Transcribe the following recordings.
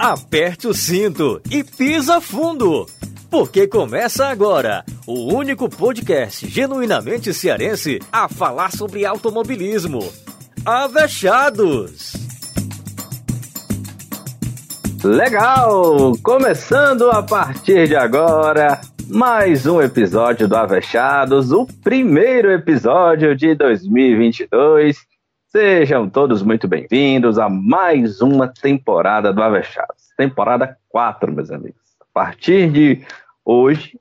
aperte o cinto e pisa fundo. Porque começa agora o único podcast genuinamente cearense a falar sobre automobilismo. Avechados! Legal! Começando a partir de agora mais um episódio do Avechados, o primeiro episódio de 2022. Sejam todos muito bem-vindos a mais uma temporada do Avechados. Temporada 4, meus amigos. A partir de hoje,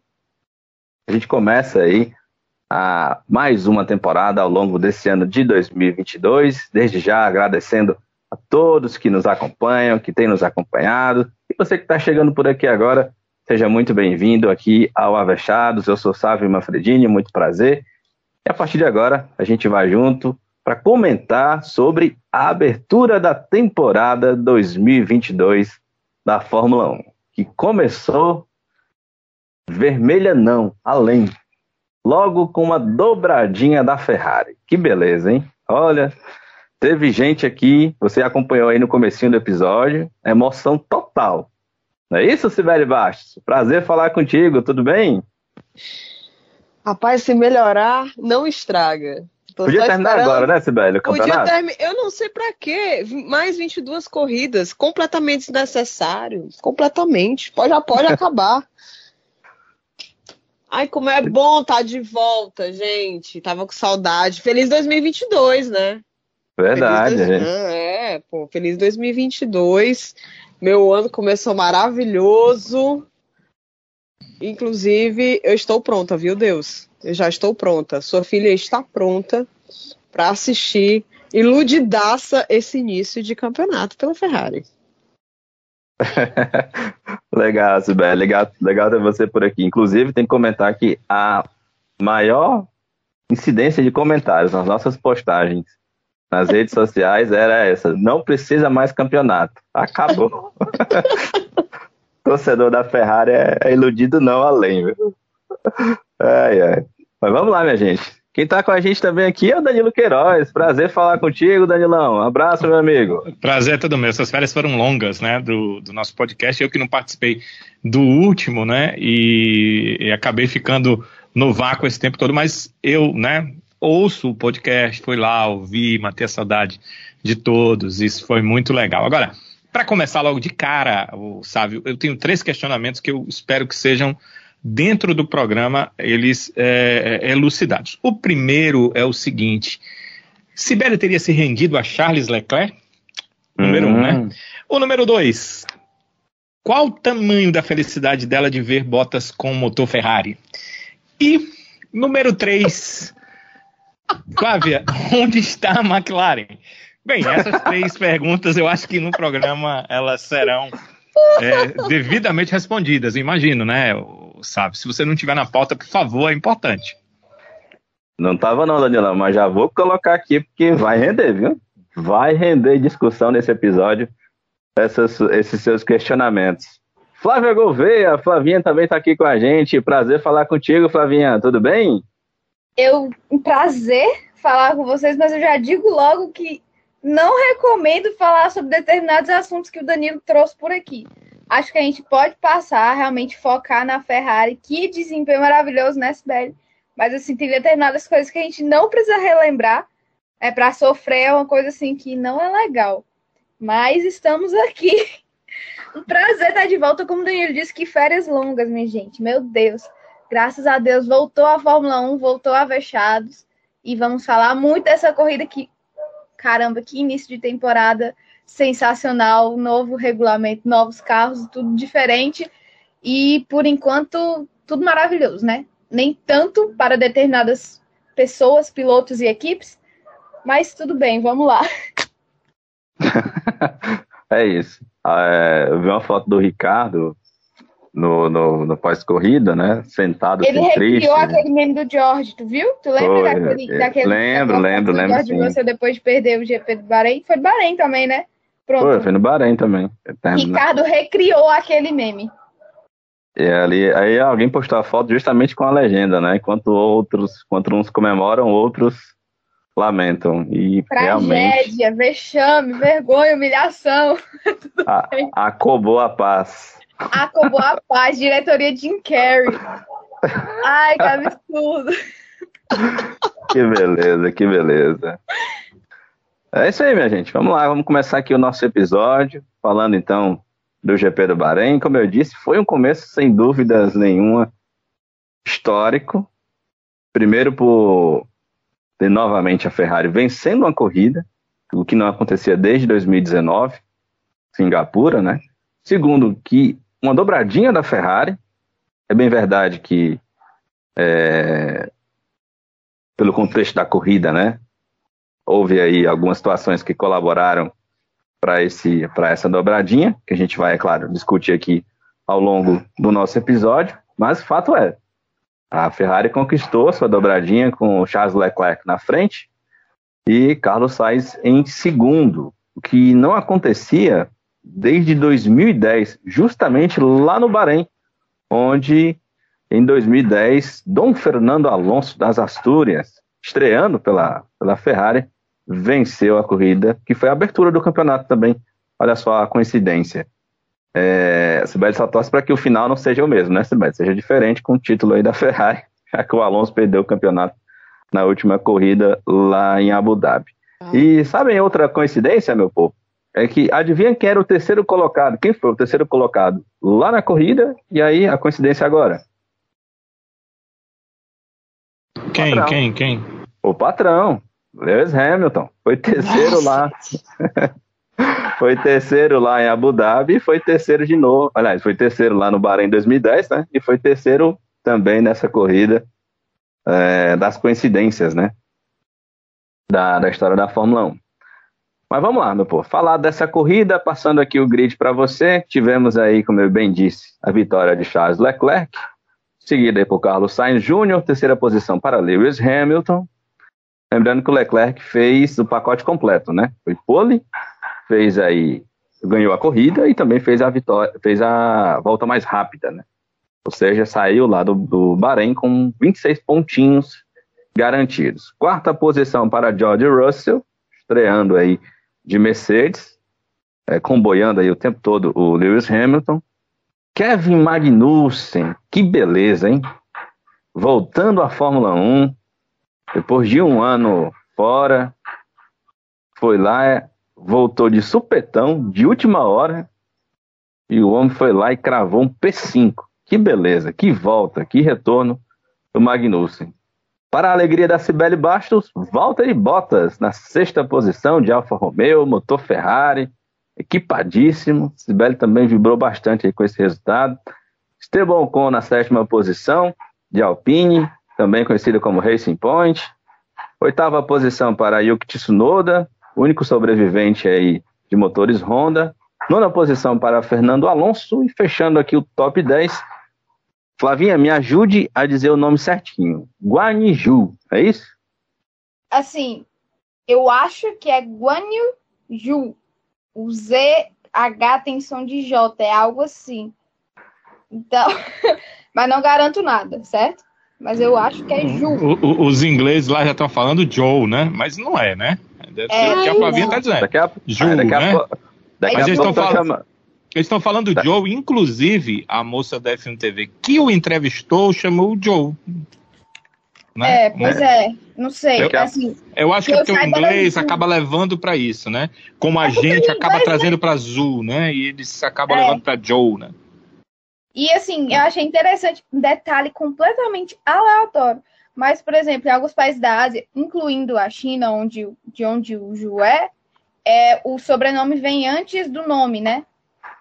a gente começa aí a mais uma temporada ao longo desse ano de 2022. Desde já agradecendo a todos que nos acompanham, que têm nos acompanhado. E você que está chegando por aqui agora, seja muito bem-vindo aqui ao Avechados. Eu sou Sávio Manfredini, muito prazer. E a partir de agora, a gente vai junto para comentar sobre a abertura da temporada 2022 da Fórmula 1, que começou vermelha não, além. Logo com uma dobradinha da Ferrari. Que beleza, hein? Olha, teve gente aqui, você acompanhou aí no comecinho do episódio, emoção total. Não é isso, Sibeli Bastos? Prazer falar contigo, tudo bem? Rapaz, se melhorar, não estraga. Tô Podia terminar esperando. agora, né, Sibeli, o campeonato? Podia termi... Eu não sei para quê. Mais 22 corridas, completamente desnecessário. Completamente. Pode, já pode acabar. Ai, como é bom estar tá de volta, gente. Tava com saudade. Feliz 2022, né? Verdade, dois... gente. É, pô, feliz 2022. Meu ano começou maravilhoso. Inclusive, eu estou pronta, viu, Deus? Eu já estou pronta. Sua filha está pronta para assistir iludidaça esse início de campeonato pela Ferrari. legal, Sibé. Legal, legal ter você por aqui. Inclusive, tem que comentar que a maior incidência de comentários nas nossas postagens nas redes sociais era essa: não precisa mais campeonato. Acabou. Torcedor da Ferrari é, é iludido não além, viu? Ai, ai. Mas vamos lá, minha gente. Quem está com a gente também aqui é o Danilo Queiroz. Prazer falar contigo, Danilão. Um abraço, meu amigo. Prazer é todo meu. Essas férias foram longas, né, do, do nosso podcast. Eu que não participei do último, né, e, e acabei ficando no vácuo esse tempo todo, mas eu, né, ouço o podcast, fui lá, ouvi, matei a saudade de todos. Isso foi muito legal. Agora, para começar logo de cara, o Sávio, eu tenho três questionamentos que eu espero que sejam dentro do programa eles é, é, elucidados. O primeiro é o seguinte: Sibéria teria se rendido a Charles Leclerc? Número um, né? Hum. O número dois: qual o tamanho da felicidade dela de ver Bottas com motor Ferrari? E número três: Flávia, onde está a McLaren? Bem, essas três perguntas eu acho que no programa elas serão é, devidamente respondidas, imagino, né? sabe? Se você não tiver na pauta, por favor, é importante. Não tava não, Danilão, mas já vou colocar aqui porque vai render, viu? Vai render discussão nesse episódio, essas, esses seus questionamentos. Flávia Gouveia, Flavinha também está aqui com a gente. Prazer falar contigo, Flavinha. Tudo bem? Eu, um prazer falar com vocês, mas eu já digo logo que não recomendo falar sobre determinados assuntos que o Danilo trouxe por aqui acho que a gente pode passar, realmente focar na Ferrari, que desempenho maravilhoso SBL. Mas assim, tem determinadas coisas que a gente não precisa relembrar. É para sofrer é uma coisa assim que não é legal. Mas estamos aqui. Um prazer estar de volta, como o Danilo disse, que férias longas, minha gente. Meu Deus. Graças a Deus voltou a Fórmula 1, voltou a Vechados. E vamos falar muito dessa corrida que, caramba, que início de temporada sensacional, novo regulamento, novos carros, tudo diferente e por enquanto tudo maravilhoso, né? Nem tanto para determinadas pessoas, pilotos e equipes, mas tudo bem, vamos lá. é isso. É, eu vi uma foto do Ricardo no, no, no pós-corrida, né? Sentado Ele assim, triste. Ele recriou aquele meme do George, tu viu? Tu lembra Foi, daquele, é, daquele. Lembro, lembro, lembro. George Russell depois de perder o GP do Bahrein? Foi do Bahrein também, né? Pronto. Foi, foi no Bahrein também. Ricardo recriou aquele meme. E ali, aí alguém postou a foto justamente com a legenda, né? Enquanto outros, enquanto uns comemoram, outros lamentam. E Tragédia, realmente vexame, vergonha, humilhação. a, acobou a paz. Acabou a paz, diretoria Jim Carrey. Ai, que absurdo. Que beleza, que beleza. É isso aí, minha gente. Vamos lá, vamos começar aqui o nosso episódio, falando então do GP do Bahrein. Como eu disse, foi um começo sem dúvidas nenhuma histórico. Primeiro por ter novamente a Ferrari vencendo uma corrida, o que não acontecia desde 2019, Singapura, né? Segundo, que uma dobradinha da Ferrari. É bem verdade que, é, pelo contexto da corrida, né? Houve aí algumas situações que colaboraram para essa dobradinha, que a gente vai, é claro, discutir aqui ao longo do nosso episódio, mas fato é, a Ferrari conquistou sua dobradinha com Charles Leclerc na frente e Carlos Sainz em segundo, o que não acontecia desde 2010, justamente lá no Bahrein, onde em 2010 Dom Fernando Alonso das Astúrias, estreando pela, pela Ferrari, venceu a corrida, que foi a abertura do campeonato também. Olha só a coincidência. É, Sibeli só torce para que o final não seja o mesmo, né, Sibeli? Seja diferente com o título aí da Ferrari, já que o Alonso perdeu o campeonato na última corrida lá em Abu Dhabi. Ah. E sabem outra coincidência, meu povo? É que adivinha quem era o terceiro colocado? Quem foi o terceiro colocado lá na corrida? E aí a coincidência agora? Quem, patrão. quem, quem? O patrão, Lewis Hamilton. Foi terceiro Nossa. lá. foi terceiro lá em Abu Dhabi e foi terceiro de novo. Aliás, foi terceiro lá no Bahrein em 2010, né? E foi terceiro também nessa corrida é, das coincidências, né? Da, da história da Fórmula 1. Mas vamos lá, meu povo. Falar dessa corrida, passando aqui o grid para você. Tivemos aí, como eu bem disse, a vitória de Charles Leclerc, seguida por Carlos Sainz Jr., terceira posição para Lewis Hamilton. Lembrando que o Leclerc fez o pacote completo, né? Foi pole, fez aí, ganhou a corrida e também fez a vitória, fez a volta mais rápida, né? Ou seja, saiu lá do, do Bahrein com 26 pontinhos garantidos. Quarta posição para George Russell, estreando aí de Mercedes, é, comboiando aí o tempo todo o Lewis Hamilton. Kevin Magnussen, que beleza, hein? Voltando à Fórmula 1, depois de um ano fora, foi lá, voltou de supetão, de última hora, e o homem foi lá e cravou um P5. Que beleza, que volta, que retorno do Magnussen. Para a alegria da Cibele Bastos, Valtteri Bottas na sexta posição de Alfa Romeo, motor Ferrari, equipadíssimo. Cibele também vibrou bastante com esse resultado. Esteban Ocon na sétima posição de Alpine, também conhecido como Racing Point. Oitava posição para Yuki Tsunoda, único sobrevivente aí de motores Honda. Nona posição para Fernando Alonso e fechando aqui o top 10 Flavinha, me ajude a dizer o nome certinho. Guaniju, é isso? Assim, eu acho que é Guaniju. O ZH tem som de J, é algo assim. Então, mas não garanto nada, certo? Mas eu acho que é Ju. O, o, os ingleses lá já estão falando Joe, né? Mas não é, né? Deve é, ser o que a Flavinha está dizendo. Daqui a, Ju, daqui a, né? Daqui mas a eles estão falando. Eles estão falando tá. Joe, inclusive a moça da FM TV que o entrevistou chamou o Joe. Né? É, pois é, é não sei. Eu, assim, eu acho que, que o inglês acaba levando para isso, né? Como a é gente acaba trazendo para Azul, né? E eles acabam é. levando para Joe, né? E assim, eu achei interessante um detalhe completamente aleatório. Mas, por exemplo, em alguns países da Ásia, incluindo a China, onde, de onde o Ju é, é, o sobrenome vem antes do nome, né?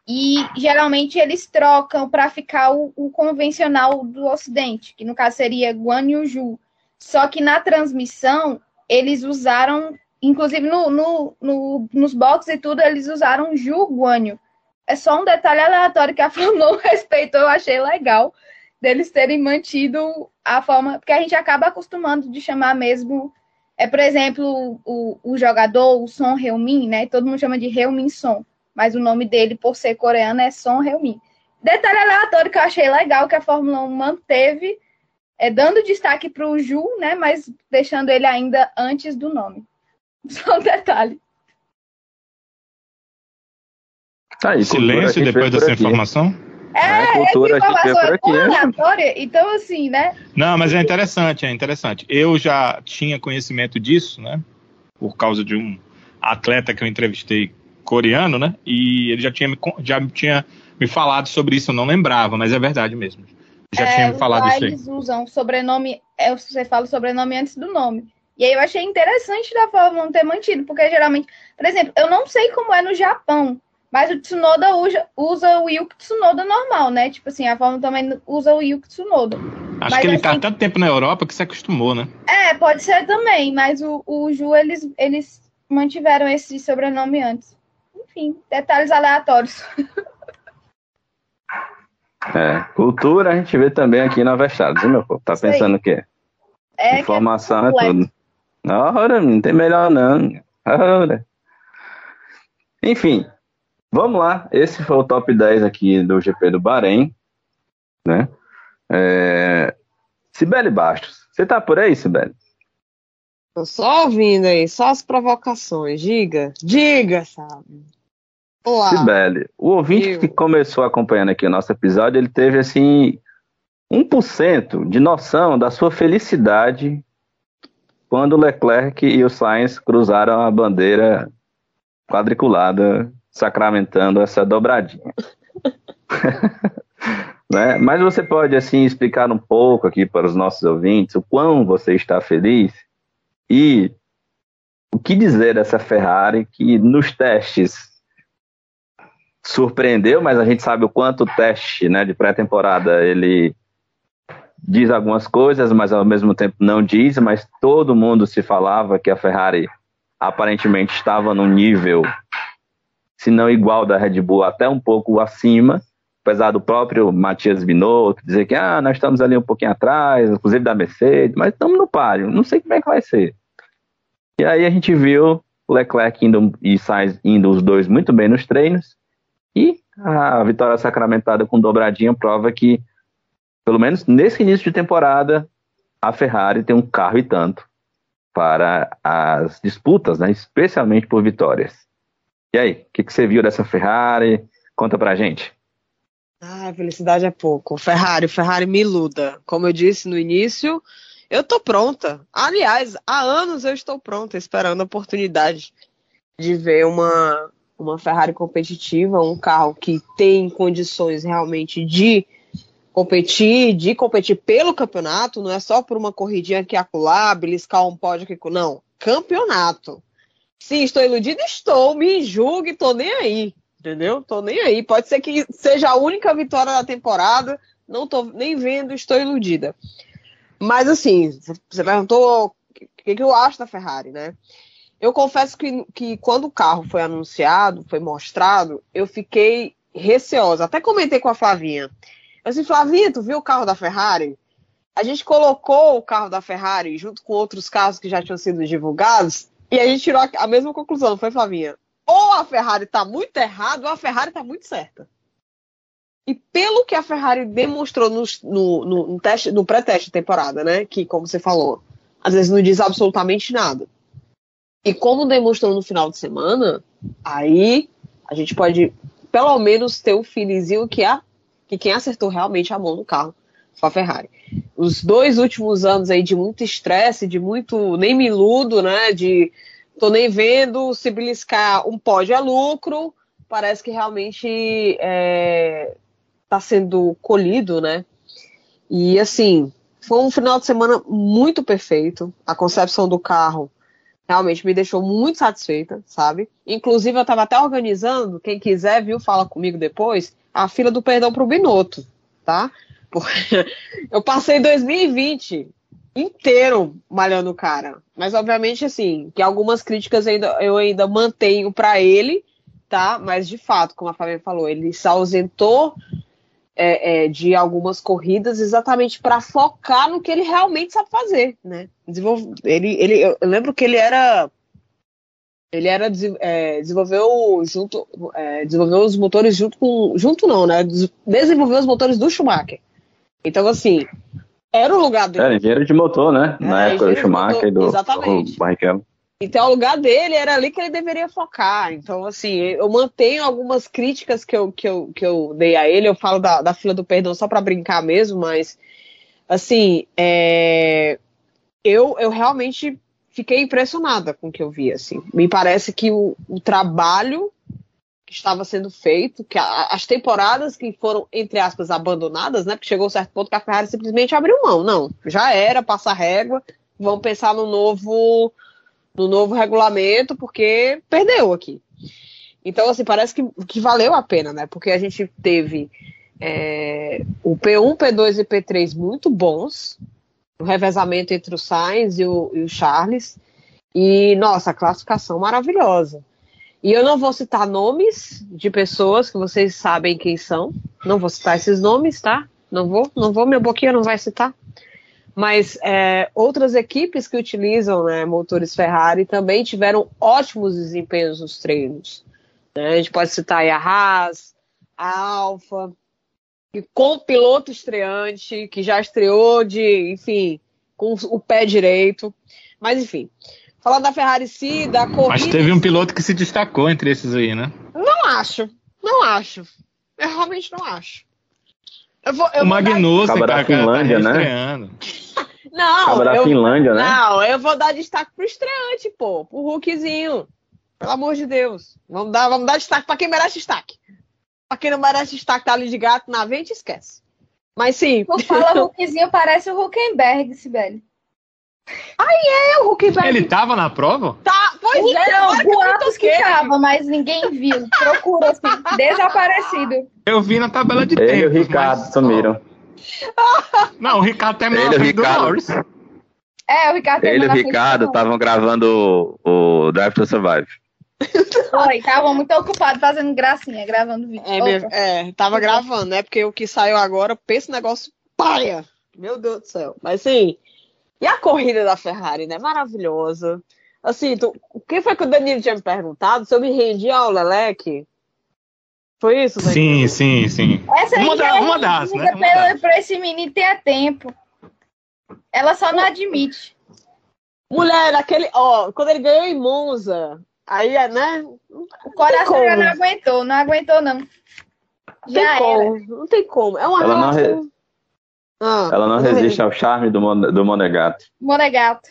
E geralmente eles trocam para ficar o, o, convencional do Ocidente, que no caso seria Guan Yu Só que na transmissão eles usaram, inclusive no, no, no, nos boxes e tudo, eles usaram Ju Guanyu. É só um detalhe aleatório que a Fórmula respeitou, eu achei legal deles terem mantido a forma, porque a gente acaba acostumando de chamar mesmo, é por exemplo, o, o jogador, o Son Heung-min, né? Todo mundo chama de Heung-min Son mas o nome dele, por ser coreano, é Son Heung-min. Detalhe aleatório que eu achei legal que a Fórmula 1 manteve é, dando destaque para o Ju, né? Mas deixando ele ainda antes do nome. Só um detalhe. Tá aí, Silêncio depois dessa informação? É, é cultura essa informação é tão aleatória, então assim, né? Não, mas é interessante, é interessante. Eu já tinha conhecimento disso, né? Por causa de um atleta que eu entrevistei coreano, né? E ele já tinha, me, já tinha me falado sobre isso, eu não lembrava, mas é verdade mesmo. Já é, tinha me falado isso aí. Eles usam sobrenome, é, você fala o sobrenome antes do nome. E aí eu achei interessante da forma não ter mantido, porque geralmente, por exemplo, eu não sei como é no Japão, mas o Tsunoda usa, usa o Yuki Tsunoda normal, né? Tipo assim, a Fórmula também usa o Yuki Tsunoda. Acho mas, que ele tá assim, tá tanto tempo na Europa que se acostumou, né? É, pode ser também, mas o, o Ju, eles, eles mantiveram esse sobrenome antes. Enfim, detalhes aleatórios. É, cultura a gente vê também aqui na Vestados, viu, meu povo? Tá pensando o quê? É Informação é, é tudo. Ora, não tem melhor não. Ora. Enfim, Vamos lá, esse foi o top 10 aqui do GP do Bahrein, né? É... Sibeli Bastos, você tá por aí, Sibeli? Tô só ouvindo aí, só as provocações, diga, diga, sabe? Olá. Sibeli, o ouvinte Eu. que começou acompanhando aqui o nosso episódio, ele teve, assim, 1% de noção da sua felicidade quando o Leclerc e o Sainz cruzaram a bandeira quadriculada sacramentando essa dobradinha. né? Mas você pode assim explicar um pouco aqui para os nossos ouvintes o quão você está feliz e o que dizer dessa Ferrari que nos testes surpreendeu, mas a gente sabe o quanto o teste né, de pré-temporada ele diz algumas coisas, mas ao mesmo tempo não diz, mas todo mundo se falava que a Ferrari aparentemente estava num nível se não igual da Red Bull, até um pouco acima, apesar do próprio Matias Binotto dizer que ah, nós estamos ali um pouquinho atrás, inclusive da Mercedes, mas estamos no páreo, não sei como é que vai ser. E aí a gente viu Leclerc indo, e Sainz indo os dois muito bem nos treinos, e a vitória sacramentada com dobradinha prova que, pelo menos nesse início de temporada, a Ferrari tem um carro e tanto para as disputas, né, especialmente por vitórias. E aí, o que, que você viu dessa Ferrari? Conta pra gente. Ah, felicidade é pouco. Ferrari, Ferrari me iluda. Como eu disse no início, eu tô pronta. Aliás, há anos eu estou pronta, esperando a oportunidade de ver uma, uma Ferrari competitiva, um carro que tem condições realmente de competir, de competir pelo campeonato, não é só por uma corridinha aqui acolá, beliscar um pódio aqui, não. Campeonato. Sim, estou iludida, estou, me julgue, tô nem aí, entendeu? Tô nem aí. Pode ser que seja a única vitória da temporada, não tô nem vendo, estou iludida. Mas assim, você perguntou o que, que eu acho da Ferrari, né? Eu confesso que, que quando o carro foi anunciado, foi mostrado, eu fiquei receosa. Até comentei com a Flavinha. Eu disse, Flavinha, tu viu o carro da Ferrari? A gente colocou o carro da Ferrari junto com outros carros que já tinham sido divulgados e a gente tirou a, mesma conclusão, foi, Flavinha? Ou a Ferrari tá muito errada, ou a Ferrari tá muito certa. E pelo que a Ferrari demonstrou no, no, no, no no pré-teste de temporada, né? Que, como você falou, às vezes não diz absolutamente nada. E como demonstrou no final de semana, aí a gente pode pelo menos ter o um feelingzinho que, a, que quem acertou realmente a mão no carro foi a Ferrari os dois últimos anos aí de muito estresse, de muito nem me iludo, né? De tô nem vendo se beliscar um pódio é lucro, parece que realmente é, tá sendo colhido, né? E assim, foi um final de semana muito perfeito. A concepção do carro realmente me deixou muito satisfeita, sabe? Inclusive, eu estava até organizando, quem quiser, viu, fala comigo depois, a fila do perdão para o Binotto, tá? eu passei 2020 inteiro malhando o cara. Mas obviamente, assim, que algumas críticas ainda, eu ainda mantenho para ele, tá? Mas de fato, como a Fábio falou, ele se ausentou é, é, de algumas corridas exatamente para focar no que ele realmente sabe fazer, né? Desenvolve, ele, ele, eu lembro que ele era ele era é, desenvolveu junto é, desenvolveu os motores junto com junto não né desenvolveu os motores do Schumacher então, assim, Era o lugar dele. Era engenheiro de motor, né? Na época do Schumacher e motor, do, exatamente. do Barrichello. Então, o lugar dele era ali que ele deveria focar. Então, assim, eu mantenho algumas críticas que eu, que eu, que eu dei a ele. Eu falo da, da fila do perdão só para brincar mesmo, mas, assim, é, eu, eu realmente fiquei impressionada com o que eu vi. Assim. Me parece que o, o trabalho que estava sendo feito, que a- as temporadas que foram, entre aspas, abandonadas, né? Porque chegou um certo ponto que a Ferrari simplesmente abriu mão. Não, já era, passa a régua, vamos pensar no novo no novo regulamento, porque perdeu aqui. Então, assim, parece que, que valeu a pena, né? Porque a gente teve é, o P1, P2 e P3 muito bons, o revezamento entre o Sainz e o, e o Charles, e, nossa, a classificação maravilhosa. E eu não vou citar nomes de pessoas que vocês sabem quem são, não vou citar esses nomes, tá? Não vou, não vou, minha boquinha não vai citar mas é, outras equipes que utilizam né, motores Ferrari também tiveram ótimos desempenhos nos treinos. né? A gente pode citar aí a Haas, a Alfa, e com piloto estreante, que já estreou de, enfim, com o pé direito. Mas enfim, falando da Ferrari si, da corrida. Mas teve um piloto que se destacou entre esses aí, né? Não acho, não acho. Eu realmente não acho. Eu vou, eu o vou dar- cara, Finlândia, tá né? Não, da eu, Finlândia, né? Não, eu vou dar destaque pro estreante, pô, pro Hulkzinho. Pelo amor de Deus. Vamos dar, vamos dar destaque pra quem merece destaque. Pra quem não merece destaque, tá ali de gato na vente, esquece. Mas sim, Tu fala Hulkzinho, parece o Huckenberg, Sibeli. É o Hulk vai Ele tava na prova? tá. Pois é, Então, que me boatos que toquei. tava, mas ninguém viu. Procura, assim, desaparecido. Eu vi na tabela de Ele e o Ricardo mas- sumiram. Não, o Ricardo terminou Ele e o Ricardo. Norris. É, o Ricardo Ele e o Ricardo do- estavam gravando o, o Drive to Survive. Foi, estavam muito ocupados fazendo gracinha, gravando vídeo. É, Opa. é, tava gravando, né? Porque o que saiu agora, pensa negócio paia. Meu Deus do céu. Mas sim. E a corrida da Ferrari, né? Maravilhosa. Assim, tu, o que foi que o Danilo tinha me perguntado? Se eu me rendia ao Leleque? Foi isso, Danilo? Sim, sim, sim. Essa aí Uma já da- é uma das, né? Uma das. Pra esse menino ter tempo. Ela só não admite. Mulher, aquele. Ó, quando ele ganhou em Monza, aí, é, né? O coração já não aguentou, não aguentou, não. Não Já tem era. como. Não tem como. É uma Ela não relação- Ah, Ela não resiste ao charme do, mon- do Monegato. Monegato.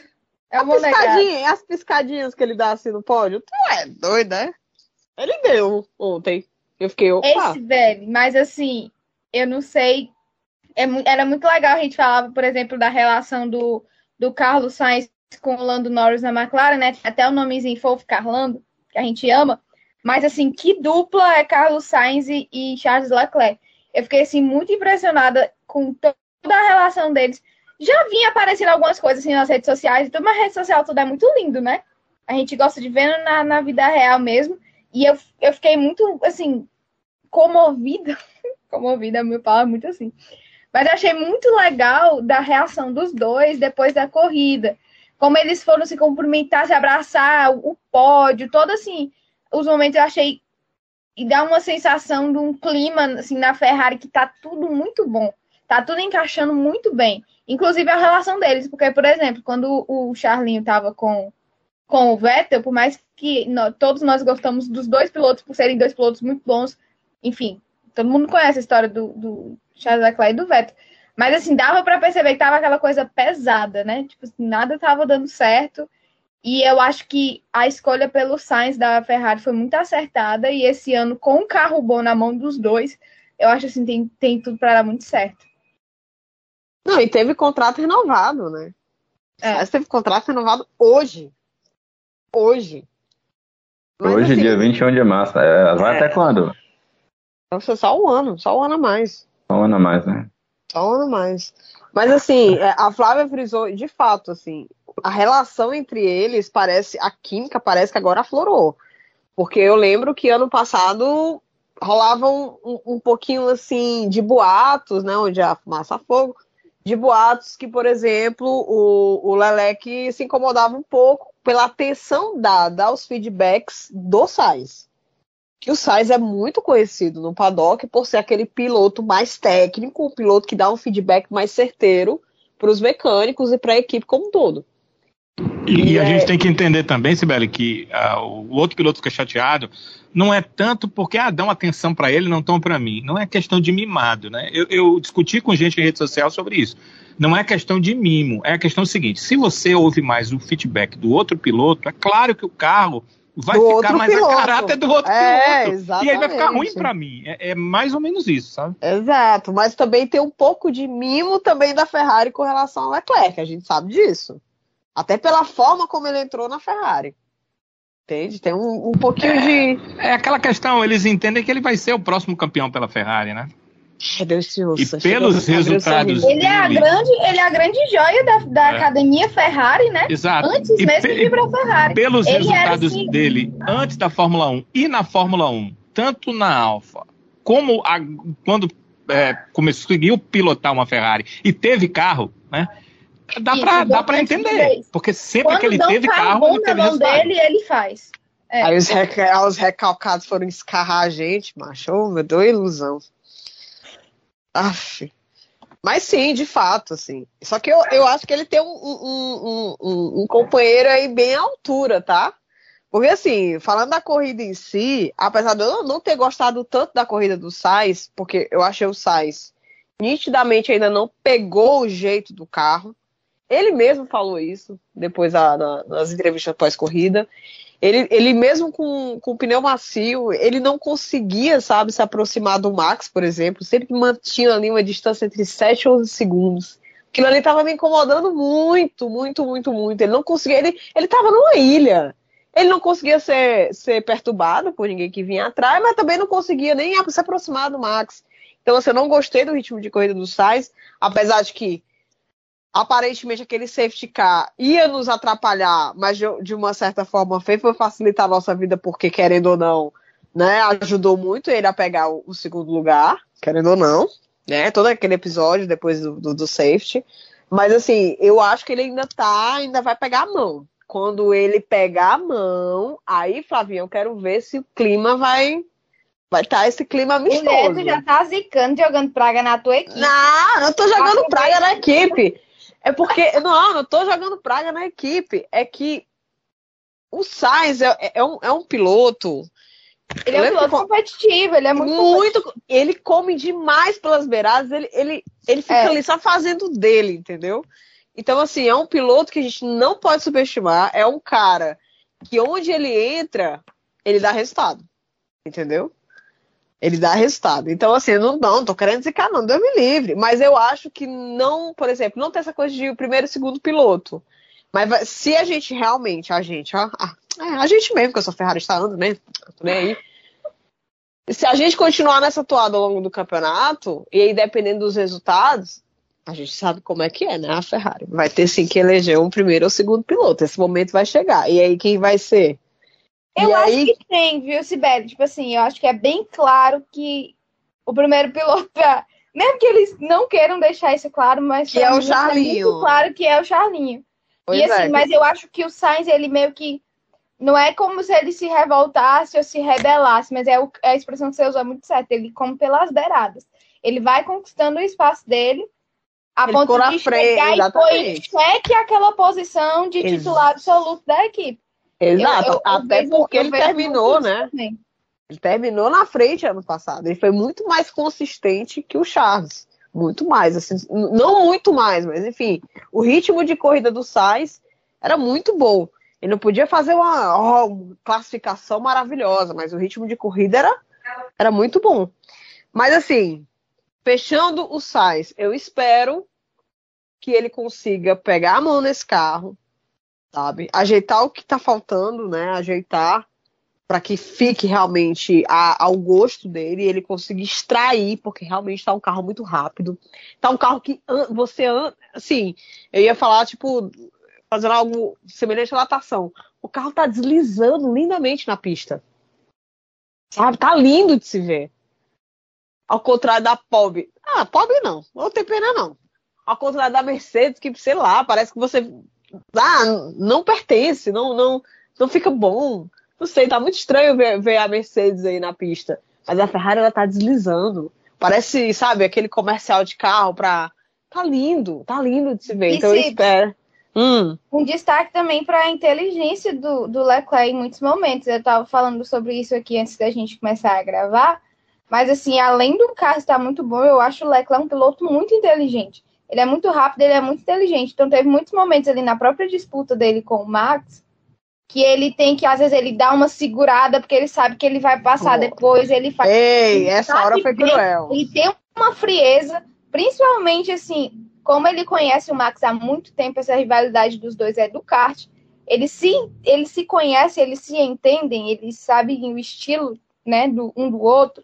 É A o Monegato. piscadinha, as piscadinhas que ele dá assim no pódio. Tu é doido, né? Ele deu ontem. Eu fiquei, opa. Esse velho, mas assim, eu não sei. É era muito legal a gente falava, por exemplo, da relação do, do Carlos Sainz com o Lando Norris na McLaren, né? Até o nomezinho fofo, Carlando, que a gente ama. Mas assim, que dupla é Carlos Sainz e, e Charles Leclerc? Eu fiquei assim muito impressionada com to- toda a relação deles. Já vinha aparecendo algumas coisas assim nas redes sociais, e tudo, mas rede social tudo é muito lindo, né? A gente gosta de ver na, na vida real mesmo. E eu, eu fiquei muito, assim, comovida. comovida, meu pau é muito assim. Mas achei muito legal da reação dos dois depois da corrida. Como eles foram se cumprimentar, se abraçar, o pódio, todo assim. Os momentos eu achei. E dá uma sensação de um clima assim, na Ferrari que tá tudo muito bom. Tá tudo encaixando muito bem. Inclusive a relação deles. Porque, por exemplo, quando o Charlinho tava com, com o Vettel, por mais que nó- todos nós gostamos dos dois pilotos, por serem dois pilotos muito bons, enfim, todo mundo conhece a história do, do Charles Leclerc e do Vettel. Mas assim, dava para perceber que tava aquela coisa pesada, né? Tipo assim, nada tava dando certo. E eu acho que a escolha pelo Sainz da Ferrari foi muito acertada. E esse ano, com um carro bom na mão dos dois, eu acho assim, tem, tem tudo para dar muito certo. Não, e teve contrato renovado, né? É. Mas teve contrato renovado hoje. Hoje. Mas, Hoje, assim, dia 21 de março. É, vai É. até quando? Vai ser só um ano, só um ano a mais. Um ano a mais, né? Só um ano a mais. Mas assim, é, a Flávia frisou, de fato, assim, a relação entre eles parece, a química parece que agora aflorou. Porque eu lembro que ano passado rolava um, um, um pouquinho assim de boatos, né? Onde a fumaça a fogo, de boatos que, por exemplo, o, o Leleque se incomodava um pouco pela atenção dada aos feedbacks do Sainz. Que o Sainz é muito conhecido no paddock por ser aquele piloto mais técnico, o piloto que dá um feedback mais certeiro para os mecânicos e para a equipe como um todo. E, e a é... gente tem que entender também, Sibeli, que uh, o outro piloto fica chateado, não é tanto porque ah, dão atenção para ele, não estão para mim. Não é questão de mimado, né? Eu, eu, discuti com gente em rede social sobre isso. Não é questão de mimo, é a questão seguinte: se você ouve mais o feedback do outro piloto, é claro que o carro vai do ficar mais piloto. a caráter do outro é, piloto. Exatamente. E aí vai ficar ruim para mim. É, é, mais ou menos isso, sabe? Exato, mas também tem um pouco de mimo também da Ferrari com relação ao Leclerc, a gente sabe disso. Até pela forma como ele entrou na Ferrari. Entende? Tem um, um pouquinho é, de. É aquela questão, eles entendem que ele vai ser o próximo campeão pela Ferrari, né? É, Deus te ouça, e pelos resultados ele é a grande ele é a grande joia da, da é. academia Ferrari né exato antes e mesmo de ir para Ferrari pelos ele resultados assim... dele antes da Fórmula 1 e na Fórmula 1 tanto na Alfa como a, quando é, conseguiu pilotar uma Ferrari e teve carro né Dá para dá pra entender. Porque sempre Quando que ele teve carro, ele teve mão dele, ele faz. É. Aí os, rec... os, recalcados foram escarrar a gente, macho. Oh, me deu ilusão. Aff. Mas sim, de fato, assim. Só que eu, eu acho que ele tem um, um, um, um, companheiro aí bem à altura, tá? Porque, assim, falando da corrida em si, apesar de eu não ter gostado tanto da corrida do Sainz, porque eu achei o Sainz nitidamente ainda não pegou o jeito do carro. Ele mesmo falou isso depois da, das entrevistas pós-corrida. Ele, ele mesmo com, com o pneu macio, ele não conseguia, sabe, se aproximar do Max, por exemplo. Sempre mantinha ali uma distância entre 7 e 11 segundos. Aquilo ali estava me incomodando muito, muito, muito, muito. Ele não conseguia, ele, ele numa ilha. Ele não conseguia ser, ser perturbado por ninguém que vinha atrás, mas também não conseguia nem se aproximar do Max. Então, assim, eu não gostei do ritmo de corrida do Sainz, apesar de que aparentemente aquele safety car ia nos atrapalhar, mas de, de uma certa forma fez foi facilitar a nossa vida, porque querendo ou não, né, ajudou muito ele a pegar o, o segundo lugar, querendo ou não, né, todo aquele episódio depois do, do, do, safety, mas assim, eu acho que ele ainda tá, ainda vai pegar a mão. Quando ele pegar a mão, aí, Flavinho, eu quero ver se o clima vai vai estar tá esse clima amistoso. O Neto já tá zicando, jogando praga na tua equipe. Não, não tô jogando praga na equipe. É porque, não, não tô jogando praga na equipe. É que o Sainz é, é, um, é um piloto. Ele é um piloto competitivo, ele é muito. muito ele come demais pelas beiradas, ele, ele, ele fica é. ali só fazendo dele, entendeu? Então, assim, é um piloto que a gente não pode subestimar. É um cara que onde ele entra, ele dá resultado. Entendeu? Ele dá resultado. Então, assim, não, não tô querendo dizer que não, Deus me livre. Mas eu acho que não, por exemplo, não tem essa coisa de primeiro e segundo piloto. Mas se a gente realmente, a gente, a, a, é, a gente mesmo, que eu sou Ferrari está andando, né? tô nem aí. Se a gente continuar nessa toada ao longo do campeonato, e aí dependendo dos resultados, a gente sabe como é que é, né? A Ferrari. Vai ter sim que eleger um primeiro ou segundo piloto. Esse momento vai chegar. E aí quem vai ser? Eu e acho aí... que tem, viu, Sibeli? Tipo assim, eu acho que é bem claro que o primeiro piloto, mesmo que eles não queiram deixar isso claro, mas que é o Charlinho. É muito claro que é o Charlinho. Pois e assim, é. mas eu acho que o Sainz, ele meio que não é como se ele se revoltasse ou se rebelasse, mas é, o, é a expressão que você usou muito certa, ele come pelas beiradas. Ele vai conquistando o espaço dele a ele ponto de chegar frente, e pôr em xeque aquela posição de titular absoluto da equipe. Exato, eu, eu, até eu porque ele terminou, né? Também. Ele terminou na frente ano passado. Ele foi muito mais consistente que o Charles. Muito mais, assim, não muito mais, mas enfim, o ritmo de corrida do Sainz era muito bom. Ele não podia fazer uma, oh, classificação maravilhosa, mas o ritmo de corrida era, era muito bom. Mas assim, fechando o Sainz, eu espero que ele consiga pegar a mão nesse carro, sabe? Ajeitar o que tá faltando, né? Ajeitar para que fique realmente a, ao gosto dele ele consiga extrair, porque realmente tá um carro muito rápido. Tá um carro que você assim, eu ia falar tipo fazendo algo semelhante à natação. O carro tá deslizando lindamente na pista. Sabe? Tá lindo de se ver. Ao contrário da Pob. Ah, Pob não. Não tem pena não. Ao contrário da Mercedes, que sei lá, parece que você ah, não pertence, não, não, não fica bom. Não sei, tá muito estranho ver, ver a Mercedes aí na pista. Mas a Ferrari ela tá deslizando. Parece, sabe, aquele comercial de carro pra. tá lindo, tá lindo de se ver. E então eu espero. Hum, Um destaque também para a inteligência do, do Leclerc em muitos momentos. Eu estava falando sobre isso aqui antes da gente começar a gravar. Mas, assim, além do carro estar muito bom, eu acho o Leclerc um piloto muito inteligente. Ele é muito rápido, ele é muito inteligente. Então, teve muitos momentos ali na própria disputa dele com o Max que ele tem que, às vezes, ele dá uma segurada porque ele sabe que ele vai passar depois. Ele faz. ei, essa sabe hora foi cruel. Ele tem uma frieza, principalmente assim, como ele conhece o Max há muito tempo, essa rivalidade dos dois é do kart. Eles se, eles se conhecem, eles se entendem, eles sabem o estilo né, do um do outro.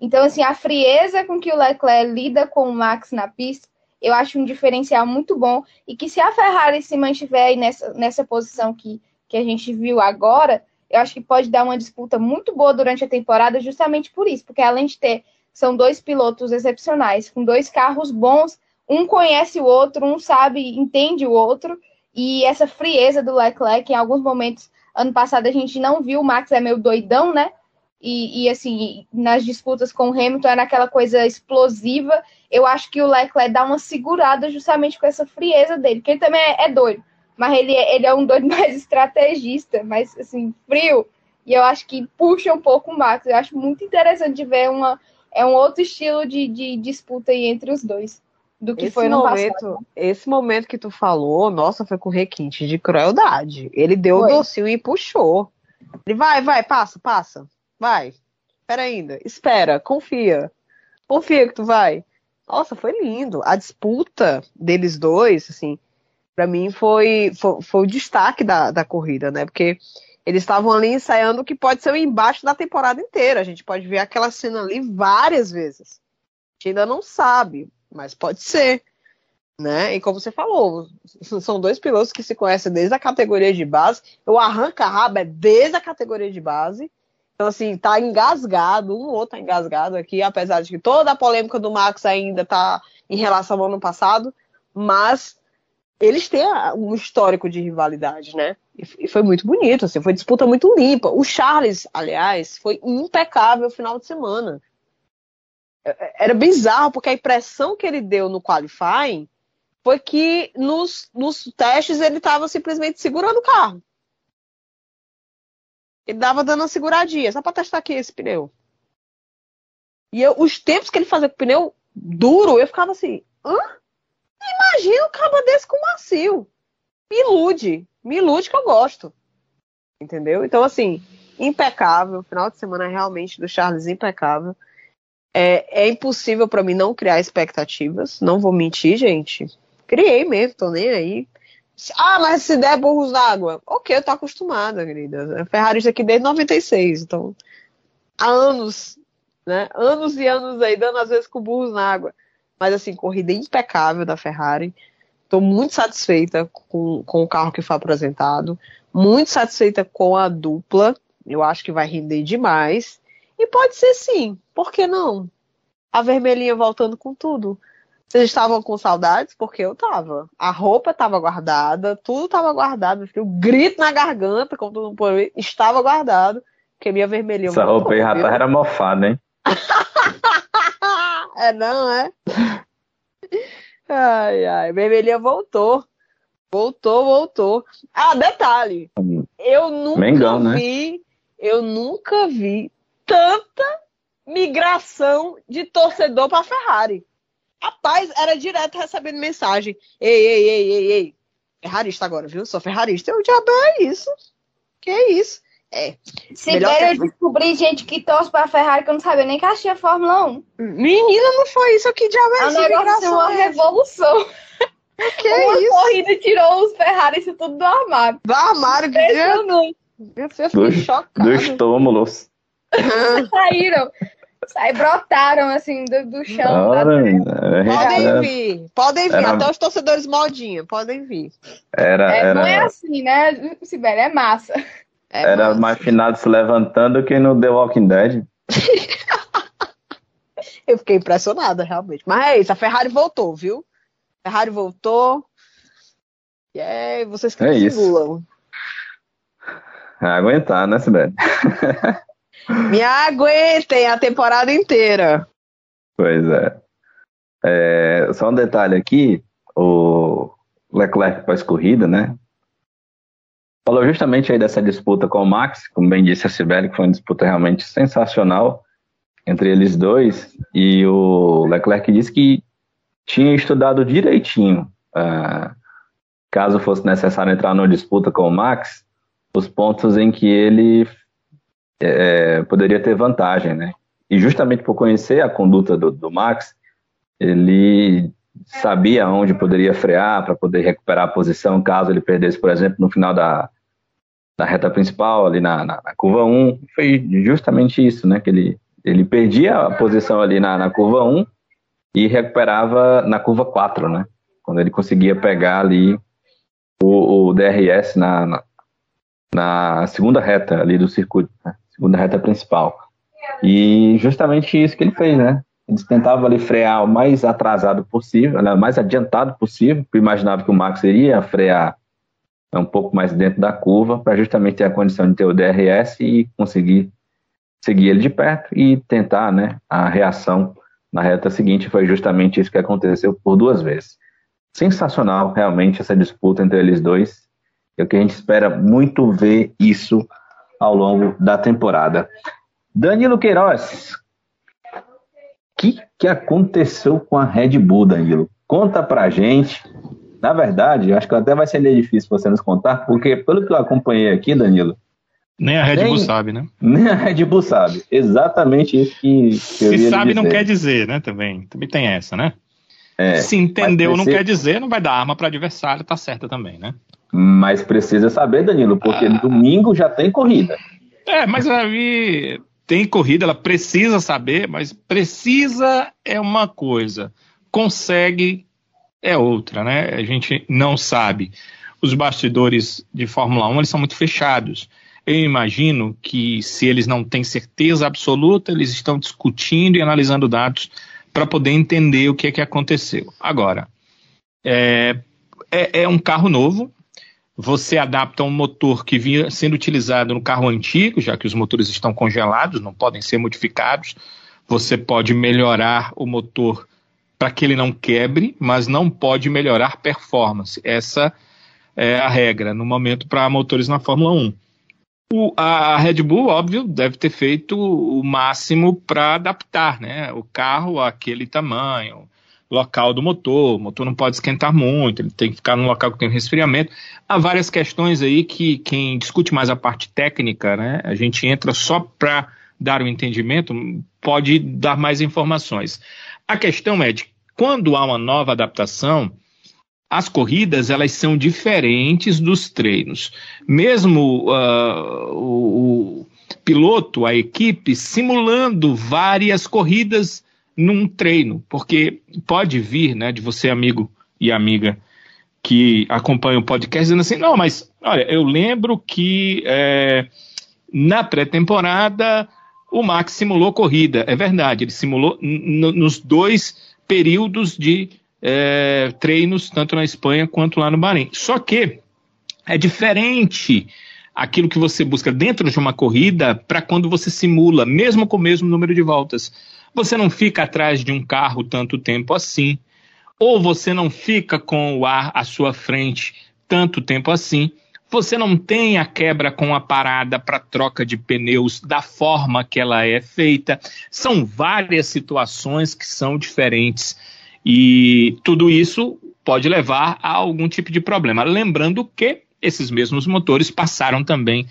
Então, assim, a frieza com que o Leclerc lida com o Max na pista, eu acho um diferencial muito bom. E que se a Ferrari se mantiver aí nessa, nessa posição que, que a gente viu agora, eu acho que pode dar uma disputa muito boa durante a temporada, justamente por isso, porque além de ter são dois pilotos excepcionais, com dois carros bons, um conhece o outro, um sabe, entende o outro, e essa frieza do Leclerc, em alguns momentos, ano passado a gente não viu, o Max é meio doidão, né? E, e, assim, nas disputas com o Hamilton era aquela coisa explosiva. Eu acho que o Leclerc dá uma segurada justamente com essa frieza dele, porque ele também é, é doido, mas ele, é- ele é um doido mais estrategista, mais assim, frio. E eu acho que puxa um pouco o Max. Eu acho muito interessante de ver uma, é um outro estilo de, de disputa aí entre os dois do que Esse foi no passado. momento, esse momento que tu falou, nossa, foi com requinte de crueldade. Ele deu Foi. o docinho e puxou. Ele vai, vai, passa, passa. Vai. Espera ainda. Espera, confia. Confia que tu vai. Nossa, foi lindo. A disputa deles dois, assim, pra mim foi, foi, foi o destaque da, da corrida, né? Porque eles estavam ali ensaiando o que pode ser o embate da temporada inteira. A gente pode ver aquela cena ali várias vezes. A gente ainda não sabe, mas pode ser. Né? E como você falou, são dois pilotos que se conhecem desde a categoria de base. O arranca-rabo é desde a categoria de base. Então, assim, tá engasgado, um ou outro tá engasgado aqui, apesar de que toda a polêmica do Max ainda tá em relação ao ano passado, mas eles têm um histórico de rivalidade, né? E, foi muito bonito, assim, foi disputa muito limpa. O Charles, aliás, foi impecável o final de semana. É- Era bizarro, porque a impressão que ele deu no qualifying foi que nos, nos testes ele estava simplesmente segurando o carro. Ele dava dando uma seguradinha, só para testar aqui esse pneu. E eu- os tempos que ele fazia com o pneu duro, eu ficava assim, hã? Imagina um cabo desse com macio. Me ilude. Me ilude que eu gosto. Entendeu? Então, assim, impecável. Final de semana realmente do Charles impecável. É, é impossível para mim não criar expectativas. Não vou mentir, gente. Criei mesmo, tô nem aí. Ah, mas se der burros d'água. Ok, eu tô acostumada, querida. A Ferrari está aqui desde 96, então. Há anos, né? Anos e anos aí, dando às vezes com burros na água. Mas assim, corrida impecável da Ferrari. Estou muito satisfeita com, com o carro que foi apresentado. Muito satisfeita com a dupla. Eu acho que vai render demais. E pode ser sim, por que não? A vermelhinha voltando com tudo. Vocês estavam com saudades? Porque eu tava. A roupa estava guardada, tudo estava guardado. O grito na garganta, como todo mundo pode ver, estava guardado. Porque minha vermelhinha Essa roupa aí, rapaz, era mofada, hein? É, não, é? Ai, ai, vermelhinha voltou. Voltou, voltou. Ah, detalhe. Eu nunca Mengão, né? vi, eu nunca vi tanta migração de torcedor para Ferrari. Rapaz, era direto recebendo mensagem. Ei, ei, ei, ei, ei. Ferrarista agora, viu? Sou ferrarista. Eu diabo é isso. Que isso? É. Se Melhor der, que- eu descobri gente que torce pra Ferrari que eu não sabia nem que assistia Fórmula 1. Menina, não foi isso que diabo é É essa negócio migração uma é? revolução. Que uma isso? corrida tirou os Ferraris tudo do armário. Do armário, que Impressionante. eu fiquei Dos, chocada. dos túmulos. Saíram. Sai, brotaram assim do, do chão. Ora, gente Podem era, vir, podem vir. Era- Até os torcedores modinha, podem vir. era, É, não é era, assim, né, Sibeli? É massa. É era massa. mais finado se levantando que no The Walking Dead. Eu fiquei impressionada, realmente. Mas é isso, a Ferrari voltou, viu? A Ferrari voltou. E é vocês que É isso. É aguentar, né, Sibeli? Me aguentem a temporada inteira. Pois é. É, só um detalhe aqui, o Leclerc pós-corrida, né? Falou justamente aí dessa disputa com o Max, como bem disse a Sibeli, que foi uma disputa realmente sensacional entre eles dois, e o Leclerc disse que tinha estudado direitinho, uh, caso fosse necessário entrar numa disputa com o Max, os pontos em que ele é, poderia ter vantagem, né? E justamente por conhecer a conduta do, do Max, ele sabia onde poderia frear para poder recuperar a posição caso ele perdesse, por exemplo, no final da, da reta principal, ali na, na, na, curva 1. Foi justamente isso, né? Que ele, ele perdia a posição ali na, na curva 1 e recuperava na curva 4, né? Quando ele conseguia pegar ali o, o DRS na, na, na, segunda reta ali do circuito, né? Segunda reta principal. E justamente isso que ele fez, né? Eles tentavam ali frear o mais atrasado possível, o mais adiantado possível, porque imaginava que o Max iria frear um pouco mais dentro da curva, para justamente ter a condição de ter o DRS e conseguir seguir ele de perto e tentar né, a reação na reta seguinte. Foi justamente isso que aconteceu por duas vezes. Sensacional, realmente, essa disputa entre eles dois. É o que a gente espera muito ver isso ao longo da temporada. Danilo Queiroz, o que, que aconteceu com a Red Bull, Danilo? Conta pra gente. Na verdade, acho que até vai ser difícil você nos contar, porque pelo que eu acompanhei aqui, Danilo. Nem a Red nem, Bull sabe, né? Nem a Red Bull sabe. Exatamente isso que, que Se sabe, não quer dizer, né? Também, também tem essa, né? É, Se entendeu, não quer dizer, não vai dar arma para adversário, tá certo também, né? Mas precisa saber, Danilo, porque ah. domingo já tem corrida. É, mas aí tem corrida, ela precisa saber, mas precisa é uma coisa, consegue é outra, né? A gente não sabe. Os bastidores de Fórmula 1 eles são muito fechados. Eu imagino que se eles não têm certeza absoluta, eles estão discutindo e analisando dados para poder entender o que é que aconteceu. Agora, é, é, é um carro novo, você adapta um motor que vinha sendo utilizado no carro antigo, já que os motores estão congelados, não podem ser modificados. Você pode melhorar o motor para que ele não quebre, mas não pode melhorar performance. Essa é a regra no momento para motores na Fórmula 1. O, a Red Bull, óbvio, deve ter feito o máximo para adaptar né, o carro àquele tamanho, local do motor, o motor não pode esquentar muito, ele tem que ficar num local que tem resfriamento. Há várias questões aí que quem discute mais a parte técnica, né, a gente entra só para dar o um entendimento, pode dar mais informações. A questão é de quando há uma nova adaptação, as corridas elas são diferentes dos treinos. Mesmo uh, o, o piloto, a equipe, simulando várias corridas num treino, porque pode vir, né, de você, amigo e amiga, que acompanha o podcast, dizendo assim: não, mas olha, eu lembro que é, na pré-temporada o Max simulou corrida. É verdade, ele simulou nos dois períodos de é, treinos, tanto na Espanha quanto lá no Bahrein. Só que é diferente aquilo que você busca dentro de uma corrida para quando você simula, mesmo com o mesmo número de voltas. Você não fica atrás de um carro tanto tempo assim, ou você não fica com o ar à sua frente tanto tempo assim. Você não tem a quebra com a parada para troca de pneus da forma que ela é feita. São várias situações que são diferentes. E tudo isso pode levar a algum tipo de problema. Lembrando que esses mesmos motores passaram também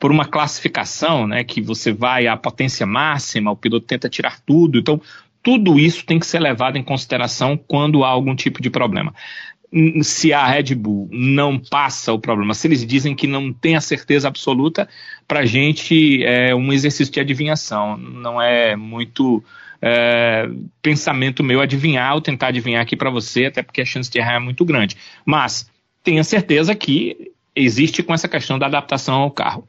por uma classificação, né, que você vai à potência máxima, o piloto tenta tirar tudo, então tudo isso tem que ser levado em consideração quando há algum tipo de problema. Se a Red Bull não passa o problema, se eles dizem que não tem a certeza absoluta, para a gente é um exercício de adivinhação, não é muito é, pensamento meu adivinhar ou tentar adivinhar aqui para você, até porque a chance de errar é muito grande. Mas tenha certeza que existe com essa questão da adaptação ao carro.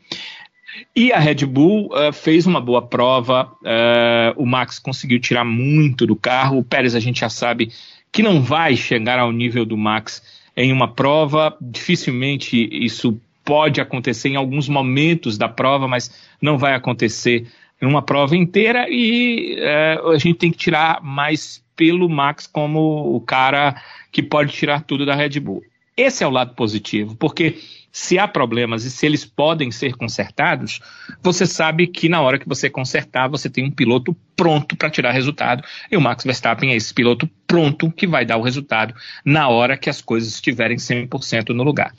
E a Red Bull uh, fez uma boa prova, uh, o Max conseguiu tirar muito do carro, o Pérez a gente já sabe que não vai chegar ao nível do Max em uma prova, dificilmente isso pode acontecer em alguns momentos da prova, mas não vai acontecer em uma prova inteira e uh, a gente tem que tirar mais pelo Max como o cara que pode tirar tudo da Red Bull. Esse é o lado positivo, porque se há problemas e se eles podem ser consertados, você sabe que na hora que você consertar, você tem um piloto pronto para tirar resultado. E o Max Verstappen é esse piloto pronto que vai dar o resultado na hora que as coisas estiverem 100% no lugar.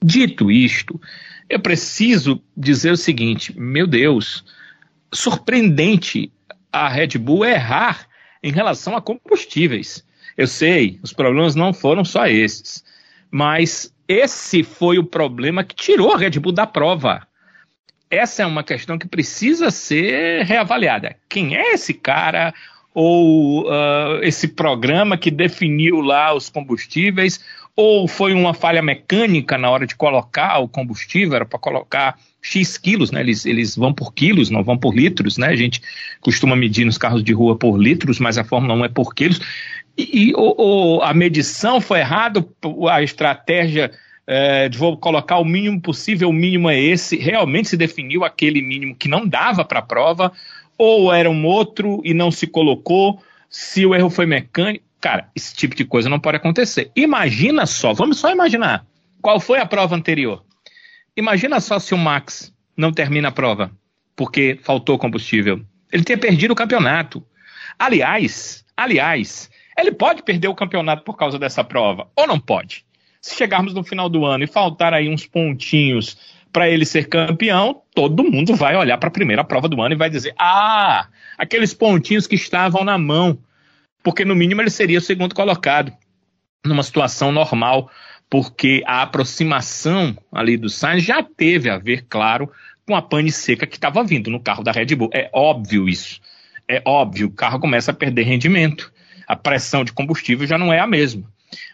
Dito isto, eu preciso dizer o seguinte: meu Deus, surpreendente a Red Bull errar em relação a combustíveis. Eu sei, os problemas não foram só esses, mas esse foi o problema que tirou a Red Bull da prova. Essa é uma questão que precisa ser reavaliada. Quem é esse cara ou uh, esse programa que definiu lá os combustíveis? Ou foi uma falha mecânica na hora de colocar o combustível? Era para colocar X quilos, né? Eles, eles vão por quilos, não vão por litros, né? A gente costuma medir nos carros de rua por litros, mas a Fórmula 1 é por quilos. E, e o, a medição foi errada, a estratégia é, de vou colocar o mínimo possível, o mínimo é esse. Realmente se definiu aquele mínimo que não dava para a prova, ou era um outro e não se colocou. Se o erro foi mecânico, cara, esse tipo de coisa não pode acontecer. Imagina só, vamos só imaginar qual foi a prova anterior. Imagina só se o Max não termina a prova porque faltou combustível. Ele ter perdido o campeonato. Aliás, aliás, ele pode perder o campeonato por causa dessa prova, ou não pode? Se chegarmos no final do ano e faltar aí uns pontinhos para ele ser campeão, todo mundo vai olhar para a primeira prova do ano e vai dizer: ah, aqueles pontinhos que estavam na mão, porque no mínimo ele seria o segundo colocado numa situação normal, porque a aproximação ali do Sainz já teve a ver, claro, com a pane seca que estava vindo no carro da Red Bull. É óbvio isso. É óbvio, o carro começa a perder rendimento a pressão de combustível já não é a mesma,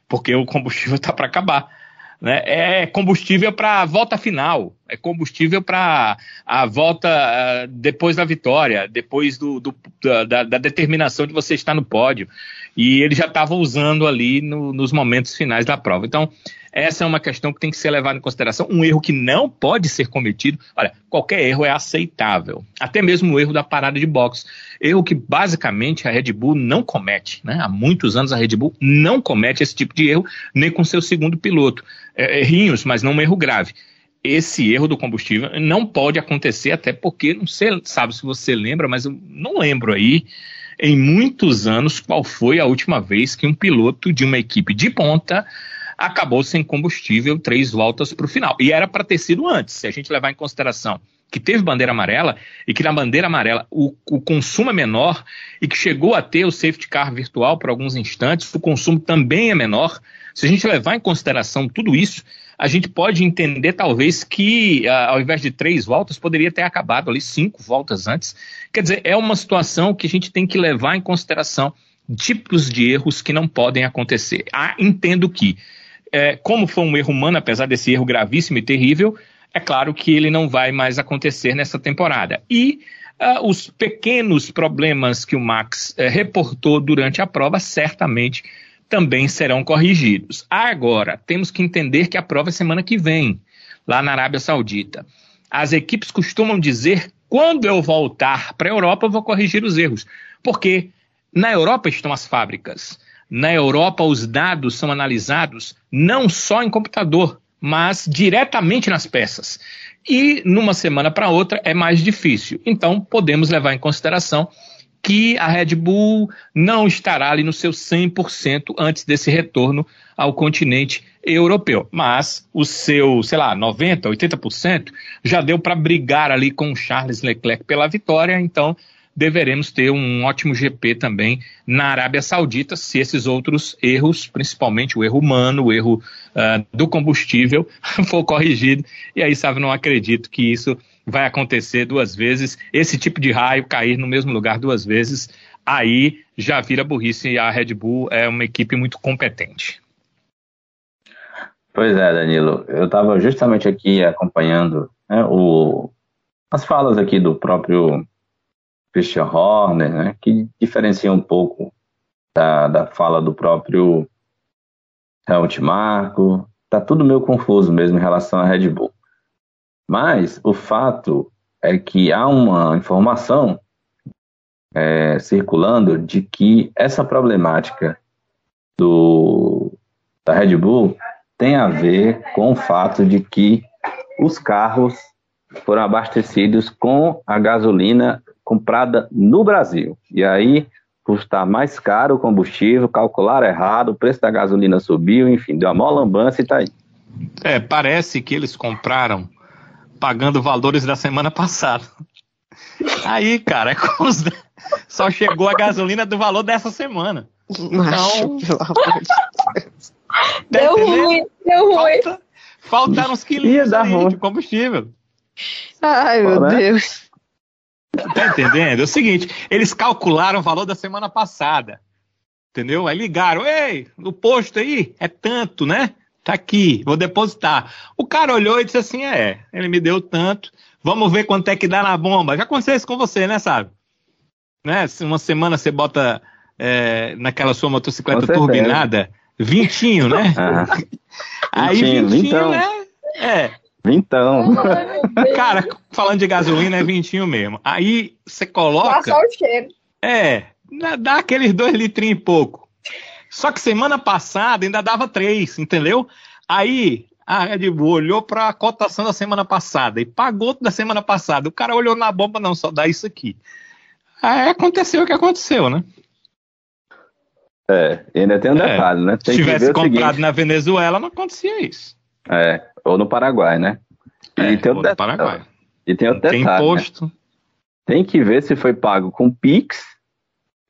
porque o combustível está para acabar. Né? É combustível para a volta final, é combustível para a volta uh, depois da vitória, depois do, do da, da, determinação de você estar no pódio. E ele já estava usando ali no, nos momentos finais da prova. Então, essa é uma questão que tem que ser levada em consideração. Um erro que não pode ser cometido. Olha, qualquer erro é aceitável. Até mesmo o erro da parada de boxe. Erro que basicamente a Red Bull não comete. Né? Há muitos anos a Red Bull não comete esse tipo de erro, nem com seu segundo piloto. É, errinhos, mas não um erro grave esse erro do combustível não pode acontecer, até porque, não sei, sabe se você lembra, mas eu não lembro aí, em muitos anos, qual foi a última vez que um piloto de uma equipe de ponta acabou sem combustível três voltas para o final. E era para ter sido antes, se a gente levar em consideração que teve bandeira amarela e que na bandeira amarela o, o, consumo é menor e que chegou a ter o safety car virtual por alguns instantes, o consumo também é menor. Se a gente levar em consideração tudo isso, a gente pode entender talvez que uh, ao invés de três voltas poderia ter acabado ali cinco voltas antes. Quer dizer, é uma situação que a gente tem que levar em consideração tipos de erros que não podem acontecer. Ah, entendo que é, como foi um erro humano, apesar desse erro gravíssimo e terrível, é claro que ele não vai mais acontecer nessa temporada. E uh, os pequenos problemas que o Max uh, reportou durante a prova certamente também serão corrigidos. Agora, temos que entender que a prova é semana que vem, lá na Arábia Saudita. As equipes costumam dizer: quando eu voltar para a Europa, eu vou corrigir os erros. Porque na Europa estão as fábricas. Na Europa, os dados são analisados não só em computador, mas diretamente nas peças. E numa semana para outra é mais difícil. Então, podemos levar em consideração que a Red Bull não estará ali no seu 100% antes desse retorno ao continente europeu. Mas o seu, sei lá, 90%, 80% já deu para brigar ali com Charles Leclerc pela vitória. Então, deveremos ter um ótimo GP também na Arábia Saudita, se esses outros erros, principalmente o erro humano, o erro uh, do combustível, for corrigido. E aí, sabe, não acredito que isso vai acontecer duas vezes, esse tipo de raio cair no mesmo lugar duas vezes, aí já vira burrice e a Red Bull é uma equipe muito competente. Pois é, Danilo, eu estava justamente aqui acompanhando né, o, as falas aqui do próprio Christian Horner, né, que diferencia um pouco da, da fala do próprio Helmut Marko. Tá tudo meio confuso mesmo em relação à Red Bull. Mas o fato é que há uma informação é, circulando de que essa problemática do, da Red Bull tem a ver com o fato de que os carros foram abastecidos com a gasolina comprada no Brasil. E aí custar mais caro o combustível, calcular errado, o preço da gasolina subiu, enfim, deu uma mó lambança e tá aí. É, parece que eles compraram pagando valores da semana passada. Aí, cara, é os... só chegou a gasolina do valor dessa semana. Macho, Então- pelo amor de Deus. Tá Deu ruim, deu ruim. Falta, faltaram uns quilinhos de combustível. Ai, meu Né? Deus. Tá entendendo? É o seguinte, eles calcularam o valor da semana passada. Entendeu? Aí ligaram, ei, o posto aí é tanto, né? Tá aqui, vou depositar. O cara olhou e disse assim: é, ele me deu tanto, vamos ver quanto é que dá na bomba. Já aconteceu isso com você, né, sabe? Né? Uma semana você bota é, naquela sua motocicleta turbinada, vintinho, né? Ah, Aí Vintinho, vintinho, vintão. né? É, então, cara, falando de gasolina é vintinho mesmo. Aí você Dá coloca. só o cheiro. É, dá, aqueles dois litrinhos e pouco. Só que semana passada ainda dava três, entendeu? Aí a Red Bull olhou para a cotação da semana passada e pagou da semana passada. O cara olhou na bomba, não, só dá isso aqui. Aí aconteceu o que aconteceu, né? é, ainda tem um É, detalhe, né? Se Tem tivesse comprado seguinte, na Venezuela, não acontecia isso. É, ou no Paraguai, né? É, e tem ou no Paraguai. E tem outro Tem detalhe, né? imposto. Tem que ver se foi pago com Pix,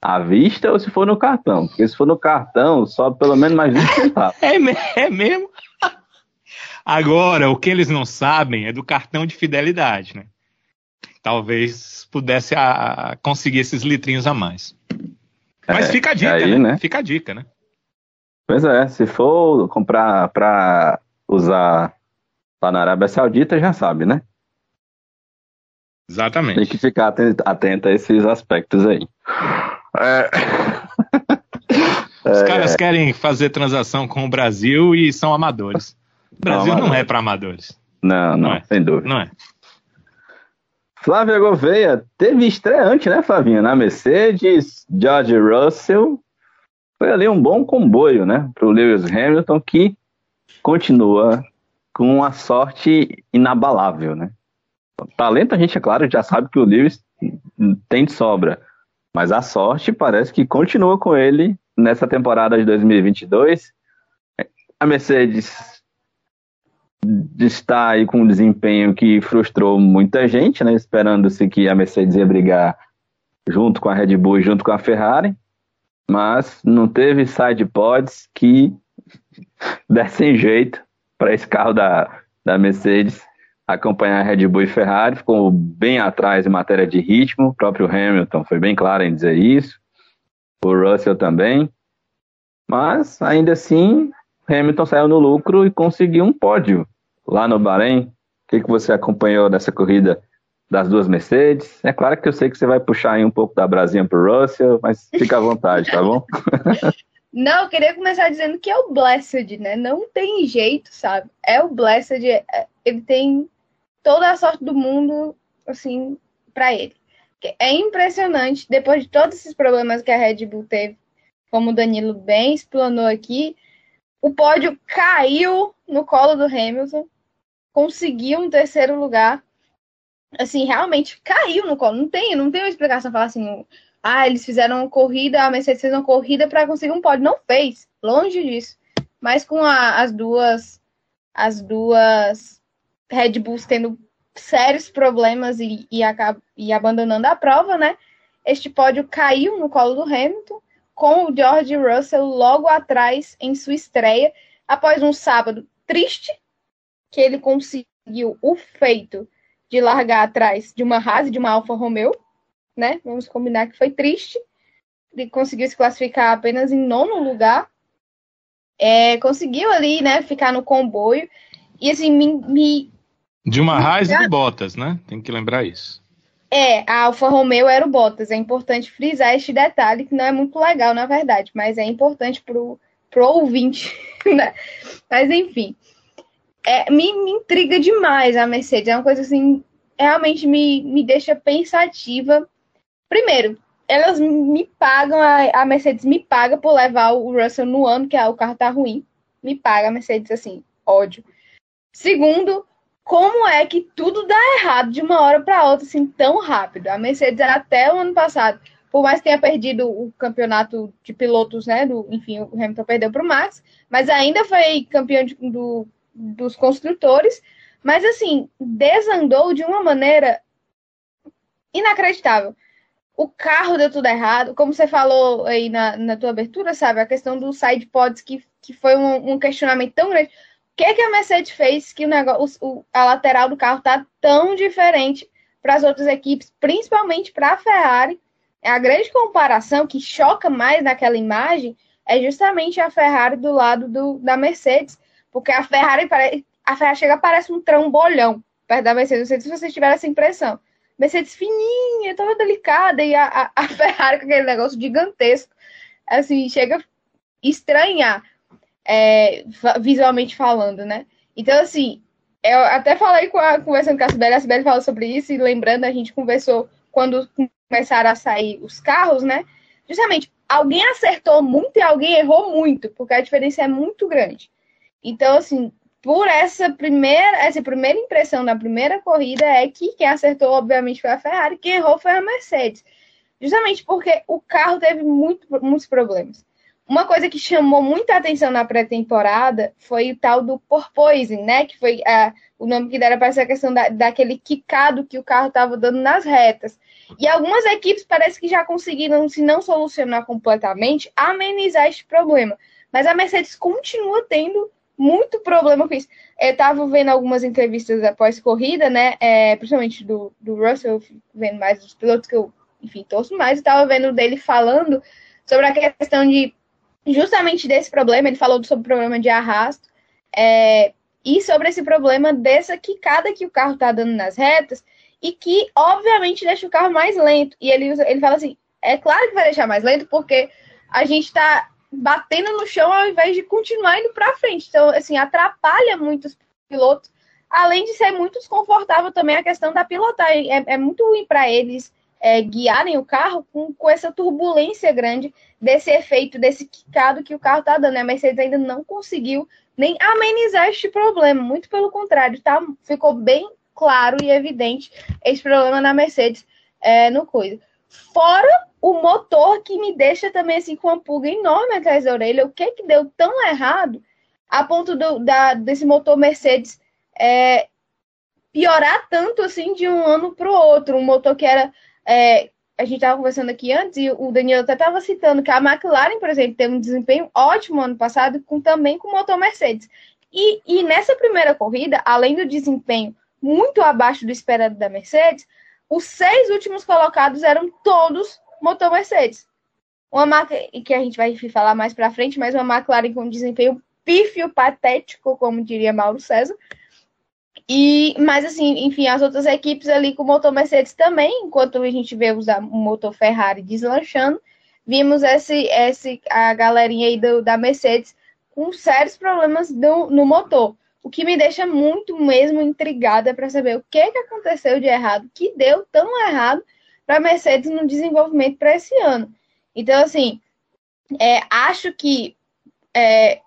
à vista, ou se for no cartão. Porque se for no cartão, sobe pelo menos mais 20 centavos. É, é mesmo? Agora, o que eles não sabem é do cartão de fidelidade, né? Talvez pudesse a- a conseguir esses litrinhos a mais. Mas É, fica a dica, aí, né? né? Fica a dica, né? Pois é, se for comprar para usar lá na Arábia Saudita, já sabe, né? Tem Exatamente. que ficar atento, atento a esses aspectos aí. É. Os É, caras querem fazer transação com o Brasil e são amadores. O Brasil não, amadores. é para amadores. Não, não, Não é. sem dúvida. Não é? Flávia Gouveia, teve estreante, né, Flavinha? Na Mercedes, George Russell. Foi ali um bom comboio, né, para o Lewis Hamilton, que continua com uma sorte inabalável, né? Talento a gente, é claro, já sabe que o Lewis tem de sobra, mas a sorte parece que continua com ele nessa temporada de 2022. A Mercedes está aí com um desempenho que frustrou muita gente, né? Esperando-se que a Mercedes ia brigar junto com a Red Bull junto com a Ferrari, mas não teve side pods que dessem jeito para esse carro da, da Mercedes acompanhar a Red Bull e Ferrari, ficou bem atrás em matéria de ritmo, o próprio Hamilton foi bem claro em dizer isso, o Russell também, mas ainda assim Hamilton saiu no lucro e conseguiu um pódio lá no Bahrein. O que, que você acompanhou dessa corrida das duas Mercedes? É claro que eu sei que você vai puxar aí um pouco da brasinha pro Russell, mas fica à vontade, tá bom? Não, eu queria começar dizendo que é o Blessed, né? Não tem jeito, sabe? É o Blessed, é- ele tem toda a sorte do mundo, assim, pra ele. É impressionante, depois de todos esses problemas que a Red Bull teve, como o Danilo bem explanou aqui, o pódio caiu no colo do Hamilton, conseguiu um terceiro lugar. Assim, realmente caiu no colo. Não tem, não tem uma explicação falar assim, ah, eles fizeram uma corrida, a Mercedes fez uma corrida para conseguir um pódio. Não fez, longe disso. Mas com a- as duas as duas Red Bulls tendo sérios problemas e, e, e abandonando a prova, né? Este pódio caiu no colo do Hamilton, com o George Russell logo atrás em sua estreia, após um sábado triste, que ele conseguiu o feito de largar atrás de uma Haas de uma Alfa Romeo, né? Vamos combinar que foi triste. Ele conseguiu se classificar apenas em nono lugar. É, conseguiu ali, né, ficar no comboio. E assim, me, me- De uma Raiz e de Bottas, né? Tem que lembrar isso. é, a Alfa Romeo era o Bottas. É importante frisar este detalhe, que não é muito legal, na verdade, mas é importante pro, pro ouvinte, né? Mas enfim. É, me, me intriga demais a Mercedes. É uma coisa assim, realmente me, me deixa pensativa. Primeiro, elas me pagam, a, Mercedes me paga por levar o Russell no ano que o carro tá ruim. Me paga a Mercedes, assim, ódio. Segundo, como é que tudo dá errado de uma hora para outra, assim, tão rápido? A Mercedes, até o ano passado, por mais que tenha perdido o campeonato de pilotos, né? Do, enfim, o Hamilton perdeu para o Max, mas ainda foi campeão de, do, dos construtores. Mas, assim, desandou de uma maneira inacreditável o carro deu tudo errado. Como você falou aí na, na tua abertura, sabe? A questão dos side pods, que, que foi um, um questionamento tão grande. O que, é que a Mercedes fez que o negócio, o, a lateral do carro tá tão diferente para as outras equipes, principalmente para a Ferrari? A grande comparação que choca mais naquela imagem é justamente a Ferrari do lado do, da Mercedes, porque a Ferrari, a Ferrari chega parece um trambolhão perto da Mercedes. Não sei se vocês tiveram essa impressão. Mercedes fininha, tava delicada, e a, a, Ferrari com aquele negócio gigantesco, assim, chega estranhar, é, visualmente falando, né? Então, assim, eu até falei com a, conversando com a Sibeli, a Sibeli falou sobre isso, e lembrando, a gente conversou quando começaram a sair os carros, né? Justamente, alguém acertou muito e alguém errou muito, porque a diferença é muito grande. Então, assim, por essa primeira, essa primeira impressão na primeira corrida é que quem acertou, obviamente, foi a Ferrari, quem errou foi a Mercedes. Justamente porque o carro teve muito, muitos problemas. Uma coisa que chamou muita atenção na pré-temporada foi o tal do porpoising, né? Que foi uh, o nome que deram para essa questão da, daquele quicado que o carro estava dando nas retas. E algumas equipes parece que já conseguiram, se não solucionar completamente, amenizar este problema. Mas a Mercedes continua tendo muito problema com isso. Eu tava vendo algumas entrevistas após corrida, né? É, principalmente do, do Russell, vendo mais dos pilotos que eu, enfim, torço mais, e tava vendo dele falando sobre a questão de justamente desse problema. Ele falou sobre o problema de arrasto é, e sobre esse problema dessa quicada que o carro tá dando nas retas e que, obviamente, deixa o carro mais lento. E ele, ele fala assim: é claro que vai deixar mais lento, porque a gente tá batendo no chão ao invés de continuar indo para frente. Então, assim, atrapalha muitos pilotos, além de ser muito desconfortável também a questão da pilotagem. É, é muito ruim para eles é, guiarem o carro com, com essa turbulência grande desse efeito, desse quicado que o carro está dando. A Mercedes ainda não conseguiu nem amenizar este problema, muito pelo contrário, tá? ficou bem claro e evidente esse problema na Mercedes é, no coisa. Fora o motor que me deixa também assim com uma pulga enorme atrás da orelha. O que que deu tão errado a ponto do, da, desse motor Mercedes é, piorar tanto assim de um ano para o outro? Um motor que era. É, a gente estava conversando aqui antes e o Daniel até estava citando que a McLaren, por exemplo, teve um desempenho ótimo ano passado, com, também com o motor Mercedes. E, e nessa primeira corrida, além do desempenho muito abaixo do esperado da Mercedes, os seis últimos colocados eram todos motor Mercedes. Uma marca que a gente vai falar mais para frente, mas uma McLaren com desempenho pífio, patético, como diria Mauro César. E, mas assim, enfim, as outras equipes ali com o motor Mercedes também, enquanto a gente vê usar o motor Ferrari deslanchando, vimos esse, esse a galerinha aí do, da Mercedes com sérios problemas do, no motor. O que me deixa muito mesmo intrigada para saber o que, que aconteceu de errado, que deu tão errado para a Mercedes no desenvolvimento para esse ano. Então, assim, é, acho que é,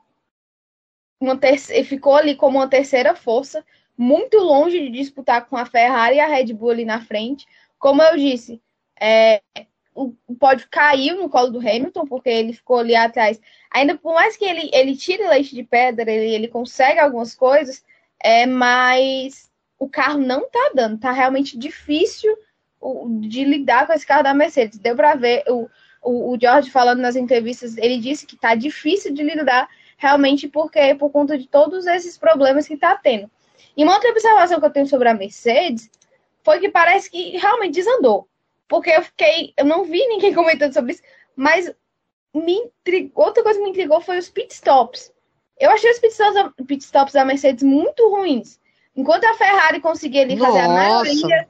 uma ficou ali como uma terceira força, muito longe de disputar com a Ferrari e a Red Bull ali na frente. Como eu disse, é, o pódio caiu no colo do Hamilton, porque ele ficou ali atrás. Ainda por mais que ele, ele tire leite de pedra, ele, ele consegue algumas coisas, é, mas o carro não tá dando, tá realmente difícil de lidar com esse carro da Mercedes. Deu para ver o, o, o George falando nas entrevistas, ele disse que tá difícil de lidar realmente porque por conta de todos esses problemas que tá tendo. E uma outra observação que eu tenho sobre a Mercedes foi que parece que realmente desandou. Porque eu fiquei, eu não vi ninguém comentando sobre isso, mas me intrigou, outra coisa que me intrigou foi os pitstops. Eu achei os pitstops, pitstops da Mercedes muito ruins. Enquanto a Ferrari conseguia ali fazer Nossa. a maioria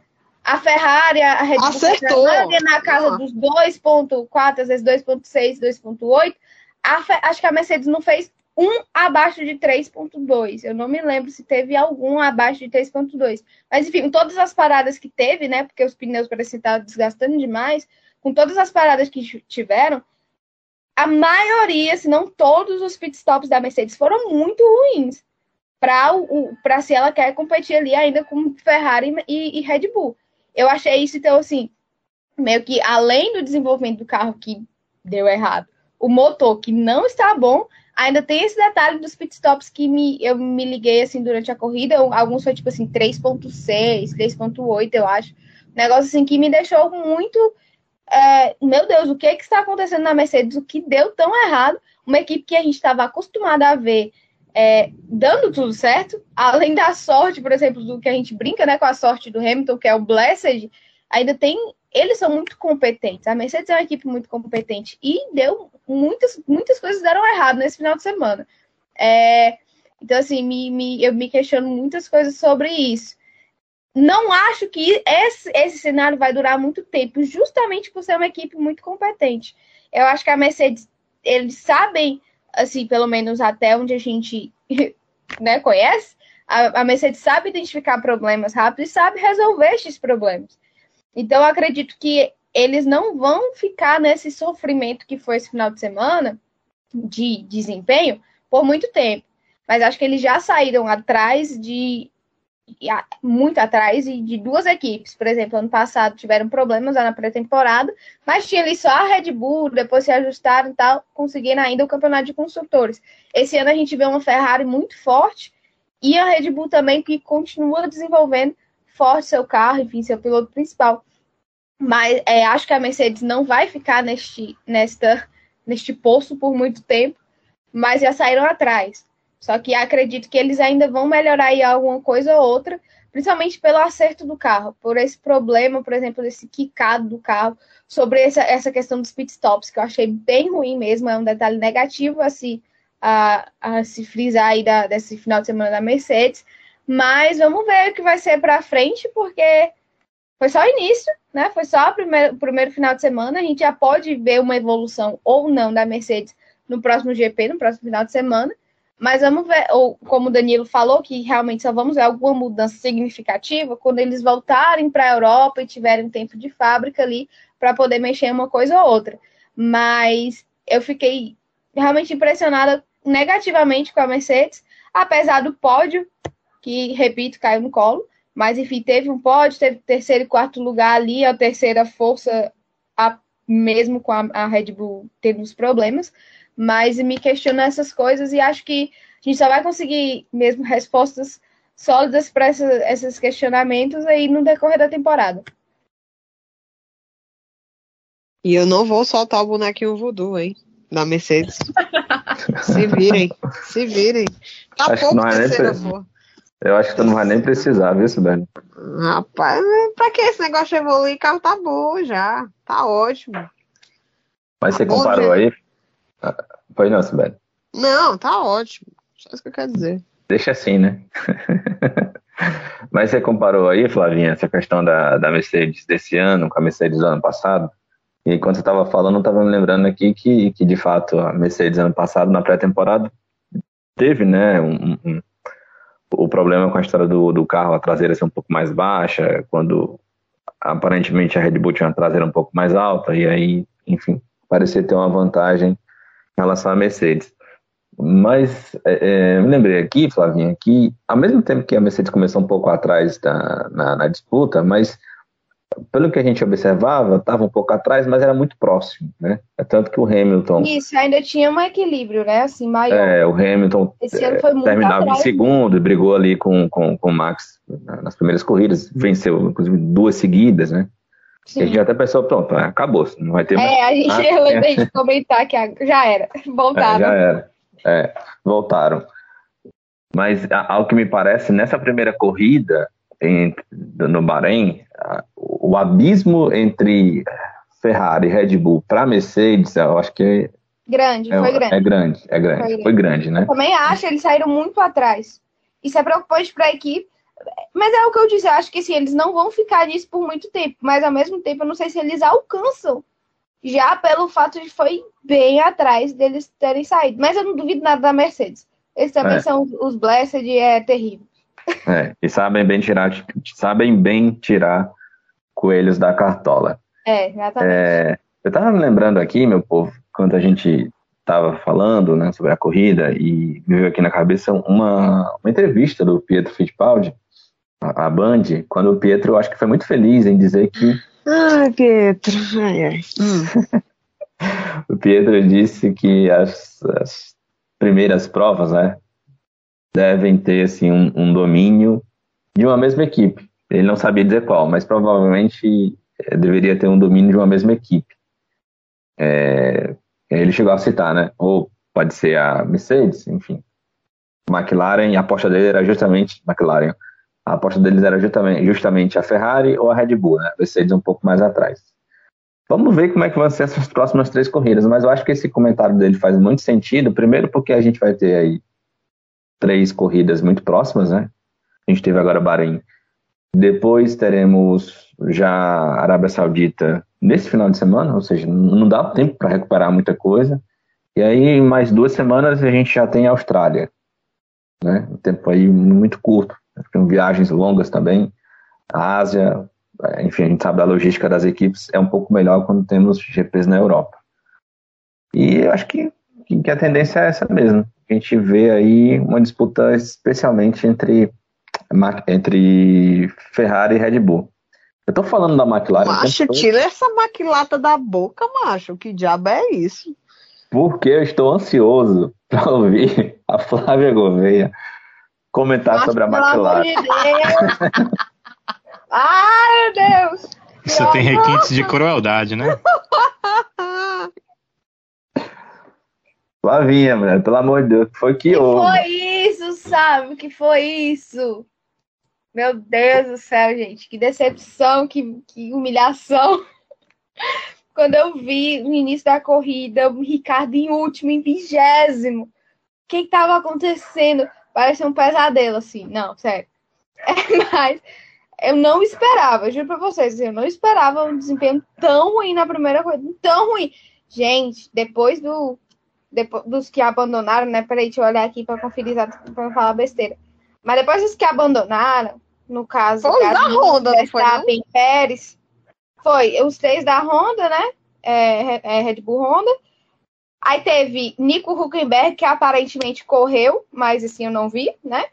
a Ferrari, a Red Bull Acertou. na casa dos 2.4, às vezes 2.6, 2.8. Acho que a Mercedes não fez um abaixo de 3.2. Eu não me lembro se teve algum abaixo de 3.2. Mas, enfim, todas as paradas que teve, né? Porque os pneus parecem estar desgastando demais, com todas as paradas que tiveram, a maioria, se não todos os pitstops da Mercedes foram muito ruins para se ela quer competir ali ainda com Ferrari e, e Red Bull. Eu achei isso, então, assim, meio que além do desenvolvimento do carro que deu errado, o motor que não está bom, ainda tem esse detalhe dos pitstops que me, eu me liguei assim durante a corrida. Alguns foi tipo assim 3.6, 3.8, eu acho. Negócio assim que me deixou muito. É, meu Deus, o que, é que está acontecendo na Mercedes? O que deu tão errado? Uma equipe que a gente estava acostumado a ver é, dando tudo certo, além da sorte, por exemplo, do que a gente brinca né, com a sorte do Hamilton, que é o Blessed, ainda tem. Eles são muito competentes. A Mercedes é uma equipe muito competente e deu muitas, muitas coisas deram errado nesse final de semana. É, então, assim, me, me, eu me questiono muitas coisas sobre isso. Não acho que esse, esse cenário vai durar muito tempo, justamente por ser uma equipe muito competente. Eu acho que a Mercedes, eles sabem assim, pelo menos até onde a gente né, conhece, a, a Mercedes sabe identificar problemas rápido e sabe resolver esses problemas. Então, acredito que eles não vão ficar nesse sofrimento que foi esse final de semana de desempenho por muito tempo. Mas acho que eles já saíram atrás de muito atrás e de duas equipes. Por exemplo, ano passado tiveram problemas lá na pré-temporada, mas tinha ali só a Red Bull, depois se ajustaram e tal, conseguiram ainda o campeonato de construtores. Esse ano a gente vê uma Ferrari muito forte e a Red Bull também que continua desenvolvendo forte seu carro, enfim, seu piloto principal. Mas é, acho que a Mercedes não vai ficar neste, nesta, neste poço por muito tempo, mas já saíram atrás. Só que acredito que eles ainda vão melhorar aí alguma coisa ou outra, principalmente pelo acerto do carro, por esse problema, por exemplo, desse quicado do carro, sobre essa, essa questão dos pitstops, que eu achei bem ruim mesmo, é um detalhe negativo a se, a, a se frisar aí da, desse final de semana da Mercedes. Mas vamos ver o que vai ser para frente, porque foi só o início, né? Foi só o primeiro, primeiro final de semana. A gente já pode ver uma evolução ou não da Mercedes no próximo GP, no próximo final de semana. Mas vamos ver, ou como o Danilo falou, que realmente só vamos ver alguma mudança significativa quando eles voltarem para a Europa e tiverem um tempo de fábrica ali para poder mexer em uma coisa ou outra. Mas eu fiquei realmente impressionada negativamente com a Mercedes, apesar do pódio, que, repito, caiu no colo. Mas, enfim, teve um pódio, teve terceiro e quarto lugar ali, a terceira força, a, mesmo com a, a Red Bull tendo os problemas mas me questiono essas coisas e acho que a gente só vai conseguir mesmo respostas sólidas para esses questionamentos aí no decorrer da temporada. E eu não vou soltar o bonequinho voodoo, hein? Da Mercedes. se virem, se virem. Tá acho pouco não é terceira, nem Eu acho que tu não vai nem precisar, viu, Sibeli? Rapaz, pra que esse negócio de evoluir? O carro tá bom já. Tá ótimo. Mas tá você comparou aí? Pois não, Sibeli. Não, tá ótimo. Só isso que eu quero dizer. Deixa assim, né? Mas você comparou aí, Flavinha, essa questão da, da Mercedes desse ano com a Mercedes do ano passado? E enquanto você estava falando, eu estava me lembrando aqui que, que, de fato, a Mercedes ano passado, na pré-temporada, teve, né, um, um, o problema com a história do, do carro, a traseira ser um pouco mais baixa, quando aparentemente a Red Bull tinha uma traseira um pouco mais alta, e aí, enfim, parecia ter uma vantagem em relação à Mercedes. Mas é, é, me lembrei aqui, Flavinha, que ao mesmo tempo que a Mercedes começou um pouco atrás da, na, na disputa, mas pelo que a gente observava, estava um pouco atrás, mas era muito próximo, né? É tanto que o Hamilton. Isso, ainda tinha um equilíbrio, né? Assim, maior. É, o Hamilton é, terminava atrás, em segundo e brigou ali com, com, com o Max nas primeiras corridas, venceu, inclusive, duas seguidas, né? Sim. a gente até pensou, pronto, acabou, não vai ter mais. É, a gente ah, lembrei de comentar que já era, voltaram. É, já era, é, voltaram. Mas ao que me parece, nessa primeira corrida em, no Bahrein, o abismo entre Ferrari e Red Bull para Mercedes, eu acho que grande, é, foi grande. É grande, é grande, foi grande, foi grande né? Eu também acho, eles saíram muito atrás. Isso é preocupante para a equipe, mas é o que eu disse, eu acho que assim, eles não vão ficar nisso por muito tempo, mas ao mesmo tempo eu não sei se eles alcançam já pelo fato de foi bem atrás deles terem saído. Mas eu não duvido nada da Mercedes. Eles também é. são os Blessed e é terrível. É, e sabem bem tirar, sabem bem tirar coelhos da cartola. É, exatamente. É, eu tava me lembrando aqui, meu povo, quando a gente estava falando né, sobre a corrida e me veio aqui na cabeça uma, uma entrevista do Pietro Fittipaldi, a, a Band, quando o Pietro, eu acho que foi muito feliz em dizer que. Ai, Pietro, ai, ai. Hum. o Pietro disse que as, as primeiras provas, né, devem ter assim um, um, domínio de uma mesma equipe. Ele não sabia dizer qual, mas provavelmente é, deveria ter um domínio de uma mesma equipe. É, ele chegou a citar, né? Ou pode ser a Mercedes, enfim. McLaren, a aposta dele era justamente McLaren. A aposta deles era justamente, a Ferrari ou a Red Bull, né? Mercedes um pouco mais atrás. Vamos ver como é que vão ser essas próximas três corridas, mas eu acho que esse comentário dele faz muito sentido. Primeiro, porque a gente vai ter aí três corridas muito próximas, né? A gente teve agora Bahrein. Depois teremos já Arábia Saudita nesse final de semana, ou seja, não dá tempo para recuperar muita coisa. E aí, em mais duas semanas, a gente já tem a Austrália. Né? Um tempo aí muito curto. Tem viagens longas também. A Ásia, enfim, a gente sabe da logística das equipes é um pouco melhor quando temos GPs na Europa. E eu acho que, que a tendência é essa mesmo. A gente vê aí uma disputa especialmente entre, entre Ferrari e Red Bull. Eu tô falando da McLaren. Macho, tô... tira essa maquilata da boca, macho. Que diabo é isso? Porque eu estou ansioso para ouvir a Flávia Gouveia comentar sobre a McLaren. De Ai, meu Deus! Você tem requintes de crueldade, né? Flavinha, mulher, pelo amor de Deus, foi que, que houve? foi isso, sabe? que foi isso? Meu Deus do céu, gente, que decepção, que, que humilhação. Quando eu vi no início da corrida o Ricardo em último, em vigésimo. O que estava acontecendo? Parece um pesadelo, assim. Não, sério. É, mas eu não esperava, juro pra vocês, assim, eu não esperava um desempenho tão ruim na primeira corrida, tão ruim. Gente, depois do depois dos que abandonaram, né? Peraí, deixa eu olhar aqui para conferir para não falar besteira. Mas depois dos que abandonaram, no caso, foi da Honda, não foi? Não? Pérez, foi os três da Honda, né? É, é, Red Bull Honda. Aí teve Nico Huckenberg, que aparentemente correu, mas assim eu não vi, né?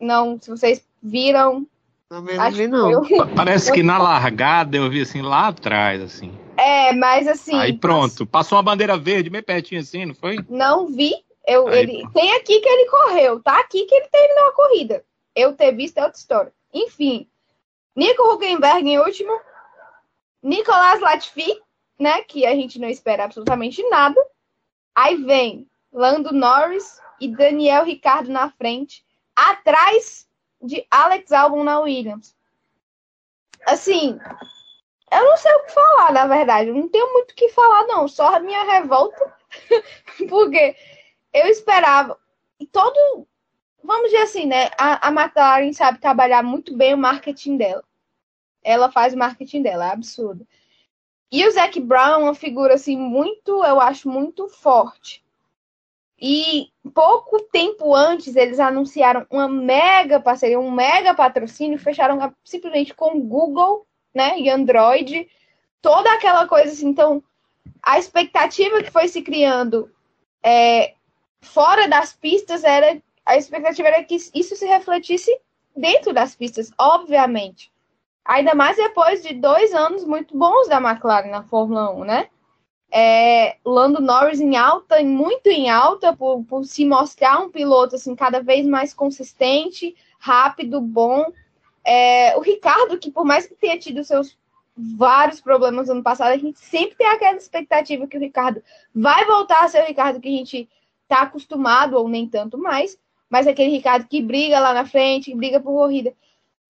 Não, se vocês viram. Não, não vi, não. Parece que na largada eu vi assim lá atrás, assim. É, mas assim. Aí pronto, passou uma bandeira verde bem pertinho assim, não foi? Não vi. Eu, ele, tem aqui que ele correu, tá aqui que ele terminou a corrida. Eu ter visto é outra história. Enfim, Nico Huckenberg em último, Nicolas Latifi, né, que a gente não espera absolutamente nada. Aí vem Lando Norris e Daniel Ricardo na frente, atrás de Alex Albon na Williams. Assim, eu não sei o que falar, na verdade. Eu não tenho muito o que falar, não. Só a minha revolta. Porque eu esperava. E todo. Vamos dizer assim, né? A, a McLaren sabe trabalhar muito bem o marketing dela. Ela faz o marketing dela, é absurdo. E o Zac Brown é uma figura, assim, muito, eu acho, muito forte. E pouco tempo antes, eles anunciaram uma mega parceria, um mega patrocínio, fecharam simplesmente com Google, né, e Android, toda aquela coisa assim. Então, a expectativa que foi se criando é, fora das pistas era a expectativa era que isso se refletisse dentro das pistas, obviamente. Ainda mais depois de dois anos muito bons da McLaren na Fórmula 1, né? É, Lando Norris em alta, muito em alta, por, por se mostrar um piloto assim cada vez mais consistente, rápido, bom. É, o Ricardo, que por mais que tenha tido seus vários problemas no ano passado, a gente sempre tem aquela expectativa que o Ricardo vai voltar a ser o Ricardo que a gente tá acostumado, ou nem tanto mais, mas aquele Ricardo que briga lá na frente, que briga por corrida.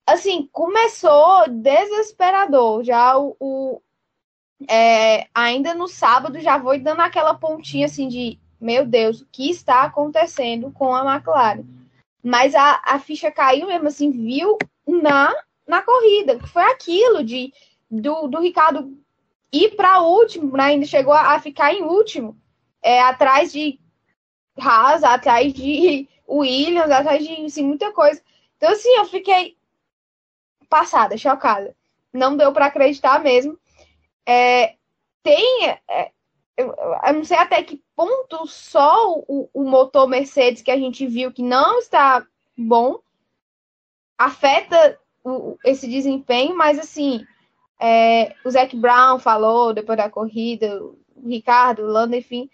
Assim, começou desesperador. Já o. o é, ainda no sábado já vou dando aquela pontinha assim de meu Deus, o que está acontecendo com a McLaren? Mas a, a ficha caiu mesmo assim, viu na, na corrida, que foi aquilo de do, do Ricardo ir para último, né? ainda chegou a ficar em último, é, atrás de Haas, atrás de Williams, atrás de assim, muita coisa. Então, assim, eu fiquei passada, chocada. Não deu para acreditar mesmo. É, tem. É, eu, não sei até que ponto só o, o motor Mercedes que a gente viu que não está bom afeta o, esse desempenho, mas assim, é, o Zac Brown falou depois da corrida, o Ricardo, o Lando, enfim,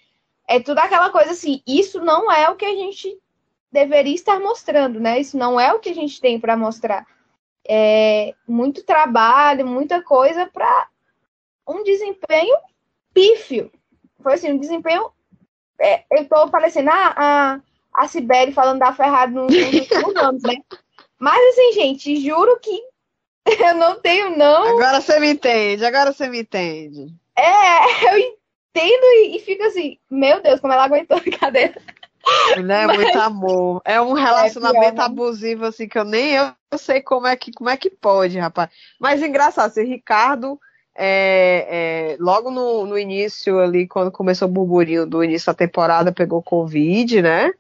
é tudo aquela coisa assim, isso não é o que a gente deveria estar mostrando, né? Isso não é o que a gente tem para mostrar. É muito trabalho, muita coisa para um desempenho pífio. Foi assim, um desempenho. É, eu tô parecendo a, a, a Sibeli falando da Ferrari nos últimos anos, né? Mas assim, gente, juro que eu não tenho, não. Agora você me entende, agora você me entende. É, eu entendo e, e fico assim, meu Deus, como ela aguentou a cadeira. Não é Mas... muito amor. É um relacionamento é né? abusivo, assim, que eu nem eu, eu sei como é, que, como é que pode, rapaz. Mas engraçado, assim, Ricardo, é, é, logo no, no início ali, quando começou o burburinho do início da temporada, pegou Covid, né?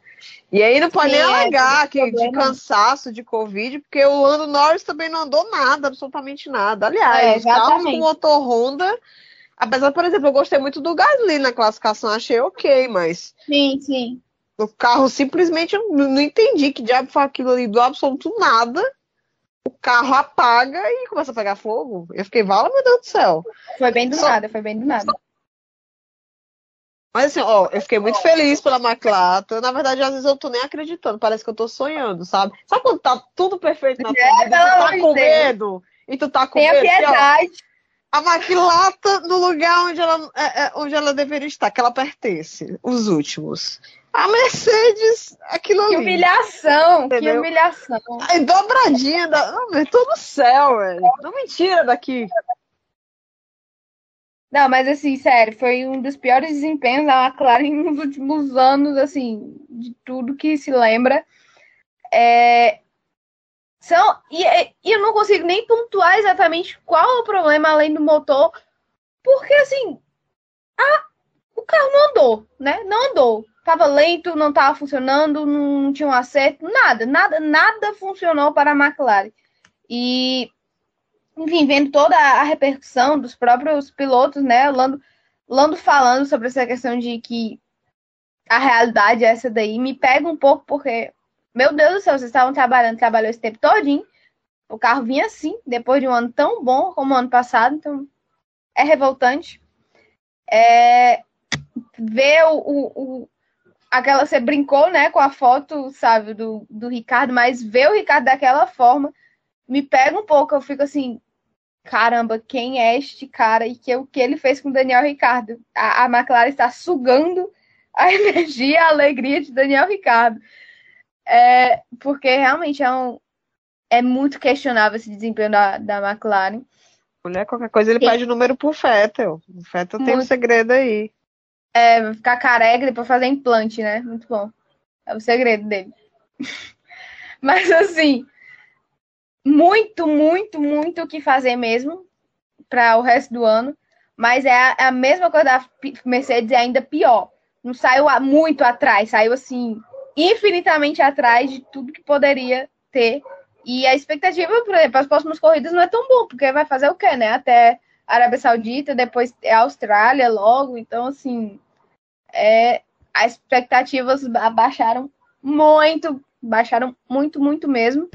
E aí não pode Sim, nem é, alegar que, de cansaço de Covid, porque o Lando Norris também não andou nada, absolutamente nada. Aliás, é, os carros com motor Honda, apesar, por exemplo, eu gostei muito do Gasly na classificação, achei ok, mas. Sim, sim. O carro simplesmente eu não entendi que diabo foi aquilo ali do absoluto nada. O carro apaga e começa a pegar fogo. Eu fiquei, vala, meu Deus do céu. Foi bem do Só... nada, foi bem do nada. Mas assim, ó, eu fiquei muito feliz pela McLaren. Na verdade, às vezes eu tô nem acreditando. Parece que eu tô sonhando, sabe? Sabe quando tá tudo perfeito na tua é, vida? Tu tá com medo. E tu tá com Tenha medo. piedade. Ó, a tá no lugar onde ela, é, é, onde ela deveria estar, que ela pertence. Os últimos. A Mercedes, aquilo ali. Que humilhação, entendeu? que humilhação. Aí dobradinha, da... não, tô no céu, velho. Não me tira daqui. Não, mas assim, sério, foi um dos piores desempenhos da McLaren nos últimos anos, assim, de tudo que se lembra. É... São... E, e eu não consigo nem pontuar exatamente qual é o problema além do motor, porque assim, a... o carro não andou, né? Não andou. Tava lento, não tava funcionando, não tinha um acerto, nada, nada, nada funcionou para a McLaren. E enfim, vendo toda a repercussão dos próprios pilotos, né? Lando, Lando falando sobre essa questão de que a realidade é essa daí, me pega um pouco, porque, meu Deus do céu, vocês estavam trabalhando, trabalhou esse tempo todinho, o carro vinha assim, depois de um ano tão bom como o ano passado, então é revoltante. É, ver o, o, o, aquela, você brincou, né, com a foto, sabe, do, do Ricardo, mas ver o Ricardo daquela forma me pega um pouco, eu fico assim, caramba, quem é este cara e que o que ele fez com Daniel Ricardo? A, a McLaren está sugando a energia, a alegria de Daniel Ricardo. É, porque realmente é, um, é muito questionável esse desempenho da, da McLaren. Mulher, qualquer coisa ele e... pede o número pro Fettel. O Fettel muito... tem um segredo aí. É, ficar careca e depois fazer implante, né? Muito bom. É o segredo dele. Mas assim, muito, muito, muito o que fazer mesmo para o resto do ano. Mas é a, é a, mesma coisa da Mercedes, é ainda pior. Não saiu muito atrás, saiu assim, infinitamente atrás de tudo que poderia ter. E a expectativa, exemplo, as próximas corridas não é tão bom, porque vai fazer o quê, né? Até Arábia Saudita, depois é Austrália logo. Então, assim, é, as expectativas baixaram muito, baixaram muito, muito mesmo.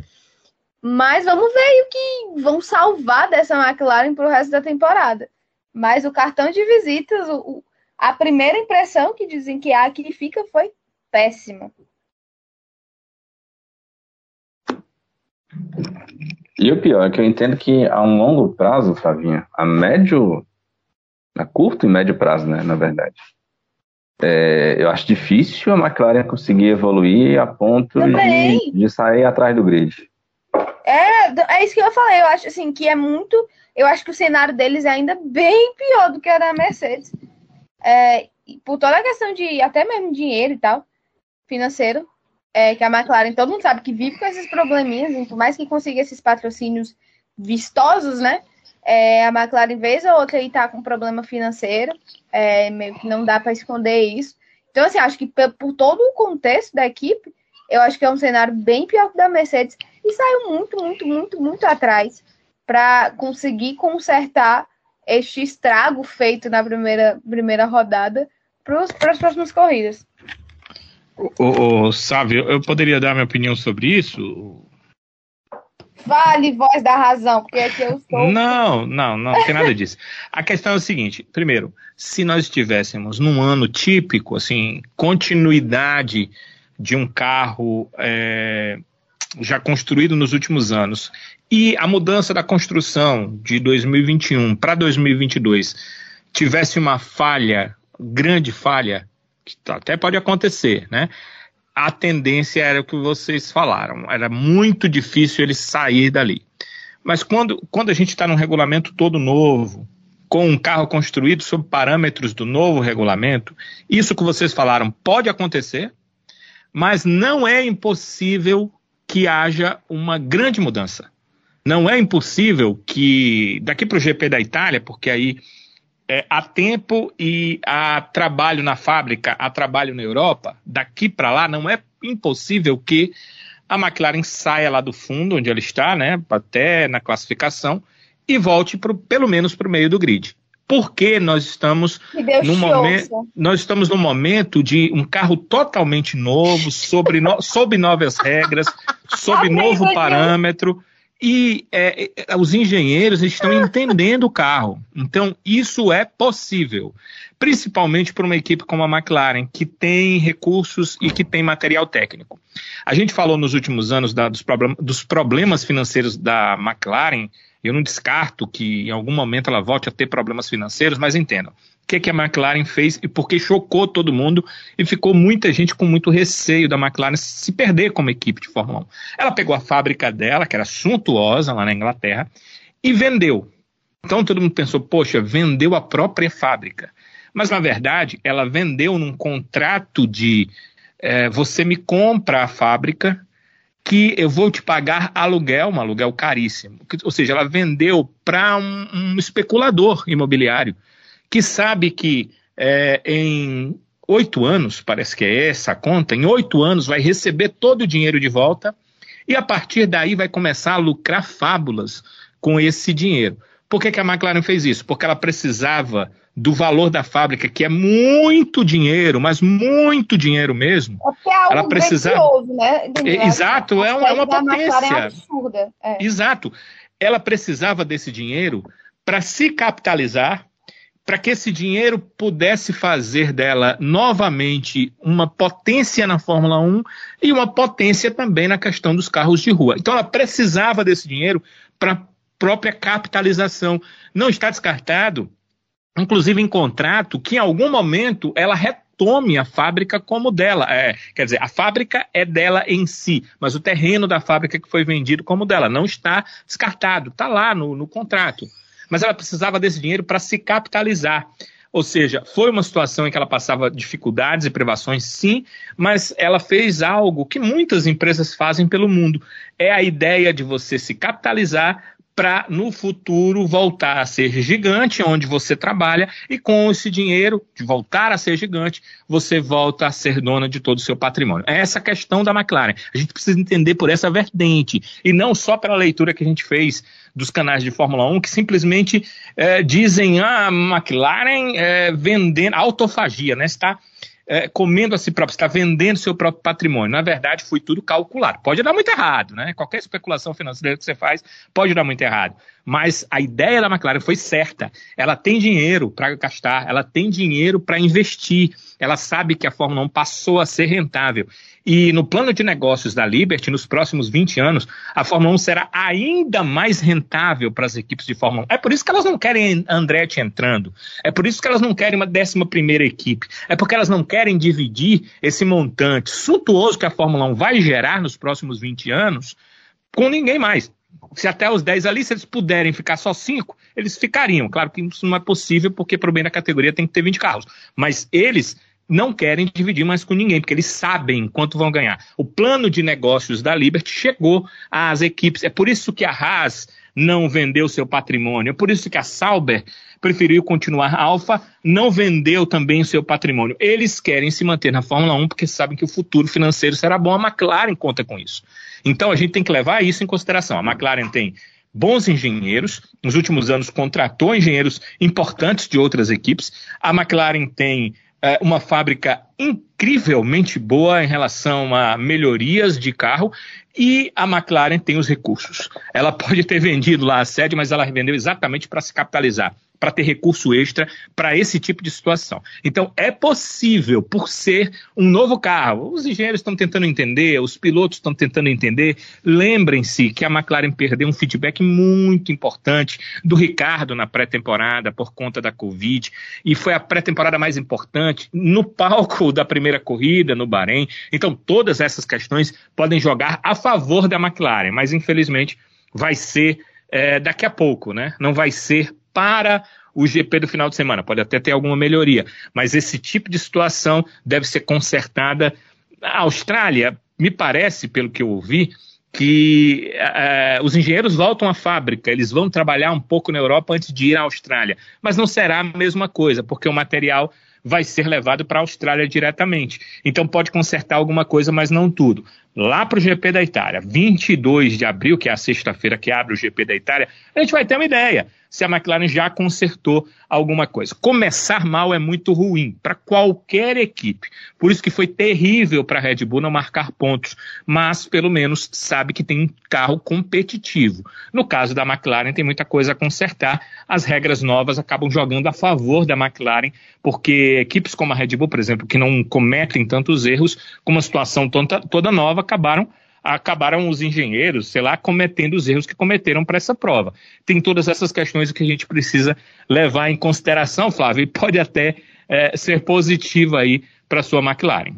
Mas vamos ver o que vão salvar dessa McLaren para o resto da temporada. Mas o cartão de visitas, o, a primeira impressão que dizem que há que fica foi péssima. E o pior é que eu entendo que a um longo prazo, Flavinha, a médio, a curto e médio prazo, né, na verdade, é, eu acho difícil a McLaren conseguir evoluir a ponto de, de sair atrás do grid. É, é isso que eu falei. Eu acho assim que é muito. Eu acho que o cenário deles é ainda bem pior do que a da Mercedes. É, por toda a questão de até mesmo dinheiro e tal, financeiro, é, que a McLaren, todo mundo sabe que vive com esses probleminhas, por mais que consiga esses patrocínios vistosos, né? É, a McLaren, vez ou outra, está com problema financeiro, é, meio que não dá para esconder isso. Então, assim, acho que por todo o contexto da equipe, eu acho que é um cenário bem pior que o da Mercedes e saiu muito, muito, muito, muito atrás para conseguir consertar este estrago feito na primeira, primeira rodada para as próximas corridas. O, o, Sávio, eu poderia dar minha opinião sobre isso? Vale, voz da razão, porque aqui eu sou. Não, não, não, não tem nada disso. A questão é o seguinte: primeiro, se nós estivéssemos num ano típico, assim, continuidade de um carro é, já construído nos últimos anos e a mudança da construção de 2021 para 2022 tivesse uma falha, grande falha, que até pode acontecer, né? A tendência era o que vocês falaram, era muito difícil ele sair dali. Mas quando, quando a gente está num regulamento todo novo, com um carro construído sob parâmetros do novo regulamento, isso que vocês falaram pode acontecer, mas não é impossível que haja uma grande mudança. Não é impossível que, daqui para o GP da Itália, porque aí é, há tempo e há trabalho na fábrica, há trabalho na Europa, daqui para lá não é impossível que a McLaren saia lá do fundo, onde ela está, né, até na classificação, e volte pro, pelo menos para o meio do grid porque nós estamos no momento, nós estamos no momento de um carro totalmente novo, sobre no, sob novas regras, sob novo parâmetro. E é, é, os engenheiros estão entendendo o carro. Então, isso é possível. Principalmente para uma equipe como a McLaren, que tem recursos e que tem material técnico. A gente falou nos últimos anos da, dos, problem, dos problemas financeiros da McLaren eu não descarto que em algum momento ela volte a ter problemas financeiros, mas entendam. Que, que a McLaren fez e por que chocou todo mundo e ficou muita gente com muito receio da McLaren se perder como equipe de Fórmula 1. Ela pegou a fábrica dela, que era suntuosa lá na Inglaterra, e vendeu. Então todo mundo pensou, poxa, vendeu a própria fábrica. Mas na verdade, ela vendeu num contrato de é, você me compra a fábrica que eu vou te pagar aluguel, um aluguel caríssimo. Ou seja, ela vendeu para um, um, especulador imobiliário que sabe que é, em oito anos, parece que é essa a conta, em oito anos vai receber todo o dinheiro de volta e a partir daí vai começar a lucrar fábulas com esse dinheiro. Por que, que a McLaren fez isso? Porque ela precisava do valor da fábrica, que é muito dinheiro, mas muito dinheiro mesmo. É, é ela precisava. Né, é, exato, é, uma, é uma potência. É absurda. É. Exato. Ela precisava desse dinheiro para se capitalizar, para que esse dinheiro pudesse fazer dela novamente uma potência na Fórmula 1 e uma potência também na questão dos carros de rua. Então ela precisava desse dinheiro para própria capitalização. Não está descartado, inclusive em contrato, que em algum momento ela retome a fábrica como dela. É, quer dizer, a fábrica é dela em si, mas o terreno da fábrica que foi vendido como dela não está descartado, está lá no, no contrato. Mas ela precisava desse dinheiro para se capitalizar. Ou seja, foi uma situação em que ela passava dificuldades e privações, sim, mas ela fez algo que muitas empresas fazem pelo mundo. É a ideia de você se capitalizar para no futuro voltar a ser gigante onde você trabalha e com esse dinheiro de voltar a ser gigante, você volta a ser dona de todo o seu patrimônio. É essa questão da McLaren. A gente precisa entender por essa vertente e não só pela leitura que a gente fez dos canais de Fórmula 1 que simplesmente é, dizem ah, a McLaren é, vendendo autofagia, né? Está é, comendo a si próprio, está vendendo seu próprio patrimônio. Na verdade, foi tudo calculado. Pode dar muito errado, né? Qualquer especulação financeira que você faz pode dar muito errado. Mas a ideia da McLaren foi certa. Ela tem dinheiro para gastar, ela tem dinheiro para investir. Ela sabe que a Fórmula 1 passou a ser rentável. E no plano de negócios da Liberty, nos próximos 20 anos, a Fórmula 1 será ainda mais rentável para as equipes de Fórmula 1. É por isso que elas não querem Andretti entrando. É por isso que elas não querem uma 11 primeira equipe. É porque elas não querem dividir esse montante suntuoso que a Fórmula 1 vai gerar nos próximos 20 anos com ninguém mais. Se até os 10 ali, se eles puderem ficar só 5, eles ficariam. Claro que isso não é possível, porque para o bem da categoria tem que ter 20 carros. Mas eles não querem dividir mais com ninguém, porque eles sabem quanto vão ganhar. O plano de negócios da Liberty chegou às equipes. É por isso que a Haas não vendeu seu patrimônio. É por isso que a Sauber preferiu continuar alfa, não vendeu também seu patrimônio. Eles querem se manter na Fórmula 1 porque sabem que o futuro financeiro será bom. A McLaren conta com isso. Então a gente tem que levar isso em consideração. A McLaren tem bons engenheiros, nos últimos anos contratou engenheiros importantes de outras equipes. A McLaren tem é, uma fábrica incrivelmente boa em relação a melhorias de carro e a McLaren tem os recursos. Ela pode ter vendido lá a sede, mas ela vendeu exatamente para se capitalizar para ter recurso extra para esse tipo de situação. Então, é possível, por ser um novo carro, os engenheiros estão tentando entender, os pilotos estão tentando entender. Lembrem-se que a McLaren perdeu um feedback muito importante do Ricardo na pré-temporada por conta da Covid, e foi a pré-temporada mais importante no palco da primeira corrida no Bahrein. Então, todas essas questões podem jogar a favor da McLaren, mas infelizmente vai ser é, daqui a pouco, né? Não vai ser para o GP do final de semana. Pode até ter alguma melhoria, mas esse tipo de situação deve ser consertada. A Austrália, me parece, pelo que eu ouvi, que uh, os engenheiros voltam à fábrica, eles vão trabalhar um pouco na Europa antes de ir à Austrália, mas não será a mesma coisa, porque o material vai ser levado para a Austrália diretamente. Então pode consertar alguma coisa, mas não tudo. Lá para o GP da Itália, 22 de abril, que é a sexta-feira que abre o GP da Itália, a gente vai ter uma ideia se a McLaren já consertou alguma coisa. Começar mal é muito ruim para qualquer equipe. Por isso que foi terrível para a Red Bull não marcar pontos, mas pelo menos sabe que tem um carro competitivo. No caso da McLaren tem muita coisa a consertar. As regras novas acabam jogando a favor da McLaren, porque equipes como a Red Bull, por exemplo, que não cometem tantos erros, com uma situação toda, toda nova, acabaram acabaram os engenheiros, sei lá, cometendo os erros que cometeram para essa prova. Tem todas essas questões que a gente precisa levar em consideração, Flávio, e pode até é, ser positiva aí para sua McLaren.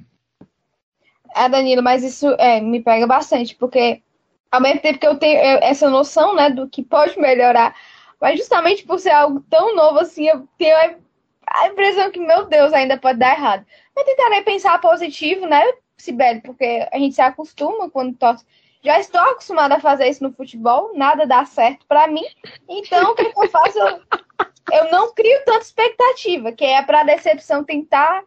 É, Danilo, mas isso é, me pega bastante, porque ao mesmo tempo que eu tenho essa noção, né, do que pode melhorar, mas justamente por ser algo tão novo assim, eu tenho a impressão que, meu Deus, ainda pode dar errado. Mas tentarei pensar positivo, né, Sibeli, porque a gente se acostuma quando torce. Já estou acostumada a fazer isso no futebol, nada dá certo para mim. Então, o que, eu faço? Eu, eu, não crio tanta expectativa, que é para a decepção tentar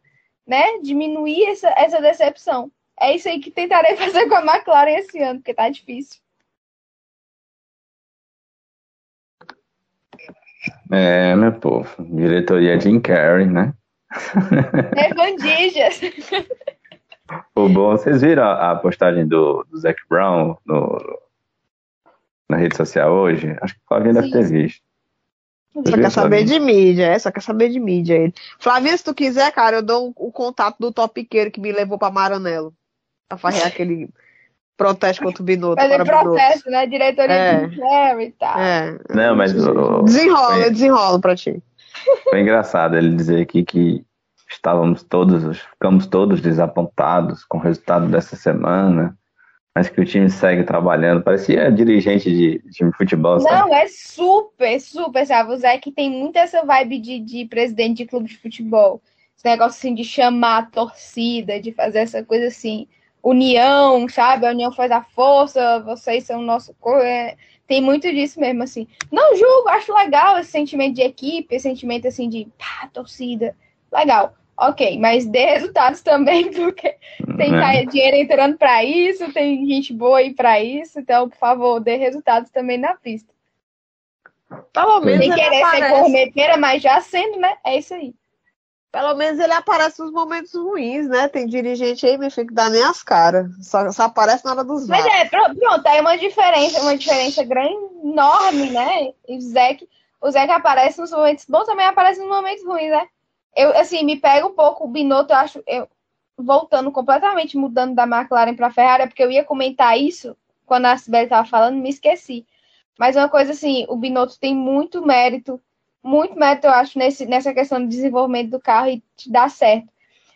né, diminuir essa, essa decepção. É isso aí que tentarei fazer com a McLaren esse ano, porque tá difícil. É, meu povo, diretoria Jim Carrey, né? Evandijas. O bom, vocês viram a, postagem do, do Zac Brown no, na rede social hoje? Acho que o Flavinho deve ter visto. Só quer saber de mídia, é? Só quer saber de mídia ele. Flavinho, se tu quiser, cara, eu dou o, contato do topiqueiro que me levou pra Maranello. Pra fazer aquele protesto contra o Binotto. Fazer protesto, né? Diretoria é. de Harry e tal. É. Não, mas... O, desenrola, foi, desenrola pra ti. Foi engraçado ele dizer aqui que estávamos todos, ficamos todos desapontados com o resultado dessa semana, mas que o time segue trabalhando. Parecia dirigente de, time de futebol. Sabe? Não, é super, super, sabe? O Zé que tem muito essa vibe de, de presidente de clube de futebol. Esse negócio assim de chamar a torcida, de fazer essa coisa assim, união, sabe? A união faz a força, vocês são o nosso. É, tem muito disso mesmo, assim. Não julgo, acho legal esse sentimento de equipe, esse sentimento assim de pá, torcida. Legal. Ok, mas dê resultados também, porque tem é. dinheiro entrando para isso, tem gente boa aí para isso, então, por favor, dê resultados também na pista. Pelo menos Sem querer aparece. ser corneteira, mas já sendo, né? É isso aí. Pelo menos ele aparece nos momentos ruins, né? Tem dirigente aí, meu filho, que dá nem as caras. Só, só aparece na hora dos Mas é, pronto, aí uma diferença, uma diferença grande, enorme, né? E o Zeke, o Zeke aparece nos momentos bons, também aparece nos momentos ruins, né? Eu, assim, me pega um pouco o Binotto, eu acho, eu, voltando completamente, mudando da McLaren para a Ferrari, é porque eu ia comentar isso quando a Sibeli estava falando, me esqueci. Mas uma coisa assim, o Binotto tem muito mérito, muito mérito, eu acho, nesse, nessa questão do desenvolvimento do carro e de dar certo.